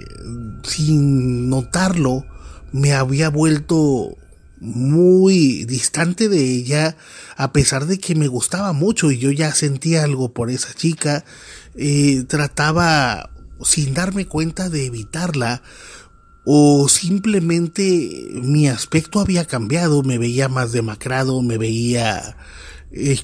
sin notarlo me había vuelto muy distante de ella, a pesar de que me gustaba mucho y yo ya sentía algo por esa chica, eh, trataba sin darme cuenta de evitarla o simplemente mi aspecto había cambiado, me veía más demacrado, me veía... Eh,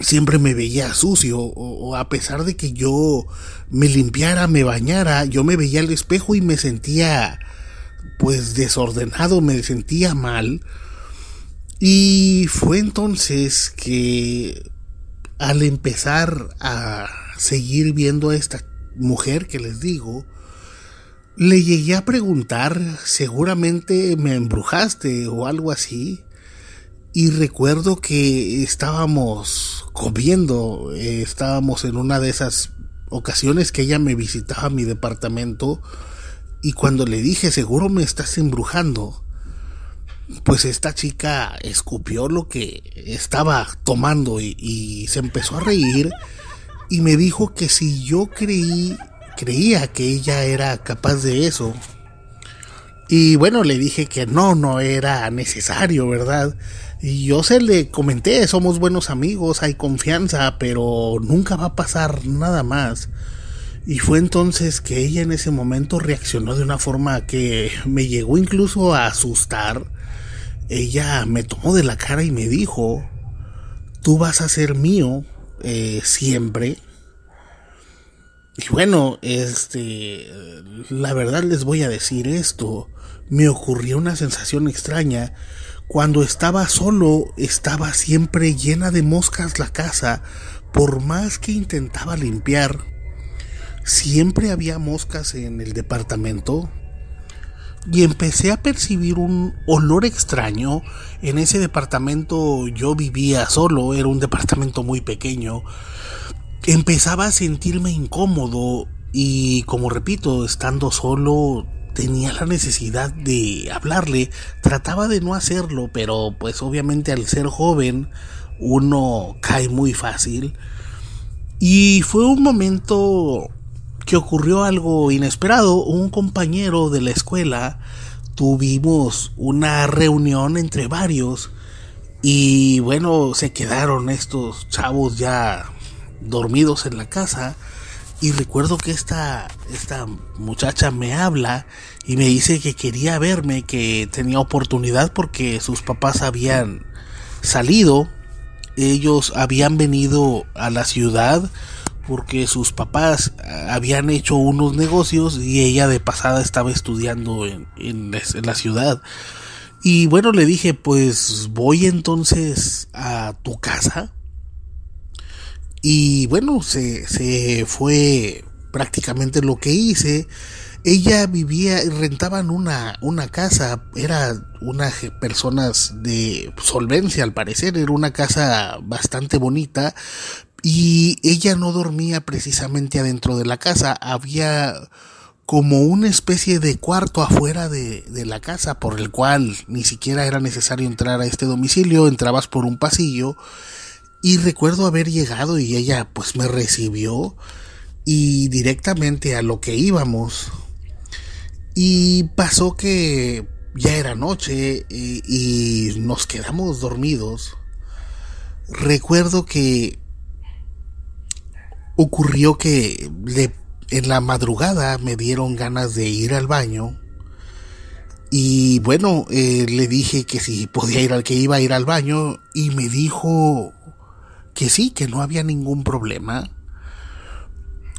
siempre me veía sucio o, a pesar de que yo me limpiara, me bañara, yo me veía al espejo y me sentía pues desordenado, me sentía mal. Y fue entonces que al empezar a seguir viendo a esta mujer que les digo, Le llegué a preguntar, seguramente me embrujaste o algo así. Y recuerdo que estábamos comiendo, eh, estábamos en una de esas ocasiones que ella me visitaba a mi departamento y cuando le dije seguro me estás embrujando, pues esta chica escupió lo que estaba tomando y, se empezó a reír y me dijo que si yo creí, creía que ella era capaz de eso. Y bueno, le dije que no, no era necesario, ¿verdad? Y yo se le comenté, somos buenos amigos, hay confianza, pero nunca va a pasar nada más. Y fue entonces que ella en ese momento reaccionó de una forma que me llegó incluso a asustar. Ella me tomó de la cara y me dijo, tú vas a ser mío eh, siempre. Y bueno, este, la verdad les voy a decir esto, me ocurrió una sensación extraña. Cuando estaba solo, estaba siempre llena de moscas la casa, por más que intentaba limpiar siempre había moscas en el departamento y empecé a percibir un olor extraño. En ese departamento yo vivía solo, era un departamento muy pequeño. Empezaba a sentirme incómodo y como repito, estando solo tenía la necesidad de hablarle. Trataba de no hacerlo, pero pues obviamente al ser joven uno cae muy fácil. Y fue un momento que ocurrió algo inesperado. Un compañero de la escuela tuvimos una reunión entre varios y bueno, se quedaron estos chavos ya dormidos en la casa y recuerdo que esta, esta muchacha me habla y me dice que quería verme, que tenía oportunidad porque sus papás habían salido, ellos habían venido a la ciudad porque sus papás habían hecho unos negocios y ella de pasada estaba estudiando en, la ciudad. Y bueno, le dije, pues voy entonces a tu casa. Y bueno, se, se fue prácticamente lo que hice. Ella vivía, rentaban una, una casa, era una personas de solvencia al parecer, era una casa bastante bonita, y ella no dormía precisamente adentro de la casa, había como una especie de cuarto afuera de, de, la casa por el cual ni siquiera era necesario entrar a este domicilio, entrabas por un pasillo y recuerdo haber llegado y ella pues me recibió y directamente a lo que íbamos. Y pasó que ya era noche y, y nos quedamos dormidos. Recuerdo que ocurrió que en la madrugada me dieron ganas de ir al baño y bueno, eh, le dije que si podía ir al que iba a ir al baño y me dijo que sí, que no había ningún problema.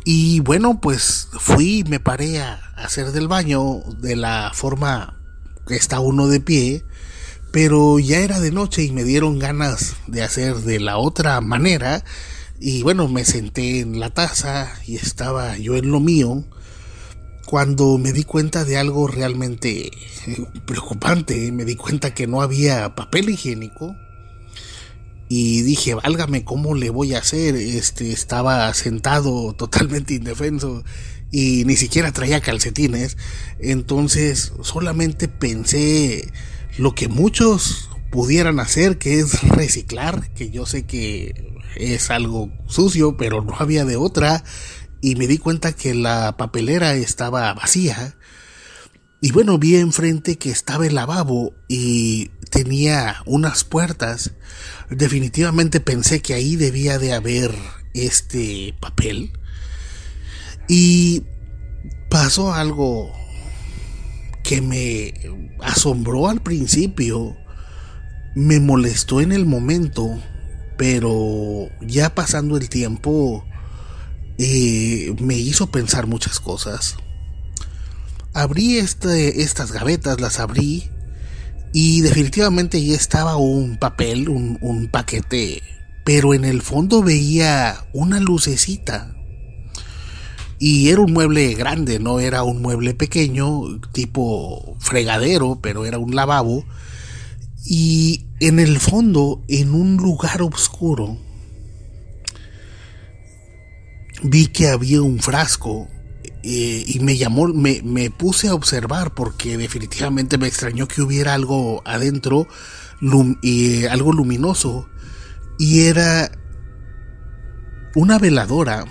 Y bueno, pues fui, me paré a hacer del baño de la forma que está uno de pie, pero ya era de noche y me dieron ganas de hacer de la otra manera y bueno, me senté en la taza y estaba yo en lo mío cuando me di cuenta de algo realmente preocupante. Me di cuenta que no había papel higiénico. Y dije, válgame, ¿cómo le voy a hacer? Este, estaba sentado [LAUGHS] totalmente indefenso y ni siquiera traía calcetines. Entonces solamente pensé lo que muchos pudieran hacer, que es reciclar, que yo sé que es algo sucio, pero no había de otra. Y me di cuenta que la papelera estaba vacía. Y bueno, vi enfrente que estaba el lavabo y tenía unas puertas. Definitivamente pensé que ahí debía de haber este papel. Y pasó algo que me asombró al principio, me molestó en el momento pero ya pasando el tiempo eh, me hizo pensar muchas cosas. Abrí este, estas gavetas, las abrí y definitivamente ya estaba un papel, un, un paquete, pero en el fondo veía una lucecita. Y era un mueble grande, no era un mueble pequeño, tipo fregadero, pero era un lavabo. Y en el fondo, en un lugar oscuro, vi que había un frasco eh, y me llamó, me, me, puse a observar porque definitivamente me extrañó que hubiera algo adentro, y, algo luminoso, y era una veladora.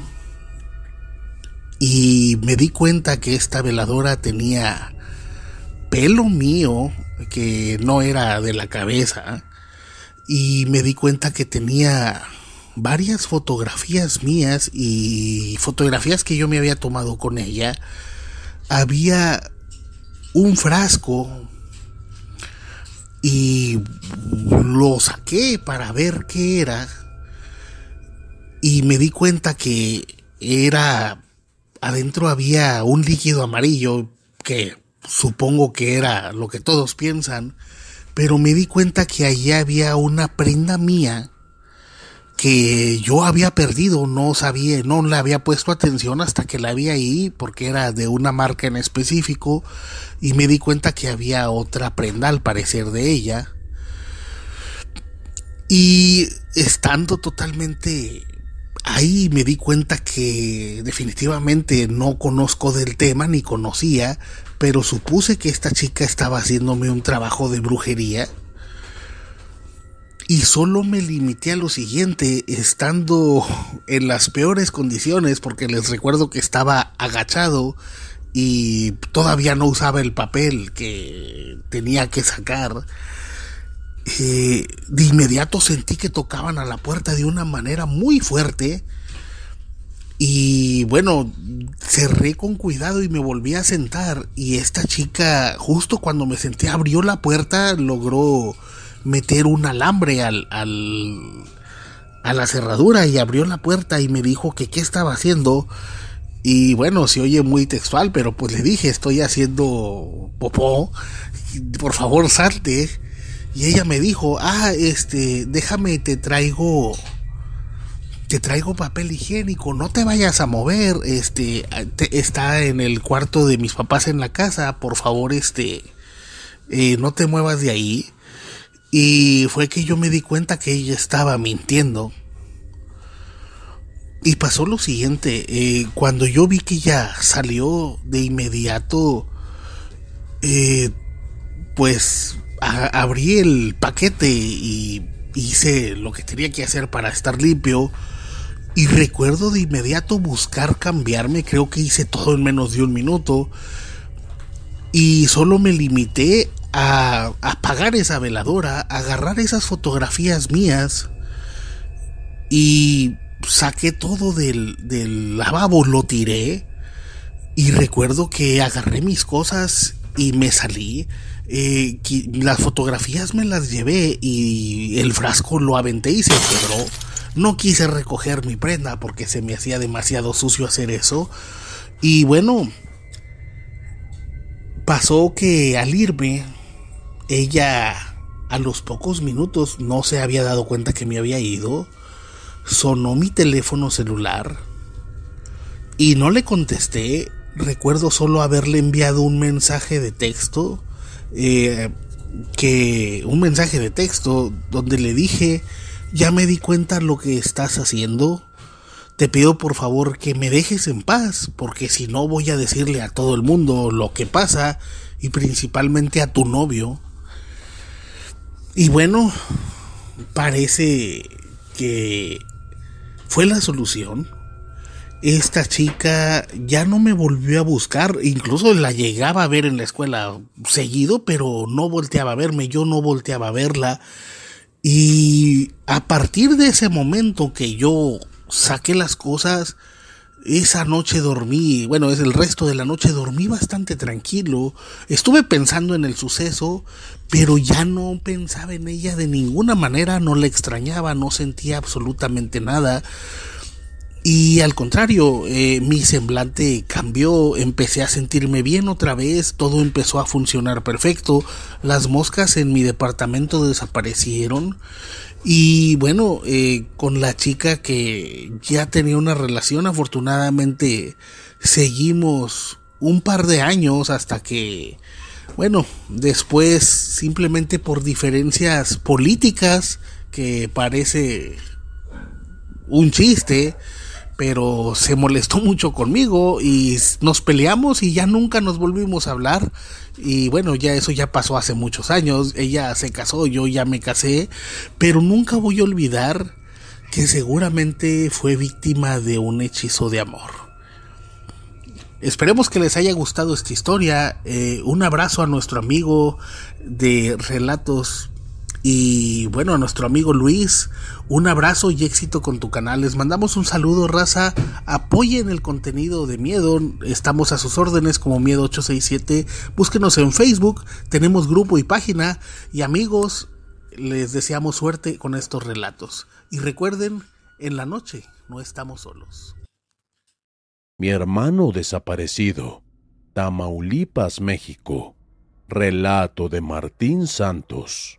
Y me di cuenta que esta veladora tenía pelo mío, que no era de la cabeza, y me di cuenta que tenía varias fotografías mías y fotografías que yo me había tomado con ella, había un frasco y lo saqué para ver qué era y me di cuenta que era adentro había un líquido amarillo que supongo que era lo que todos piensan, pero me di cuenta que allí había una prenda mía que yo había perdido, no sabía, no le había puesto atención hasta que la vi ahí, porque era de una marca en específico, y me di cuenta que había otra prenda al parecer de ella. Y estando totalmente ahí me di cuenta que definitivamente no conozco del tema ni conocía, pero supuse que esta chica estaba haciéndome un trabajo de brujería y solo me limité a lo siguiente, estando en las peores condiciones, porque les recuerdo que estaba agachado y todavía no usaba el papel que tenía que sacar. Eh, de inmediato sentí que tocaban a la puerta de una manera muy fuerte. Y bueno, cerré con cuidado y me volví a sentar. Y esta chica, justo cuando me senté, abrió la puerta, logró meter un alambre al, al, a la cerradura y abrió la puerta y me dijo que qué estaba haciendo. Y bueno, se oye muy textual, pero pues le dije, estoy haciendo popó, por favor salte. Y ella me dijo, ah, este, déjame, te traigo, te traigo papel higiénico, no te vayas a mover, este, está en el cuarto de mis papás en la casa, por favor, este, eh, no te muevas de ahí. Y fue que yo me di cuenta que ella estaba mintiendo. Y pasó lo siguiente, eh, cuando yo vi que ella salió de inmediato, eh, pues abrí el paquete y hice lo que tenía que hacer para estar limpio. Y recuerdo de inmediato buscar cambiarme, creo que hice todo en menos de un minuto. Y solo me limité a apagar esa veladora, agarrar esas fotografías mías y saqué todo del, del lavabo, lo tiré y recuerdo que agarré mis cosas y me salí. Eh, las fotografías me las llevé y el frasco lo aventé y se. No quise recoger mi prenda porque se me hacía demasiado sucio hacer eso. Y bueno, pasó que al irme ella a los pocos minutos no se había dado cuenta que me había ido. Sonó mi teléfono celular y no le contesté. Recuerdo solo haberle enviado un mensaje de texto. Eh, que un mensaje de texto donde le dije ya me di cuenta lo que estás haciendo te pido por favor que me dejes en paz porque si no voy a decirle a todo el mundo lo que pasa y principalmente a tu novio y bueno, parece que fue la solución. Esta chica ya no me volvió a buscar, incluso la llegaba a ver en la escuela seguido, pero no volteaba a verme, yo no volteaba a verla. Y a partir de ese momento que yo saqué las cosas, esa noche dormí, bueno, es el resto de la noche dormí bastante tranquilo. Estuve pensando en el suceso, pero ya no pensaba en ella de ninguna manera, no la extrañaba, no sentía absolutamente nada. Y al contrario, eh, mi semblante cambió, empecé a sentirme bien otra vez, todo empezó a funcionar perfecto, las moscas en mi departamento desaparecieron. Y bueno, eh, con la chica que ya tenía una relación, afortunadamente seguimos un par de años hasta que, bueno, después simplemente por diferencias políticas que parece un chiste, pero se molestó [LAUGHS] mucho conmigo y nos peleamos y ya nunca nos volvimos a hablar. Y bueno, ya eso ya pasó hace muchos años. Ella se casó, yo ya me casé, pero nunca voy a olvidar que seguramente fue víctima de un hechizo de amor. Esperemos que les haya gustado esta historia. Eh, un abrazo a nuestro amigo de Relatos y bueno, a nuestro amigo Luis, un abrazo y éxito con tu canal. Les mandamos un saludo, raza. Apoyen el contenido de Miedo. Estamos a sus órdenes como Miedo 867. Búsquenos en Facebook. Tenemos grupo y página. Y amigos, les deseamos suerte con estos relatos. Y recuerden, en la noche no estamos solos. Mi hermano desaparecido. Tamaulipas, México. Relato de Martín Santos.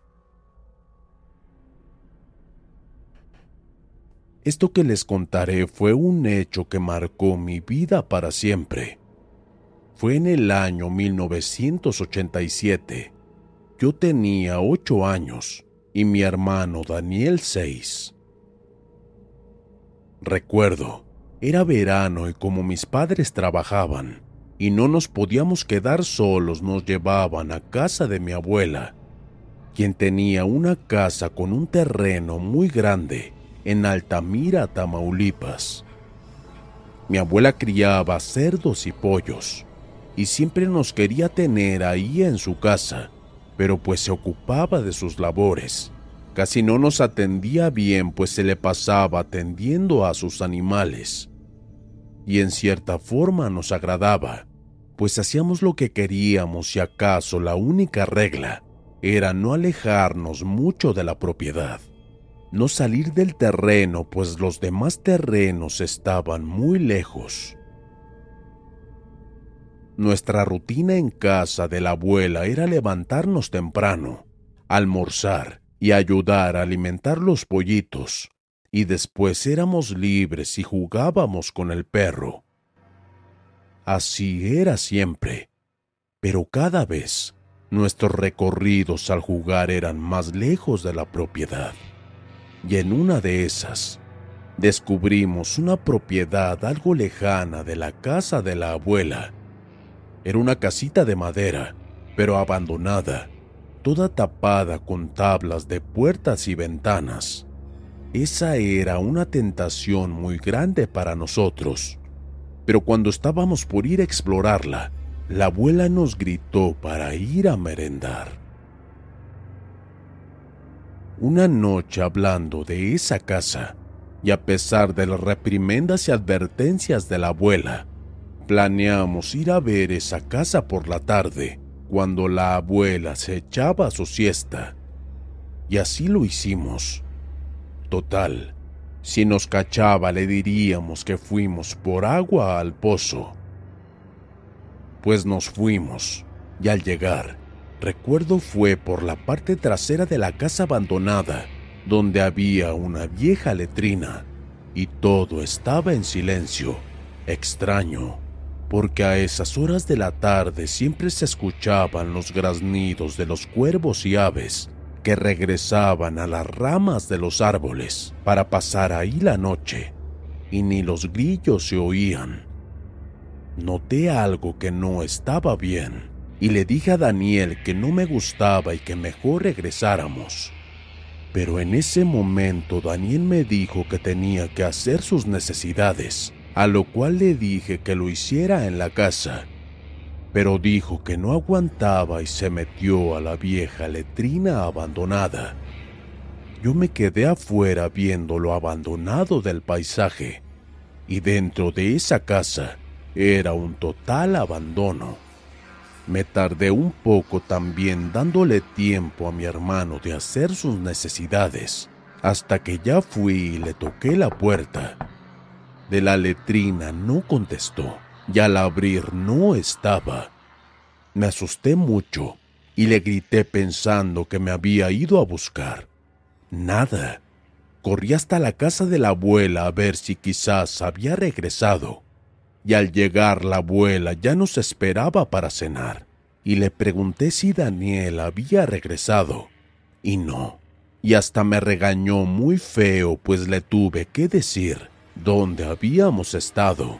Esto que les contaré fue un hecho que marcó mi vida para siempre. Fue en el año 1987. Yo tenía ocho años y mi hermano Daniel seis. Recuerdo, era verano y como mis padres trabajaban y no nos podíamos quedar solos, nos llevaban a casa de mi abuela, quien tenía una casa con un terreno muy grande en Altamira, Tamaulipas. Mi abuela criaba cerdos y pollos y siempre nos quería tener ahí en su casa, pero pues se ocupaba de sus labores. Casi no nos atendía bien pues se le pasaba atendiendo a sus animales. Y en cierta forma nos agradaba, pues hacíamos lo que queríamos y acaso la única regla era no alejarnos mucho de la propiedad no salir del terreno, pues los demás terrenos estaban muy lejos. Nuestra rutina en casa de la abuela era levantarnos temprano, almorzar y ayudar a alimentar los pollitos, y después éramos libres y jugábamos con el perro. Así era siempre, pero cada vez nuestros recorridos al jugar eran más lejos de la propiedad y en una de esas descubrimos una propiedad algo lejana de la casa de la abuela. Era una casita de madera, pero abandonada, toda tapada con tablas de puertas y ventanas. Esa era una tentación muy grande para nosotros, pero cuando estábamos por ir a explorarla, la abuela nos gritó para ir a merendar. Una noche hablando de esa casa, y a pesar de las reprimendas y advertencias de la abuela, planeamos ir a ver esa casa por la tarde, cuando la abuela se echaba su siesta. Y así lo hicimos. Total, si nos cachaba le diríamos que fuimos por agua al pozo. Pues nos fuimos, y al llegar, Recuerdo fue por la parte trasera de la casa abandonada, donde había una vieja letrina, y todo estaba en silencio, extraño, porque a esas horas de la tarde siempre se escuchaban los graznidos de los cuervos y aves que regresaban a las ramas de los árboles para pasar ahí la noche, y ni los grillos se oían. Noté algo que no estaba bien y le dije a Daniel que no me gustaba y que mejor regresáramos. Pero en ese momento Daniel me dijo que tenía que hacer sus necesidades, a lo cual le dije que lo hiciera en la casa. Pero dijo que no aguantaba y se metió a la vieja letrina abandonada. Yo me quedé afuera viendo lo abandonado del paisaje, y dentro de esa casa era un total abandono. Me tardé un poco también dándole tiempo a mi hermano de hacer sus necesidades, hasta que ya fui y le toqué la puerta. De la letrina no contestó, y al abrir no estaba. Me asusté mucho y le grité pensando que me había ido a buscar. Nada. Corrí hasta la casa de la abuela a ver si quizás había regresado y al llegar la abuela ya nos esperaba para cenar, y le pregunté si Daniel había regresado, y no, y hasta me regañó muy feo pues le tuve que decir dónde habíamos estado.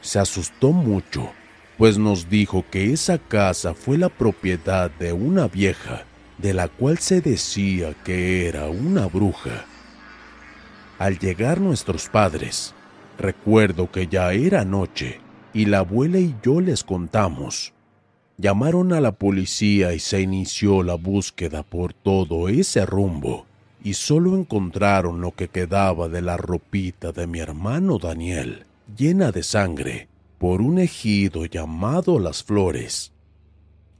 Se asustó mucho, pues nos dijo que esa casa fue la propiedad de una vieja, de la cual se decía que era una bruja. Al llegar nuestros padres, recuerdo que ya era noche y la abuela y yo les contamos. Llamaron a la policía y se inició la búsqueda por todo ese rumbo y solo encontraron lo que quedaba de la ropita de mi hermano Daniel, llena de sangre, por un ejido llamado Las Flores.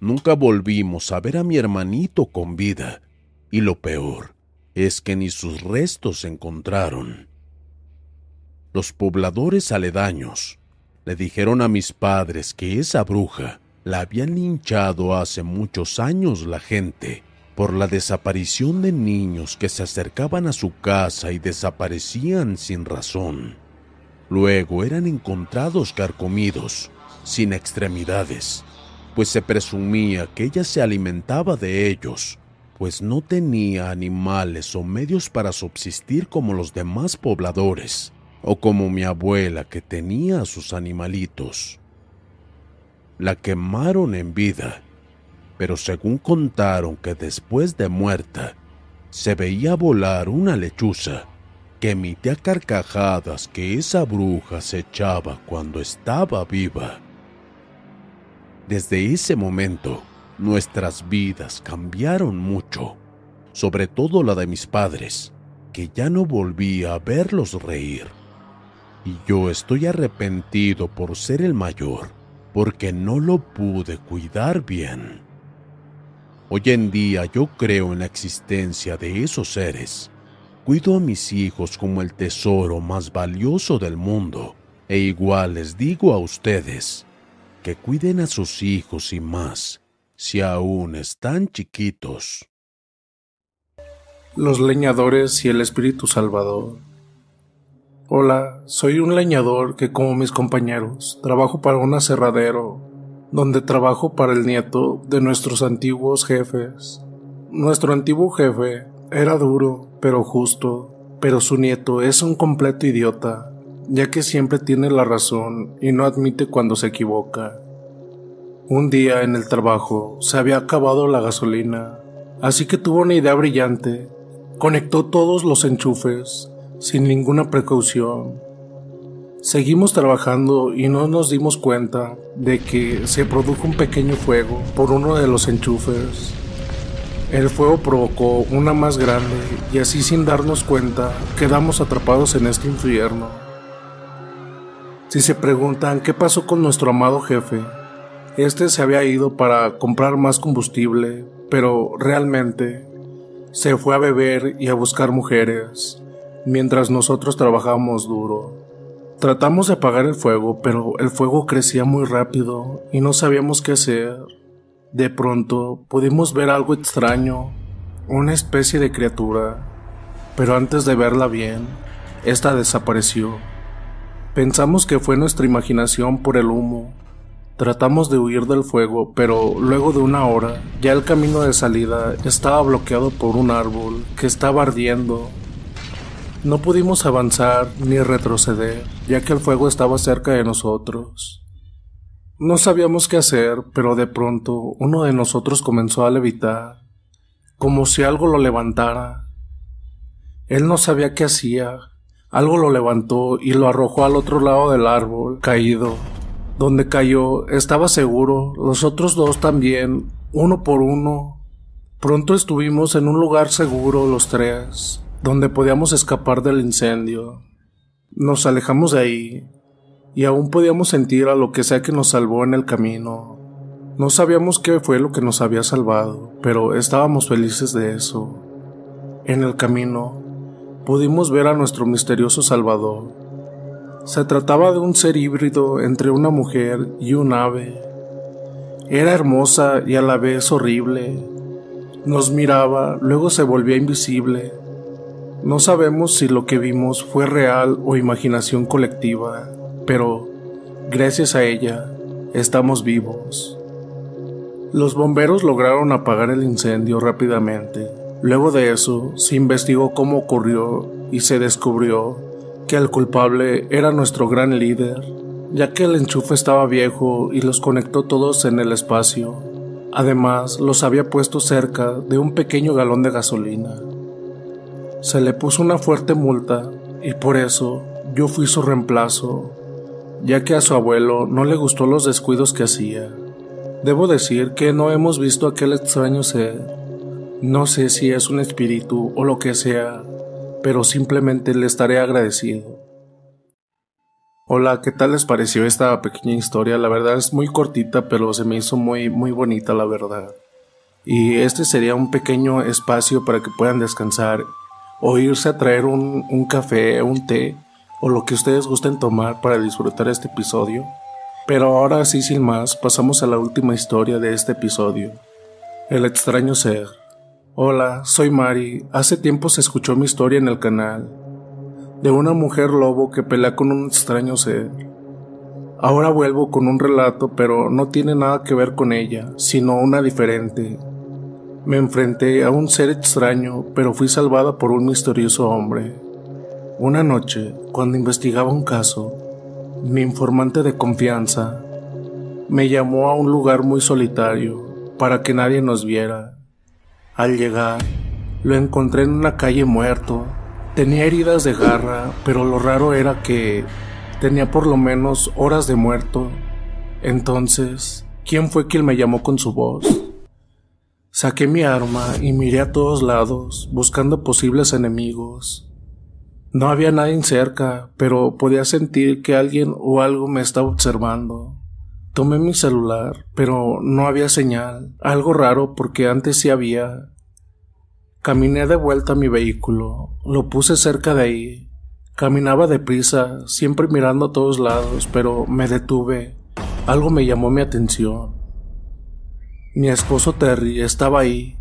Nunca volvimos a ver a mi hermanito con vida, y lo peor es que ni sus restos se encontraron. Los pobladores aledaños le dijeron a mis padres que esa bruja la habían linchado hace muchos años la gente por la desaparición de niños que se acercaban a su casa y desaparecían sin razón. Luego eran encontrados carcomidos, sin extremidades, pues se presumía que ella se alimentaba de ellos, pues no tenía animales o medios para subsistir como los demás pobladores, o como mi abuela que tenía a sus animalitos. La quemaron en vida pero según contaron que después de muerta se veía volar una lechuza que emitía carcajadas que esa bruja se echaba cuando estaba viva. Desde ese momento, nuestras vidas cambiaron mucho, sobre todo la de mis padres, que ya no volvía a verlos reír. Y yo estoy arrepentido por ser el mayor, porque no lo pude cuidar bien. Hoy en día yo creo en la existencia de esos seres. Cuido a mis hijos como el tesoro más valioso del mundo. E igual les digo a ustedes que cuiden a sus hijos y más, si aún están chiquitos. Los leñadores y el Espíritu Salvador. Hola, soy un leñador que como mis compañeros trabajo para un aserradero donde trabajo para el nieto de nuestros antiguos jefes. Nuestro antiguo jefe era duro, pero justo, pero su nieto es un completo idiota, ya que siempre tiene la razón y no admite cuando se equivoca. Un día en el trabajo se había acabado la gasolina, así que tuvo una idea brillante. Conectó todos los enchufes, sin ninguna precaución, Seguimos trabajando y no nos dimos cuenta de que se produjo un pequeño fuego por uno de los enchufes. El fuego provocó una más grande y así sin darnos cuenta quedamos atrapados en este infierno. Si se preguntan qué pasó con nuestro amado jefe, este se había ido para comprar más combustible, pero realmente se fue a beber y a buscar mujeres, mientras nosotros trabajábamos duro. Tratamos de apagar el fuego, pero el fuego crecía muy rápido y no sabíamos qué hacer. De pronto pudimos ver algo extraño, una especie de criatura, pero antes de verla bien, esta desapareció. Pensamos que fue nuestra imaginación por el humo. Tratamos de huir del fuego, pero luego de una hora, ya el camino de salida estaba bloqueado por un árbol que estaba ardiendo no pudimos avanzar ni retroceder, ya que el fuego estaba cerca de nosotros. No sabíamos qué hacer, pero de pronto uno de nosotros comenzó a levitar, como si algo lo levantara. Él no sabía qué hacía, algo lo levantó y lo arrojó al otro lado del árbol, caído. Donde cayó, estaba seguro, los otros dos también, uno por uno. Pronto estuvimos en un lugar seguro los tres, donde podíamos escapar del incendio. Nos alejamos de ahí y aún podíamos sentir a lo que sea que nos salvó en el camino. No sabíamos qué fue lo que nos había salvado, pero estábamos felices de eso. En el camino pudimos ver a nuestro misterioso Salvador. Se trataba de un ser híbrido entre una mujer y un ave. Era hermosa y a la vez horrible. Nos miraba, luego se volvía invisible no sabemos si lo que vimos fue real o imaginación colectiva. pero gracias a ella estamos vivos. Los bomberos lograron apagar el incendio rápidamente. Luego de eso, se investigó cómo ocurrió y se descubrió que el culpable era nuestro gran líder, ya que el enchufe estaba viejo y los conectó todos en el espacio. Además, los había puesto cerca de un pequeño galón de gasolina. Se le puso una fuerte multa y por eso yo fui su reemplazo, ya que a su abuelo no le gustó los descuidos que hacía. Debo decir que no hemos visto aquel extraño ser. No sé si es un espíritu o lo que sea, pero simplemente le estaré agradecido. Hola, ¿qué tal les pareció esta pequeña historia? La verdad es muy cortita, pero se me hizo muy muy bonita, la verdad. Y este sería un pequeño espacio para que puedan descansar o irse a traer un, un café, un té o lo que ustedes gusten tomar para disfrutar este episodio. Pero ahora sí, sin más, pasamos a la última historia de este episodio. El extraño ser. Hola, soy Mari. Hace tiempo se escuchó mi historia en el canal. De una mujer lobo que pelea con un extraño ser. Ahora vuelvo con un relato, pero no tiene nada que ver con ella, sino una diferente. Me enfrenté a un ser extraño, pero fui salvada por un misterioso hombre. Una noche, cuando investigaba un caso, mi informante de confianza me llamó a un lugar muy solitario para que nadie nos viera. Al llegar, lo encontré en una calle muerto. Tenía heridas de garra, pero lo raro era que tenía por lo menos horas de muerto. Entonces, ¿quién fue quien me llamó con su voz? Saqué mi arma y miré a todos lados, buscando posibles enemigos. No había nadie cerca, pero podía sentir que alguien o algo me estaba observando. Tomé mi celular, pero no había señal, algo raro porque antes sí había. Caminé de vuelta a mi vehículo, lo puse cerca de ahí. Caminaba deprisa, siempre mirando a todos lados, pero me detuve. Algo me llamó mi atención. Mi esposo Terry estaba ahí,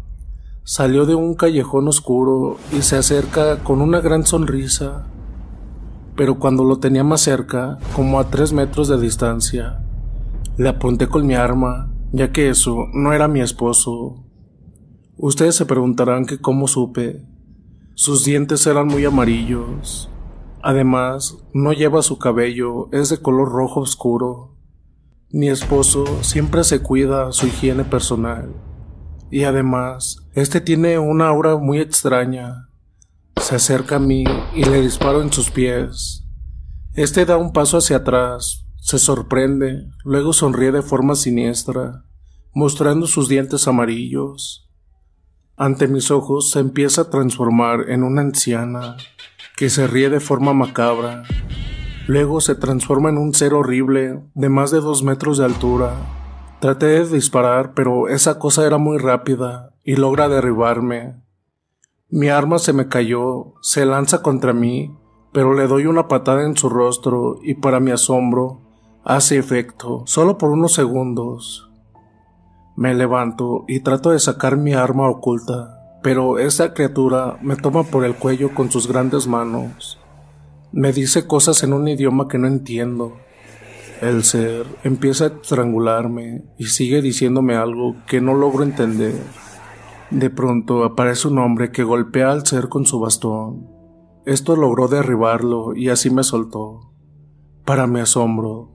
Salió de un callejón oscuro y se acerca con una gran sonrisa. Pero cuando lo tenía más cerca, como a tres metros de distancia, le apunté con mi arma, ya que eso no era mi esposo. Ustedes se preguntarán que cómo supe. Sus dientes eran muy amarillos. Además, no lleva su cabello, es de color rojo oscuro. Mi esposo siempre se cuida su higiene personal. Y además, este tiene una aura muy extraña. Se acerca a mí y le disparo en sus pies. Este da un paso hacia atrás, se sorprende, luego sonríe de forma siniestra, mostrando sus dientes amarillos. Ante mis ojos se empieza a transformar en una anciana que se ríe de forma macabra. Luego se transforma en un ser horrible de más de dos metros de altura Traté de disparar, pero esa cosa era muy rápida y logra derribarme. Mi arma se me cayó, se lanza contra mí, pero le doy una patada en su rostro y para mi asombro hace efecto, solo por unos segundos. Me levanto y trato de sacar mi arma oculta, pero esa criatura me toma por el cuello con sus grandes manos. Me dice cosas en un idioma que no entiendo el ser empieza a estrangularme y sigue diciéndome algo que no logro entender. De pronto aparece un hombre que golpea al ser con su bastón. Esto logró derribarlo y así me soltó. Para mi asombro,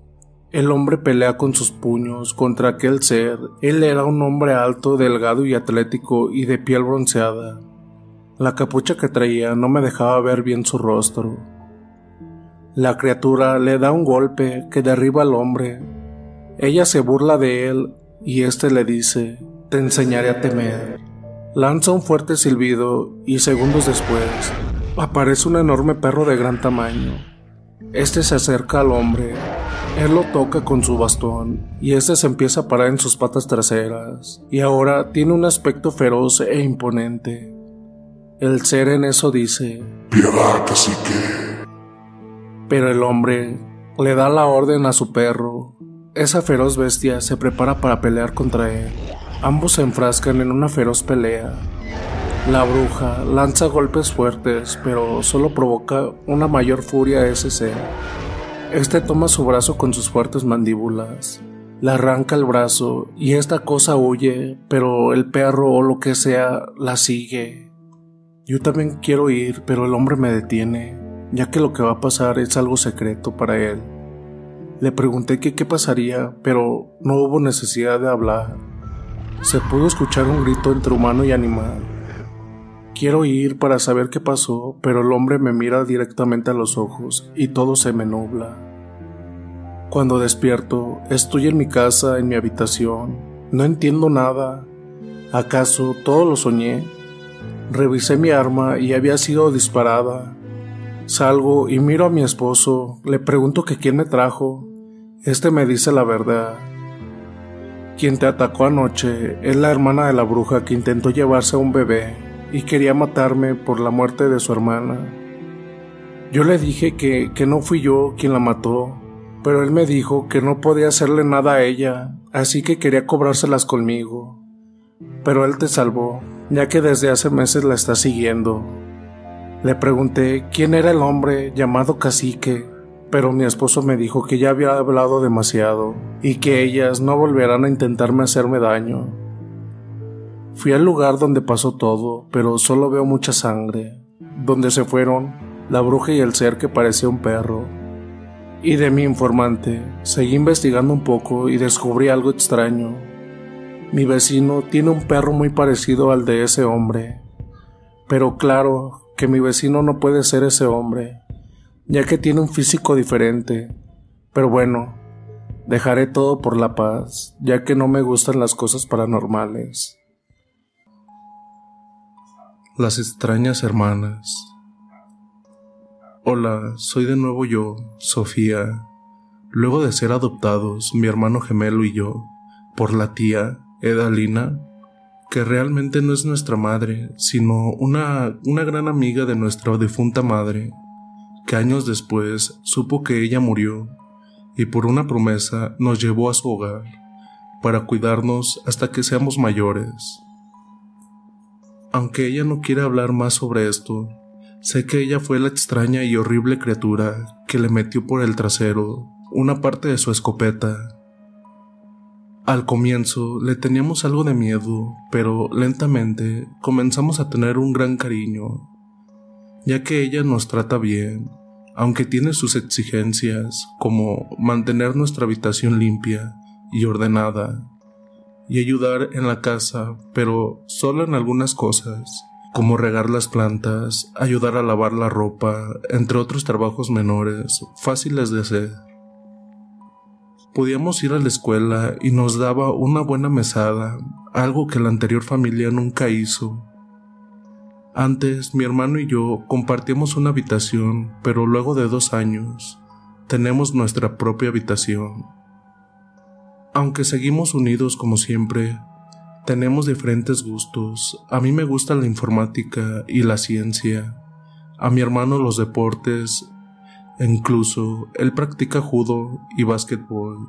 el hombre pelea con sus puños contra aquel ser. Él era un hombre alto, delgado y atlético y de piel bronceada. La capucha que traía no me dejaba ver bien su rostro. La criatura le da un golpe que derriba al hombre. Ella se burla de él y éste le dice, te enseñaré a temer. Lanza un fuerte silbido y segundos después aparece un enorme perro de gran tamaño. Este se acerca al hombre, él lo toca con su bastón y este se empieza a parar en sus patas traseras y ahora tiene un aspecto feroz e imponente. El ser en eso dice, Piedad, cacique pero el hombre le da la orden a su perro. Esa feroz bestia se prepara para pelear contra él. Ambos se enfrascan en una feroz pelea. La bruja lanza golpes fuertes, pero solo provoca una mayor furia a ese ser. Este toma su brazo con sus fuertes mandíbulas, le arranca el brazo y esta cosa huye, pero el perro o lo que sea la sigue. Yo también quiero ir, pero el hombre me detiene, ya que lo que va a pasar es algo secreto para él. Le pregunté qué pasaría, pero no hubo necesidad de hablar. Se pudo escuchar un grito entre humano y animal. Quiero ir para saber qué pasó, pero el hombre me mira directamente a los ojos y todo se me nubla. Cuando despierto, estoy en mi casa, en mi habitación. No entiendo nada. ¿Acaso todo lo soñé? Revisé mi arma y había sido disparada. Salgo y miro a mi esposo, le pregunto que quién me trajo. Este me dice la verdad. Quien te atacó anoche es la hermana de la bruja que intentó llevarse a un bebé y quería matarme por la muerte de su hermana. Yo le dije que, que no fui yo quien la mató, pero él me dijo que no podía hacerle nada a ella, así que quería cobrárselas conmigo. Pero él te salvó, ya que desde hace meses la está siguiendo. Le pregunté quién era el hombre llamado cacique, pero mi esposo me dijo que ya había hablado demasiado y que ellas no volverán a intentarme hacerme daño. Fui al lugar donde pasó todo, pero solo veo mucha sangre. Donde se fueron, la bruja y el ser que parecía un perro. Y de mi informante, seguí investigando un poco y descubrí algo extraño. Mi vecino tiene un perro muy parecido al de ese hombre. Pero claro que mi vecino no puede ser ese hombre, ya que tiene un físico diferente. Pero bueno, dejaré todo por la paz, ya que no me gustan las cosas paranormales. Las extrañas hermanas. Hola, soy de nuevo yo, Sofía. Luego de ser adoptados, mi hermano gemelo y yo, por la tía Edalina, que realmente no es nuestra madre, sino una, una gran amiga de nuestra difunta madre, que años después supo que ella murió y por una promesa nos llevó a su hogar para cuidarnos hasta que seamos mayores. Aunque ella no quiere hablar más sobre esto, sé que ella fue la extraña y horrible criatura que le metió por el trasero una parte de su escopeta. Al comienzo le teníamos algo de miedo, pero lentamente comenzamos a tener un gran cariño, ya que ella nos trata bien, aunque tiene sus exigencias como mantener nuestra habitación limpia y ordenada y ayudar en la casa, pero solo en algunas cosas, como regar las plantas, ayudar a lavar la ropa, entre otros trabajos menores, fáciles de hacer. Podíamos ir a la escuela y nos daba una buena mesada, algo que la anterior familia nunca hizo. Antes mi hermano y yo compartíamos una habitación, pero luego de dos años tenemos nuestra propia habitación. Aunque seguimos unidos como siempre, tenemos diferentes gustos. A mí me gusta la informática y la ciencia. A mi hermano los deportes. E incluso él practica judo y básquetbol.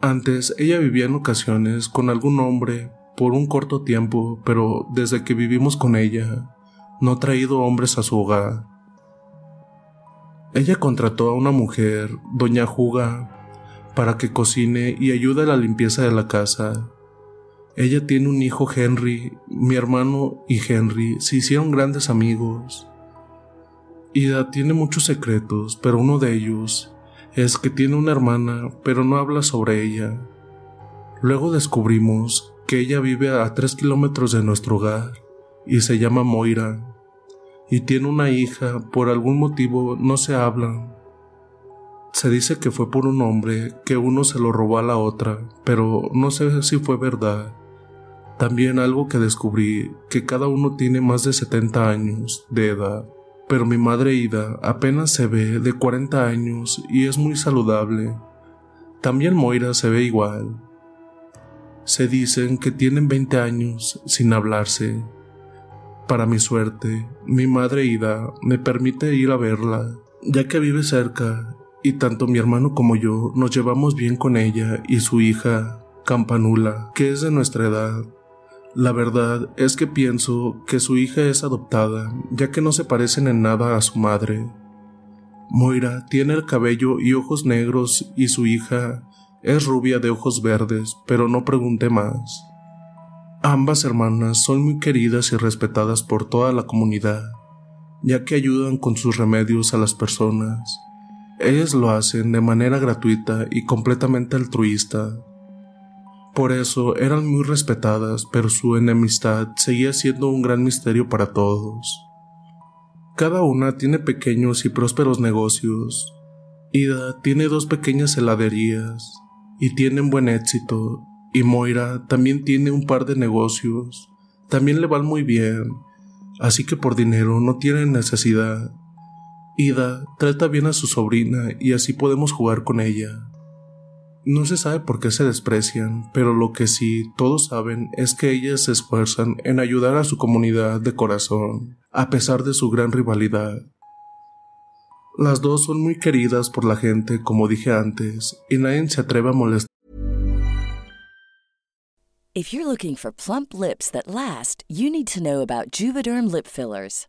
Antes ella vivía en ocasiones con algún hombre por un corto tiempo, pero desde que vivimos con ella, no ha traído hombres a su hogar. Ella contrató a una mujer, doña Juga, para que cocine y ayude a la limpieza de la casa. Ella tiene un hijo Henry, mi hermano y Henry se hicieron grandes amigos. Ida tiene muchos secretos, pero uno de ellos es que tiene una hermana, pero no habla sobre ella. Luego descubrimos que ella vive a tres kilómetros de nuestro hogar y se llama Moira, y tiene una hija, por algún motivo no se hablan. Se dice que fue por un hombre que uno se lo robó a la otra, pero no sé si fue verdad. También algo que descubrí, que cada uno tiene más de 70 años de edad, pero mi madre Ida apenas se ve de 40 años y es muy saludable. También Moira se ve igual. Se dicen que tienen 20 años sin hablarse. Para mi suerte, mi madre Ida me permite ir a verla, ya que vive cerca y tanto mi hermano como yo nos llevamos bien con ella y su hija, Campanula, que es de nuestra edad. La verdad es que pienso que su hija es adoptada, ya que no se parecen en nada a su madre. Moira tiene el cabello y ojos negros y su hija es rubia de ojos verdes, pero no pregunté más. Ambas hermanas son muy queridas y respetadas por toda la comunidad, ya que ayudan con sus remedios a las personas. Ellas lo hacen de manera gratuita y completamente altruista. Por eso eran muy respetadas, pero su enemistad seguía siendo un gran misterio para todos. Cada una tiene pequeños y prósperos negocios. Ida tiene dos pequeñas heladerías y tienen buen éxito, y Moira también tiene un par de negocios. También le van muy bien, así que por dinero no tienen necesidad. Ida trata bien a su sobrina y así podemos jugar con ella. No se sabe por qué se desprecian, pero lo que sí todos saben es que ellas se esfuerzan en ayudar a su comunidad de corazón, a pesar de su gran rivalidad. Las dos son muy queridas por la gente, como dije antes, y nadie se atreve a molestar. If you're looking for plump lips that last, you need to know about Juvederm lip fillers.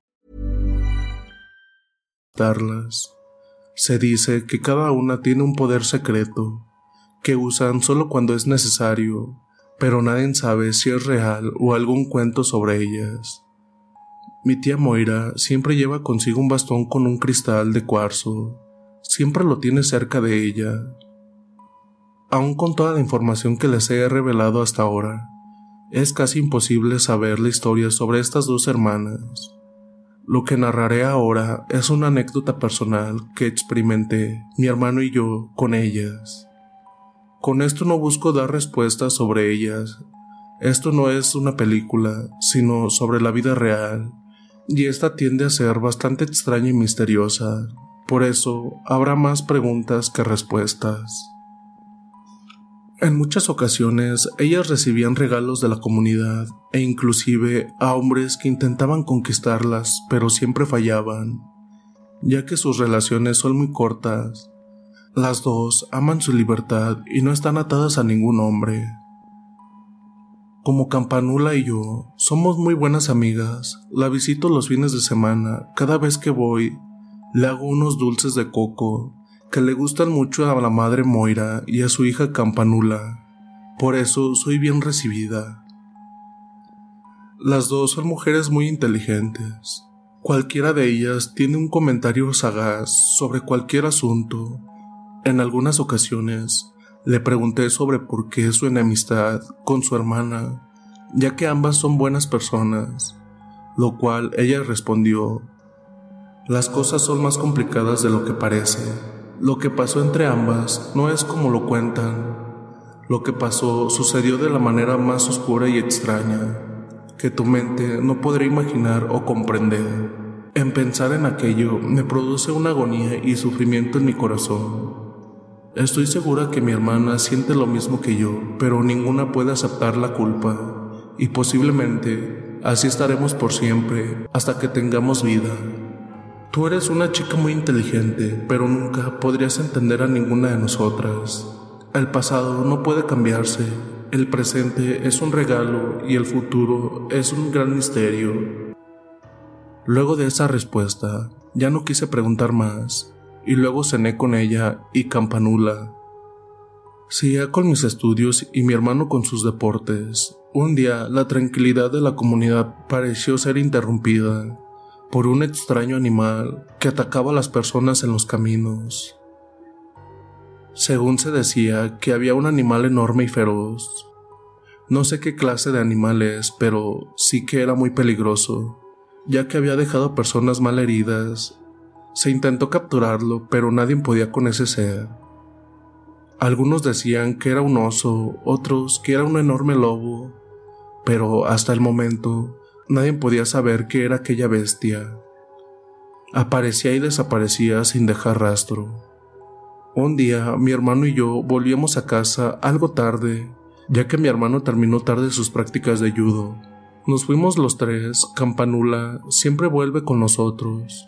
Se dice que cada una tiene un poder secreto, que usan solo cuando es necesario, pero nadie sabe si es real o algún cuento sobre ellas. Mi tía Moira siempre lleva consigo un bastón con un cristal de cuarzo, siempre lo tiene cerca de ella. Aun con toda la información que les he revelado hasta ahora, es casi imposible saber la historia sobre estas dos hermanas. Lo que narraré ahora es una anécdota personal que experimenté mi hermano y yo con ellas. Con esto no busco dar respuestas sobre ellas. Esto no es una película, sino sobre la vida real, y esta tiende a ser bastante extraña y misteriosa. Por eso habrá más preguntas que respuestas. En muchas ocasiones ellas recibían regalos de la comunidad e inclusive a hombres que intentaban conquistarlas pero siempre fallaban, ya que sus relaciones son muy cortas. Las dos aman su libertad y no están atadas a ningún hombre. Como Campanula y yo somos muy buenas amigas, la visito los fines de semana. Cada vez que voy, le hago unos dulces de coco que le gustan mucho a la madre Moira y a su hija Campanula. Por eso soy bien recibida. Las dos son mujeres muy inteligentes. Cualquiera de ellas tiene un comentario sagaz sobre cualquier asunto. En algunas ocasiones Le pregunté sobre por qué su enemistad con su hermana, ya que ambas son buenas personas, lo cual ella respondió, las cosas son más complicadas de lo que parece. Lo que pasó entre ambas no es como lo cuentan. Lo que pasó sucedió de la manera más oscura y extraña, que tu mente no podrá imaginar o comprender. En pensar en aquello me produce una agonía y sufrimiento en mi corazón. Estoy segura que mi hermana siente lo mismo que yo, pero ninguna puede aceptar la culpa, y posiblemente así estaremos por siempre hasta que tengamos vida. Tú eres una chica muy inteligente, pero nunca podrías entender a ninguna de nosotras. El pasado no puede cambiarse, el presente es un regalo y el futuro es un gran misterio. Luego de esa respuesta, ya no quise preguntar más, y luego cené con ella y Campanula. Seguía con mis estudios y mi hermano con sus deportes. Un día la tranquilidad de la comunidad pareció ser interrumpida por un extraño animal que atacaba a las personas en los caminos. Según se decía que había un animal enorme y feroz. No sé qué clase de animal es, pero sí que era muy peligroso, ya que había dejado a personas mal heridas. Se intentó capturarlo, pero nadie podía con ese ser. Algunos decían que era un oso, otros que era un enorme lobo, pero hasta el momento Nadie podía saber qué era aquella bestia. Aparecía y desaparecía sin dejar rastro. Un día mi hermano y yo volvíamos a casa algo tarde, ya que mi hermano terminó tarde sus prácticas de judo. Nos fuimos los tres, Campanula siempre vuelve con nosotros.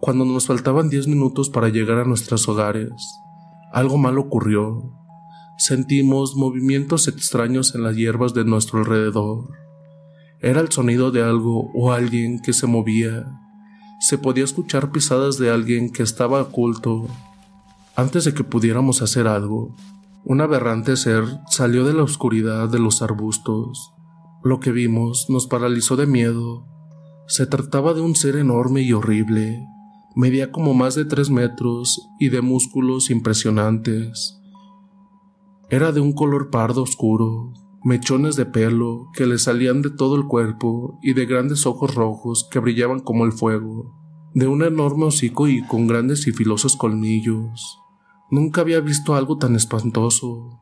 Cuando nos faltaban diez minutos para llegar a nuestros hogares, algo mal ocurrió. Sentimos movimientos extraños en las hierbas de nuestro alrededor. Era el sonido de algo o alguien que se movía. Se podía escuchar pisadas de alguien que estaba oculto. Antes de que pudiéramos hacer algo, un aberrante ser salió de la oscuridad de los arbustos. Lo que vimos nos paralizó de miedo. Se trataba de un ser enorme y horrible. Medía como más de tres metros y de músculos impresionantes. Era de un color pardo oscuro, mechones de pelo que le salían de todo el cuerpo y de grandes ojos rojos que brillaban como el fuego, de un enorme hocico y con grandes y filosos colmillos. Nunca había visto algo tan espantoso.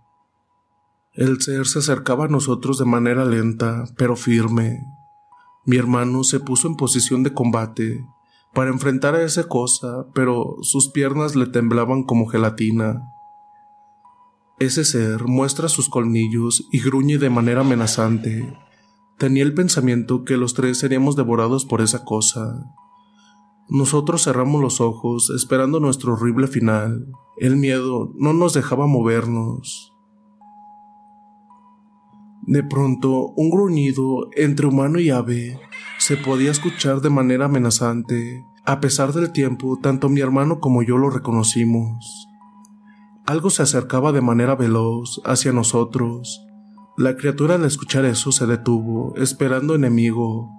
El ser se acercaba a nosotros de manera lenta, pero firme. Mi hermano se puso en posición de combate para enfrentar a esa cosa, pero sus piernas le temblaban como gelatina. Ese ser muestra sus colmillos y gruñe de manera amenazante. Tenía el pensamiento que los tres seríamos devorados por esa cosa. Nosotros cerramos los ojos esperando nuestro horrible final. El miedo no nos dejaba movernos. De pronto, un gruñido entre humano y ave se podía escuchar de manera amenazante. A pesar del tiempo, tanto mi hermano como yo lo reconocimos. Algo se acercaba de manera veloz hacia nosotros. La criatura al escuchar eso se detuvo, esperando enemigo.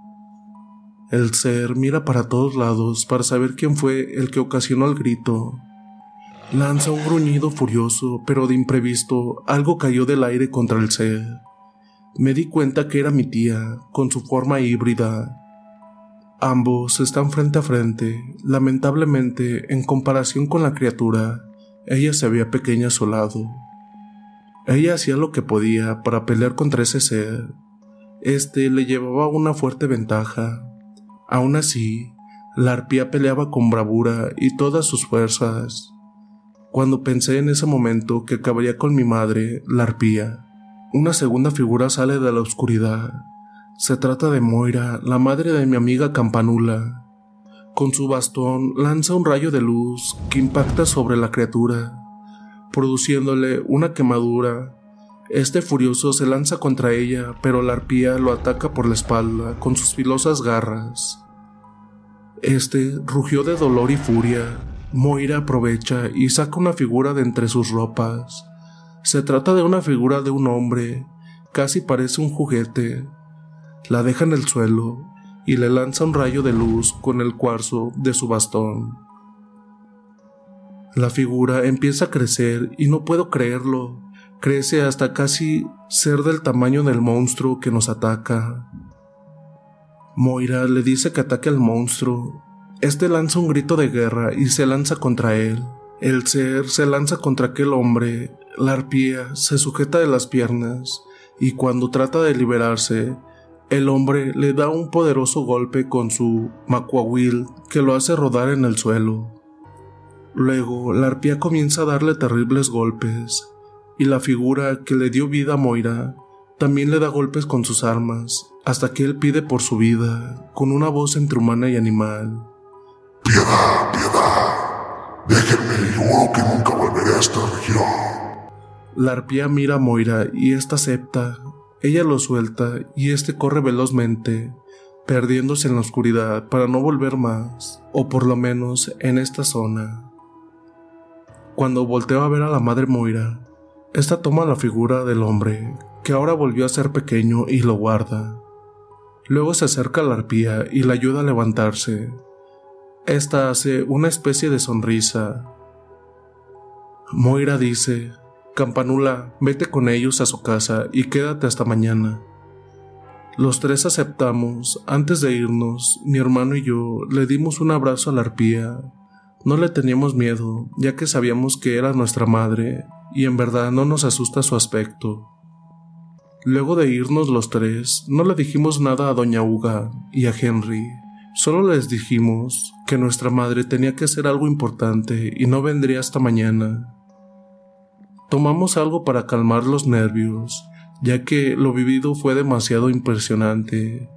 El ser mira para todos lados para saber quién fue el que ocasionó el grito. Lanza un gruñido furioso, pero de imprevisto algo cayó del aire contra el ser. Me di cuenta que era mi tía, con su forma híbrida. Ambos están frente a frente, lamentablemente, en comparación con la criatura. Ella se veía pequeña a su lado. Ella hacía lo que podía para pelear contra ese ser. Este le llevaba una fuerte ventaja. Aún así, la arpía peleaba con bravura y todas sus fuerzas. Cuando pensé en ese momento que acabaría con mi madre, la arpía, una segunda figura sale de la oscuridad. Se trata de Moira, la madre de mi amiga Campanula. Con su bastón lanza un rayo de luz que impacta sobre la criatura, produciéndole una quemadura. Este furioso se lanza contra ella, pero la arpía lo ataca por la espalda con sus filosas garras. Este rugió de dolor y furia. Moira aprovecha y saca una figura de entre sus ropas. Se trata de una figura de un hombre, casi parece un juguete. La deja en el suelo y le lanza un rayo de luz con el cuarzo de su bastón. La figura empieza a crecer y no puedo creerlo. Crece hasta casi ser del tamaño del monstruo que nos ataca. Moira le dice que ataque al monstruo. Este lanza un grito de guerra y se lanza contra él. El ser se lanza contra aquel hombre. La arpía se sujeta de las piernas y cuando trata de liberarse, el hombre le da un poderoso golpe con su macuahuil que lo hace rodar en el suelo. Luego, la arpía comienza a darle terribles golpes, y la figura que le dio vida a Moira también le da golpes con sus armas, hasta que él pide por su vida, con una voz entre humana y animal. Piedad, piedad. Déjenme y juro que nunca volveré a esta región. La arpía mira a Moira y ésta acepta, ella lo suelta y este corre velozmente, perdiéndose en la oscuridad para no volver más, o por lo menos en esta zona. Cuando volteo a ver a la madre Moira, esta toma la figura del hombre, que ahora volvió a ser pequeño y lo guarda. Luego se acerca a la arpía y la ayuda a levantarse. Esta hace una especie de sonrisa. Moira dice, Campanula, vete con ellos a su casa y quédate hasta mañana. Los tres aceptamos. Antes de irnos, mi hermano y yo le dimos un abrazo a la arpía. No le teníamos miedo, ya que sabíamos que era nuestra madre, y en verdad no nos asusta su aspecto. Luego de irnos los tres, no le dijimos nada a doña Uga y a Henry. Solo les dijimos que nuestra madre tenía que hacer algo importante y no vendría hasta mañana. Tomamos algo para calmar los nervios, ya que lo vivido fue demasiado impresionante.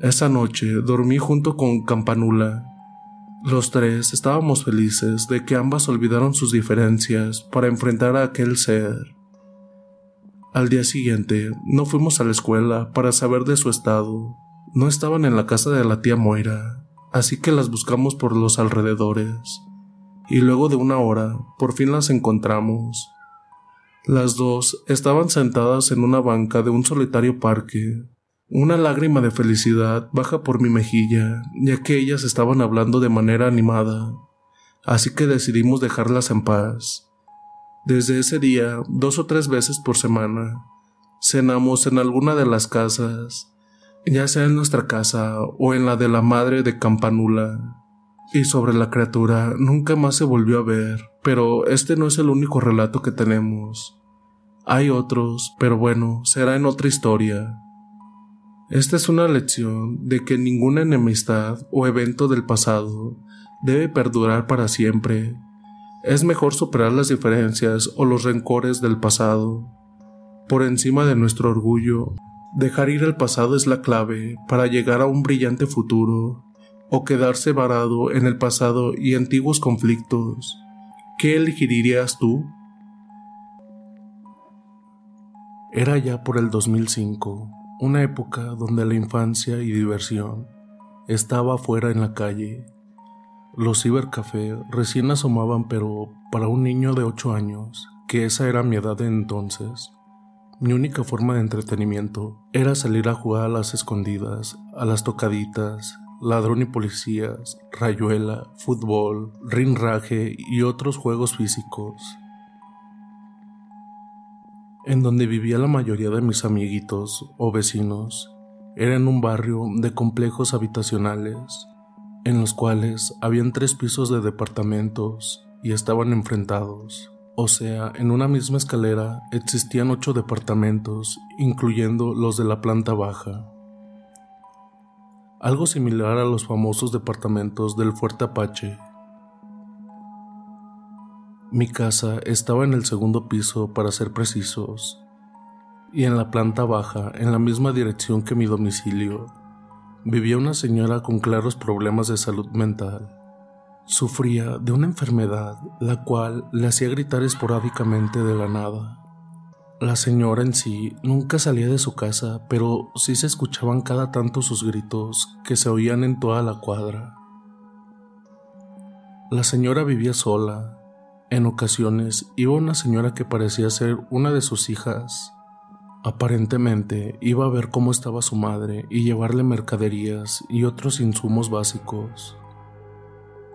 Esa noche dormí junto con Campanula. Los tres estábamos felices de que ambas olvidaron sus diferencias para enfrentar a aquel ser. Al día siguiente no fuimos a la escuela para saber de su estado. No estaban en la casa de la tía Moira, así que las buscamos por los alrededores y luego de una hora por fin las encontramos. Las dos estaban sentadas en una banca de un solitario parque. Una lágrima de felicidad baja por mi mejilla, ya que ellas estaban hablando de manera animada, así que decidimos dejarlas en paz. Desde ese día, dos o tres veces por semana, cenamos en alguna de las casas, ya sea en nuestra casa o en la de la madre de Campanula y sobre la criatura nunca más se volvió a ver, pero este no es el único relato que tenemos. Hay otros, pero bueno, será en otra historia. Esta es una lección de que ninguna enemistad o evento del pasado debe perdurar para siempre. Es mejor superar las diferencias o los rencores del pasado. Por encima de nuestro orgullo, dejar ir el pasado es la clave para llegar a un brillante futuro o quedarse varado en el pasado y antiguos conflictos. ¿Qué elegirías tú? Era ya por el 2005, una época donde la infancia y diversión estaba fuera en la calle. Los cibercafé recién asomaban, pero para un niño de 8 años, que esa era mi edad de entonces, mi única forma de entretenimiento era salir a jugar a las escondidas, a las tocaditas, ladrón y policías, rayuela, fútbol, rinraje y otros juegos físicos. En donde vivía la mayoría de mis amiguitos o vecinos era en un barrio de complejos habitacionales, en los cuales habían tres pisos de departamentos y estaban enfrentados. O sea, en una misma escalera existían ocho departamentos, incluyendo los de la planta baja algo similar a los famosos departamentos del Fuerte Apache. Mi casa estaba en el segundo piso para ser precisos, y en la planta baja, en la misma dirección que mi domicilio, vivía una señora con claros problemas de salud mental. Sufría de una enfermedad la cual le hacía gritar esporádicamente de la nada. La señora en sí nunca salía de su casa, pero sí se escuchaban cada tanto sus gritos que se oían en toda la cuadra. La señora vivía sola. En ocasiones iba una señora que parecía ser una de sus hijas. Aparentemente iba a ver cómo estaba su madre y llevarle mercaderías y otros insumos básicos.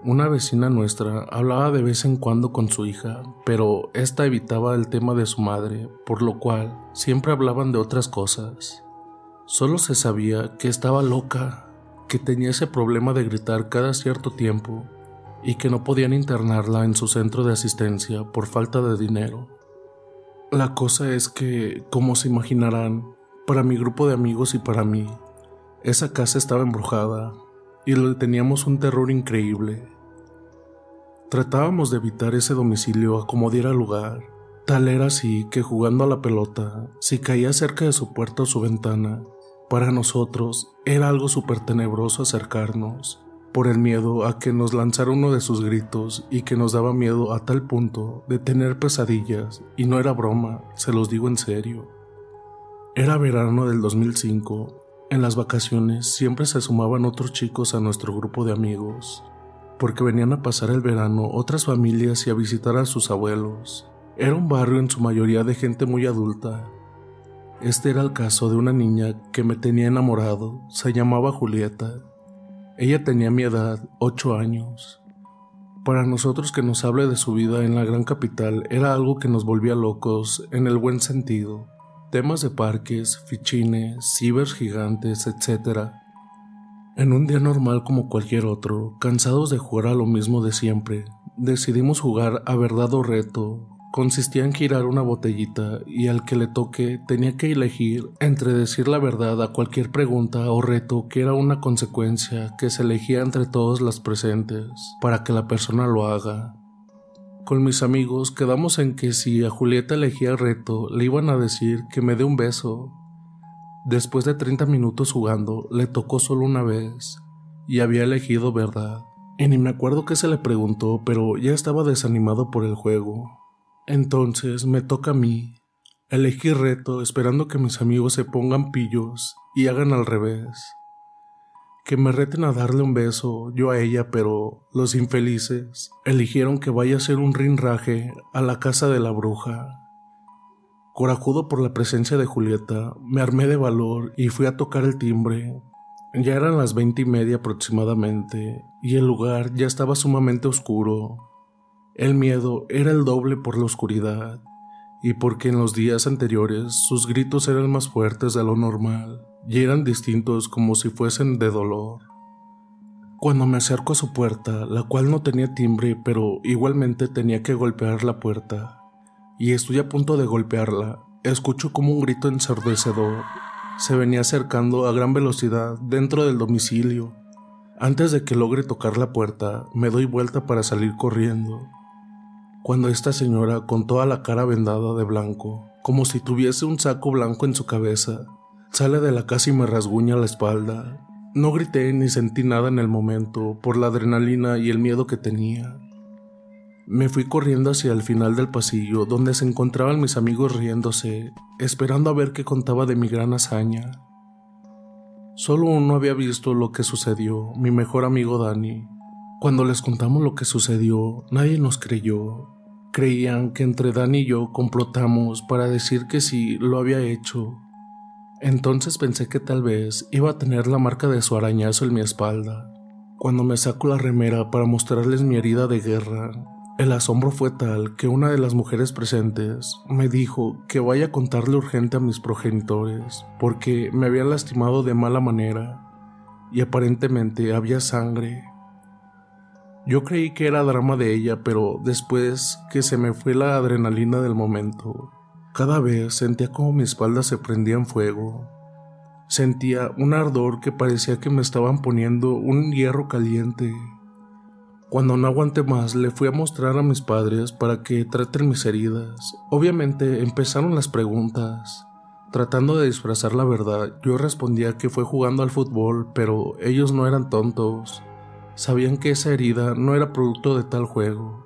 Una vecina nuestra hablaba de vez en cuando con su hija, pero ésta evitaba el tema de su madre, por lo cual siempre hablaban de otras cosas. Solo se sabía que estaba loca, que tenía ese problema de gritar cada cierto tiempo y que no podían internarla en su centro de asistencia por falta de dinero. La cosa es que, como se imaginarán, para mi grupo de amigos y para mí, esa casa estaba embrujada y le teníamos un terror increíble. Tratábamos de evitar ese domicilio a como diera lugar. Tal era así que jugando a la pelota, si caía cerca de su puerta o su ventana, para nosotros era algo súper tenebroso acercarnos, por el miedo a que nos lanzara uno de sus gritos y que nos daba miedo a tal punto de tener pesadillas, y no era broma, se los digo en serio. Era verano del 2005 en las vacaciones siempre se sumaban otros chicos a nuestro grupo de amigos, porque venían a pasar el verano otras familias y a visitar a sus abuelos. Era un barrio en su mayoría de gente muy adulta. Este era el caso de una niña que me tenía enamorado, se llamaba Julieta. Ella tenía mi edad, ocho años. Para nosotros que nos hable de su vida en la gran capital era algo que nos volvía locos en el buen sentido temas de parques, fichines, cibers gigantes, etc. En un día normal como cualquier otro, cansados de jugar a lo mismo de siempre, decidimos jugar a verdad o reto. Consistía en girar una botellita y al que le toque tenía que elegir entre decir la verdad a cualquier pregunta o reto que era una consecuencia que se elegía entre todos las presentes para que la persona lo haga. Con mis amigos quedamos en que si a Julieta elegía el reto, le iban a decir que me dé un beso. Después de 30 minutos jugando, le tocó solo una vez, y había elegido verdad. Y ni me acuerdo qué se le preguntó, pero ya estaba desanimado por el juego. Entonces me toca a mí. Elegí reto esperando que mis amigos se pongan pillos y hagan al revés que me reten a darle un beso yo a ella, pero los infelices eligieron que vaya a hacer un rinraje a la casa de la bruja. Corajudo por la presencia de Julieta, me armé de valor y fui a tocar el timbre. Ya eran las veinte y media aproximadamente, y el lugar ya estaba sumamente oscuro. El miedo era el doble por la oscuridad, y porque en los días anteriores sus gritos eran más fuertes de lo normal y eran distintos como si fuesen de dolor. Cuando me acerco a su puerta, la cual no tenía timbre, pero igualmente tenía que golpear la puerta, y estoy a punto de golpearla, escucho como un grito ensordecedor se venía acercando a gran velocidad dentro del domicilio. Antes de que logre tocar la puerta, me doy vuelta para salir corriendo. Cuando esta señora, con toda la cara vendada de blanco, como si tuviese un saco blanco en su cabeza, Sale de la casa y me rasguña la espalda. No grité ni sentí nada en el momento por la adrenalina y el miedo que tenía. Me fui corriendo hacia el final del pasillo donde se encontraban mis amigos riéndose, esperando a ver qué contaba de mi gran hazaña. Solo uno había visto lo que sucedió, mi mejor amigo Dani. Cuando les contamos lo que sucedió, nadie nos creyó. Creían que entre Dani y yo complotamos para decir que sí lo había hecho, entonces pensé que tal vez iba a tener la marca de su arañazo en mi espalda. Cuando me saco la remera para mostrarles mi herida de guerra, el asombro fue tal que una de las mujeres presentes me dijo que vaya a contarle urgente a mis progenitores porque me había lastimado de mala manera y aparentemente había sangre. Yo creí que era drama de ella, pero después que se me fue la adrenalina del momento, cada vez sentía como mi espalda se prendía en fuego. Sentía un ardor que parecía que me estaban poniendo un hierro caliente. Cuando no aguanté más, le fui a mostrar a mis padres para que traten mis heridas. Obviamente empezaron las preguntas. Tratando de disfrazar la verdad, yo respondía que fue jugando al fútbol, pero ellos no eran tontos. Sabían que esa herida no era producto de tal juego.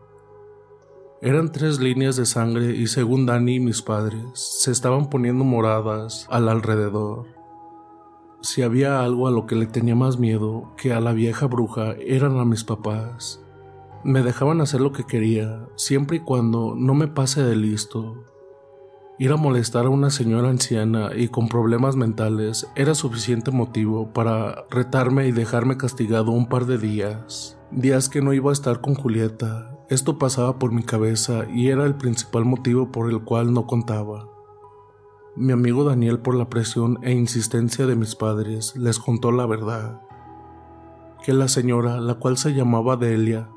Eran tres líneas de sangre y según Dani y mis padres, se estaban poniendo moradas al alrededor. Si había algo a lo que le tenía más miedo que a la vieja bruja eran a mis papás. Me dejaban hacer lo que quería, siempre y cuando no me pase de listo. Ir a molestar a una señora anciana y con problemas mentales era suficiente motivo para retarme y dejarme castigado un par de días. Días que no iba a estar con Julieta, esto pasaba por mi cabeza y era el principal motivo por el cual no contaba. Mi amigo Daniel, por la presión e insistencia de mis padres, les contó la verdad. Que la señora, la cual se llamaba Delia,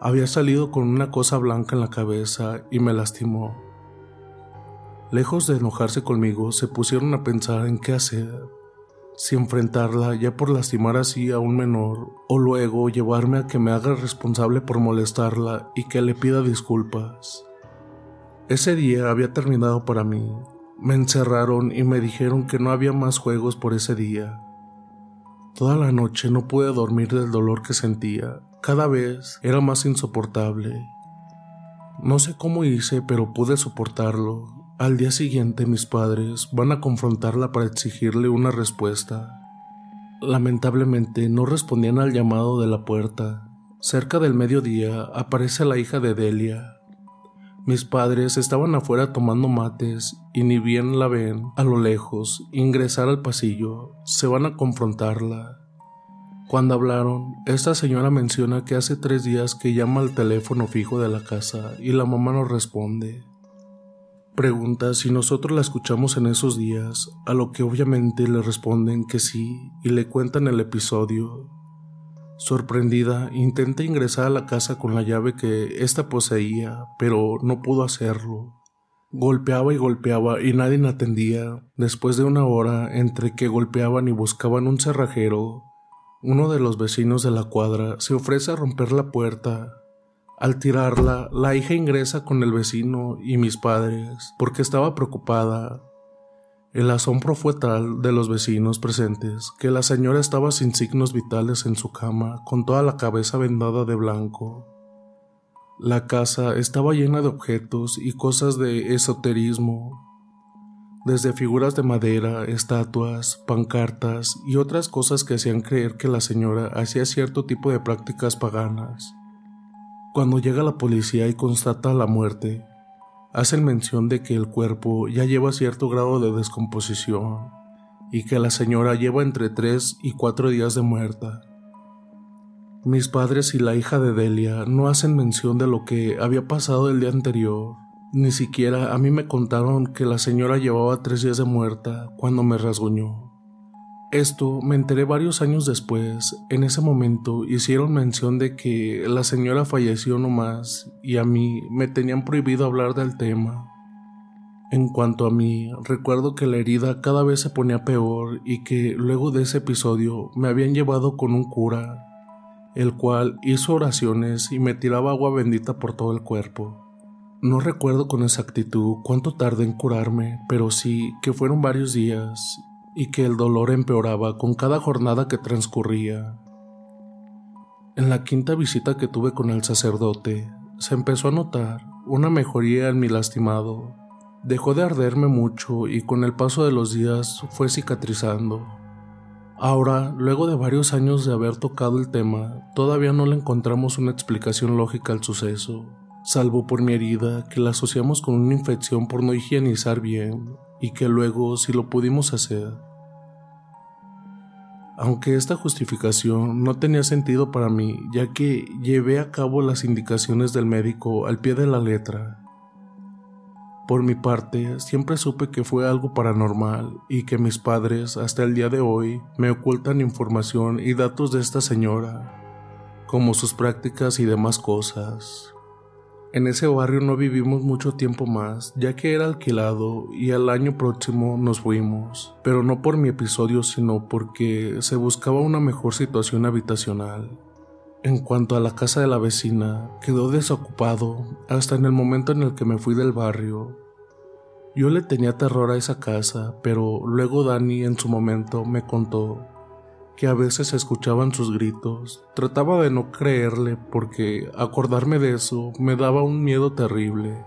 había salido con una cosa blanca en la cabeza y me lastimó. Lejos de enojarse conmigo, se pusieron a pensar en qué hacer si enfrentarla ya por lastimar así a un menor o luego llevarme a que me haga responsable por molestarla y que le pida disculpas. Ese día había terminado para mí. Me encerraron y me dijeron que no había más juegos por ese día. Toda la noche no pude dormir del dolor que sentía. Cada vez era más insoportable. No sé cómo hice, pero pude soportarlo al día siguiente mis padres van a confrontarla para exigirle una respuesta. Lamentablemente no respondían al llamado de la puerta. Cerca del mediodía aparece la hija de Delia. Mis padres estaban afuera tomando mates y ni bien la ven a lo lejos ingresar al pasillo, se van a confrontarla. Cuando hablaron, esta señora menciona que hace tres días que llama al teléfono fijo de la casa y la mamá no responde. Pregunta si nosotros la escuchamos en esos días, a lo que obviamente le responden que sí y le cuentan el episodio. Sorprendida, intenta ingresar a la casa con la llave que ésta poseía, pero no pudo hacerlo. Golpeaba y golpeaba y nadie atendía. Después de una hora, entre que golpeaban y buscaban un cerrajero, uno de los vecinos de la cuadra se ofrece a romper la puerta, al tirarla, la hija ingresa con el vecino y mis padres, porque estaba preocupada. El asombro fue tal de los vecinos presentes que la señora estaba sin signos vitales en su cama, con toda la cabeza vendada de blanco. La casa estaba llena de objetos y cosas de esoterismo, desde figuras de madera, estatuas, pancartas y otras cosas que hacían creer que la señora hacía cierto tipo de prácticas paganas. Cuando llega la policía y constata la muerte, hacen mención de que el cuerpo ya lleva cierto grado de descomposición y que la señora lleva entre tres y cuatro días de muerta. Mis padres y la hija de Delia no hacen mención de lo que había pasado el día anterior. Ni siquiera a mí me contaron que la señora llevaba tres días de muerta cuando me rasguñó. Esto me enteré varios años después. En ese momento hicieron mención de que la señora falleció nomás y a mí me tenían prohibido hablar del tema. En cuanto a mí, recuerdo que la herida cada vez se ponía peor y que luego de ese episodio me habían llevado con un cura, el cual hizo oraciones y me tiraba agua bendita por todo el cuerpo. No recuerdo con exactitud cuánto tardé en curarme, pero sí que fueron varios días y que el dolor empeoraba con cada jornada que transcurría. En la quinta visita que tuve con el sacerdote, se empezó a notar una mejoría en mi lastimado. Dejó de arderme mucho y con el paso de los días fue cicatrizando. Ahora, luego de varios años de haber tocado el tema, todavía no le encontramos una explicación lógica al suceso, salvo por mi herida que la asociamos con una infección por no higienizar bien y que luego si lo pudimos hacer. Aunque esta justificación no tenía sentido para mí, ya que llevé a cabo las indicaciones del médico al pie de la letra. Por mi parte, siempre supe que fue algo paranormal y que mis padres hasta el día de hoy me ocultan información y datos de esta señora, como sus prácticas y demás cosas. En ese barrio no vivimos mucho tiempo más, ya que era alquilado y al año próximo nos fuimos, pero no por mi episodio, sino porque se buscaba una mejor situación habitacional. En cuanto a la casa de la vecina, quedó desocupado hasta en el momento en el que me fui del barrio. Yo le tenía terror a esa casa, pero luego Dani en su momento me contó que a veces escuchaban sus gritos. Trataba de no creerle porque acordarme de eso me daba un miedo terrible.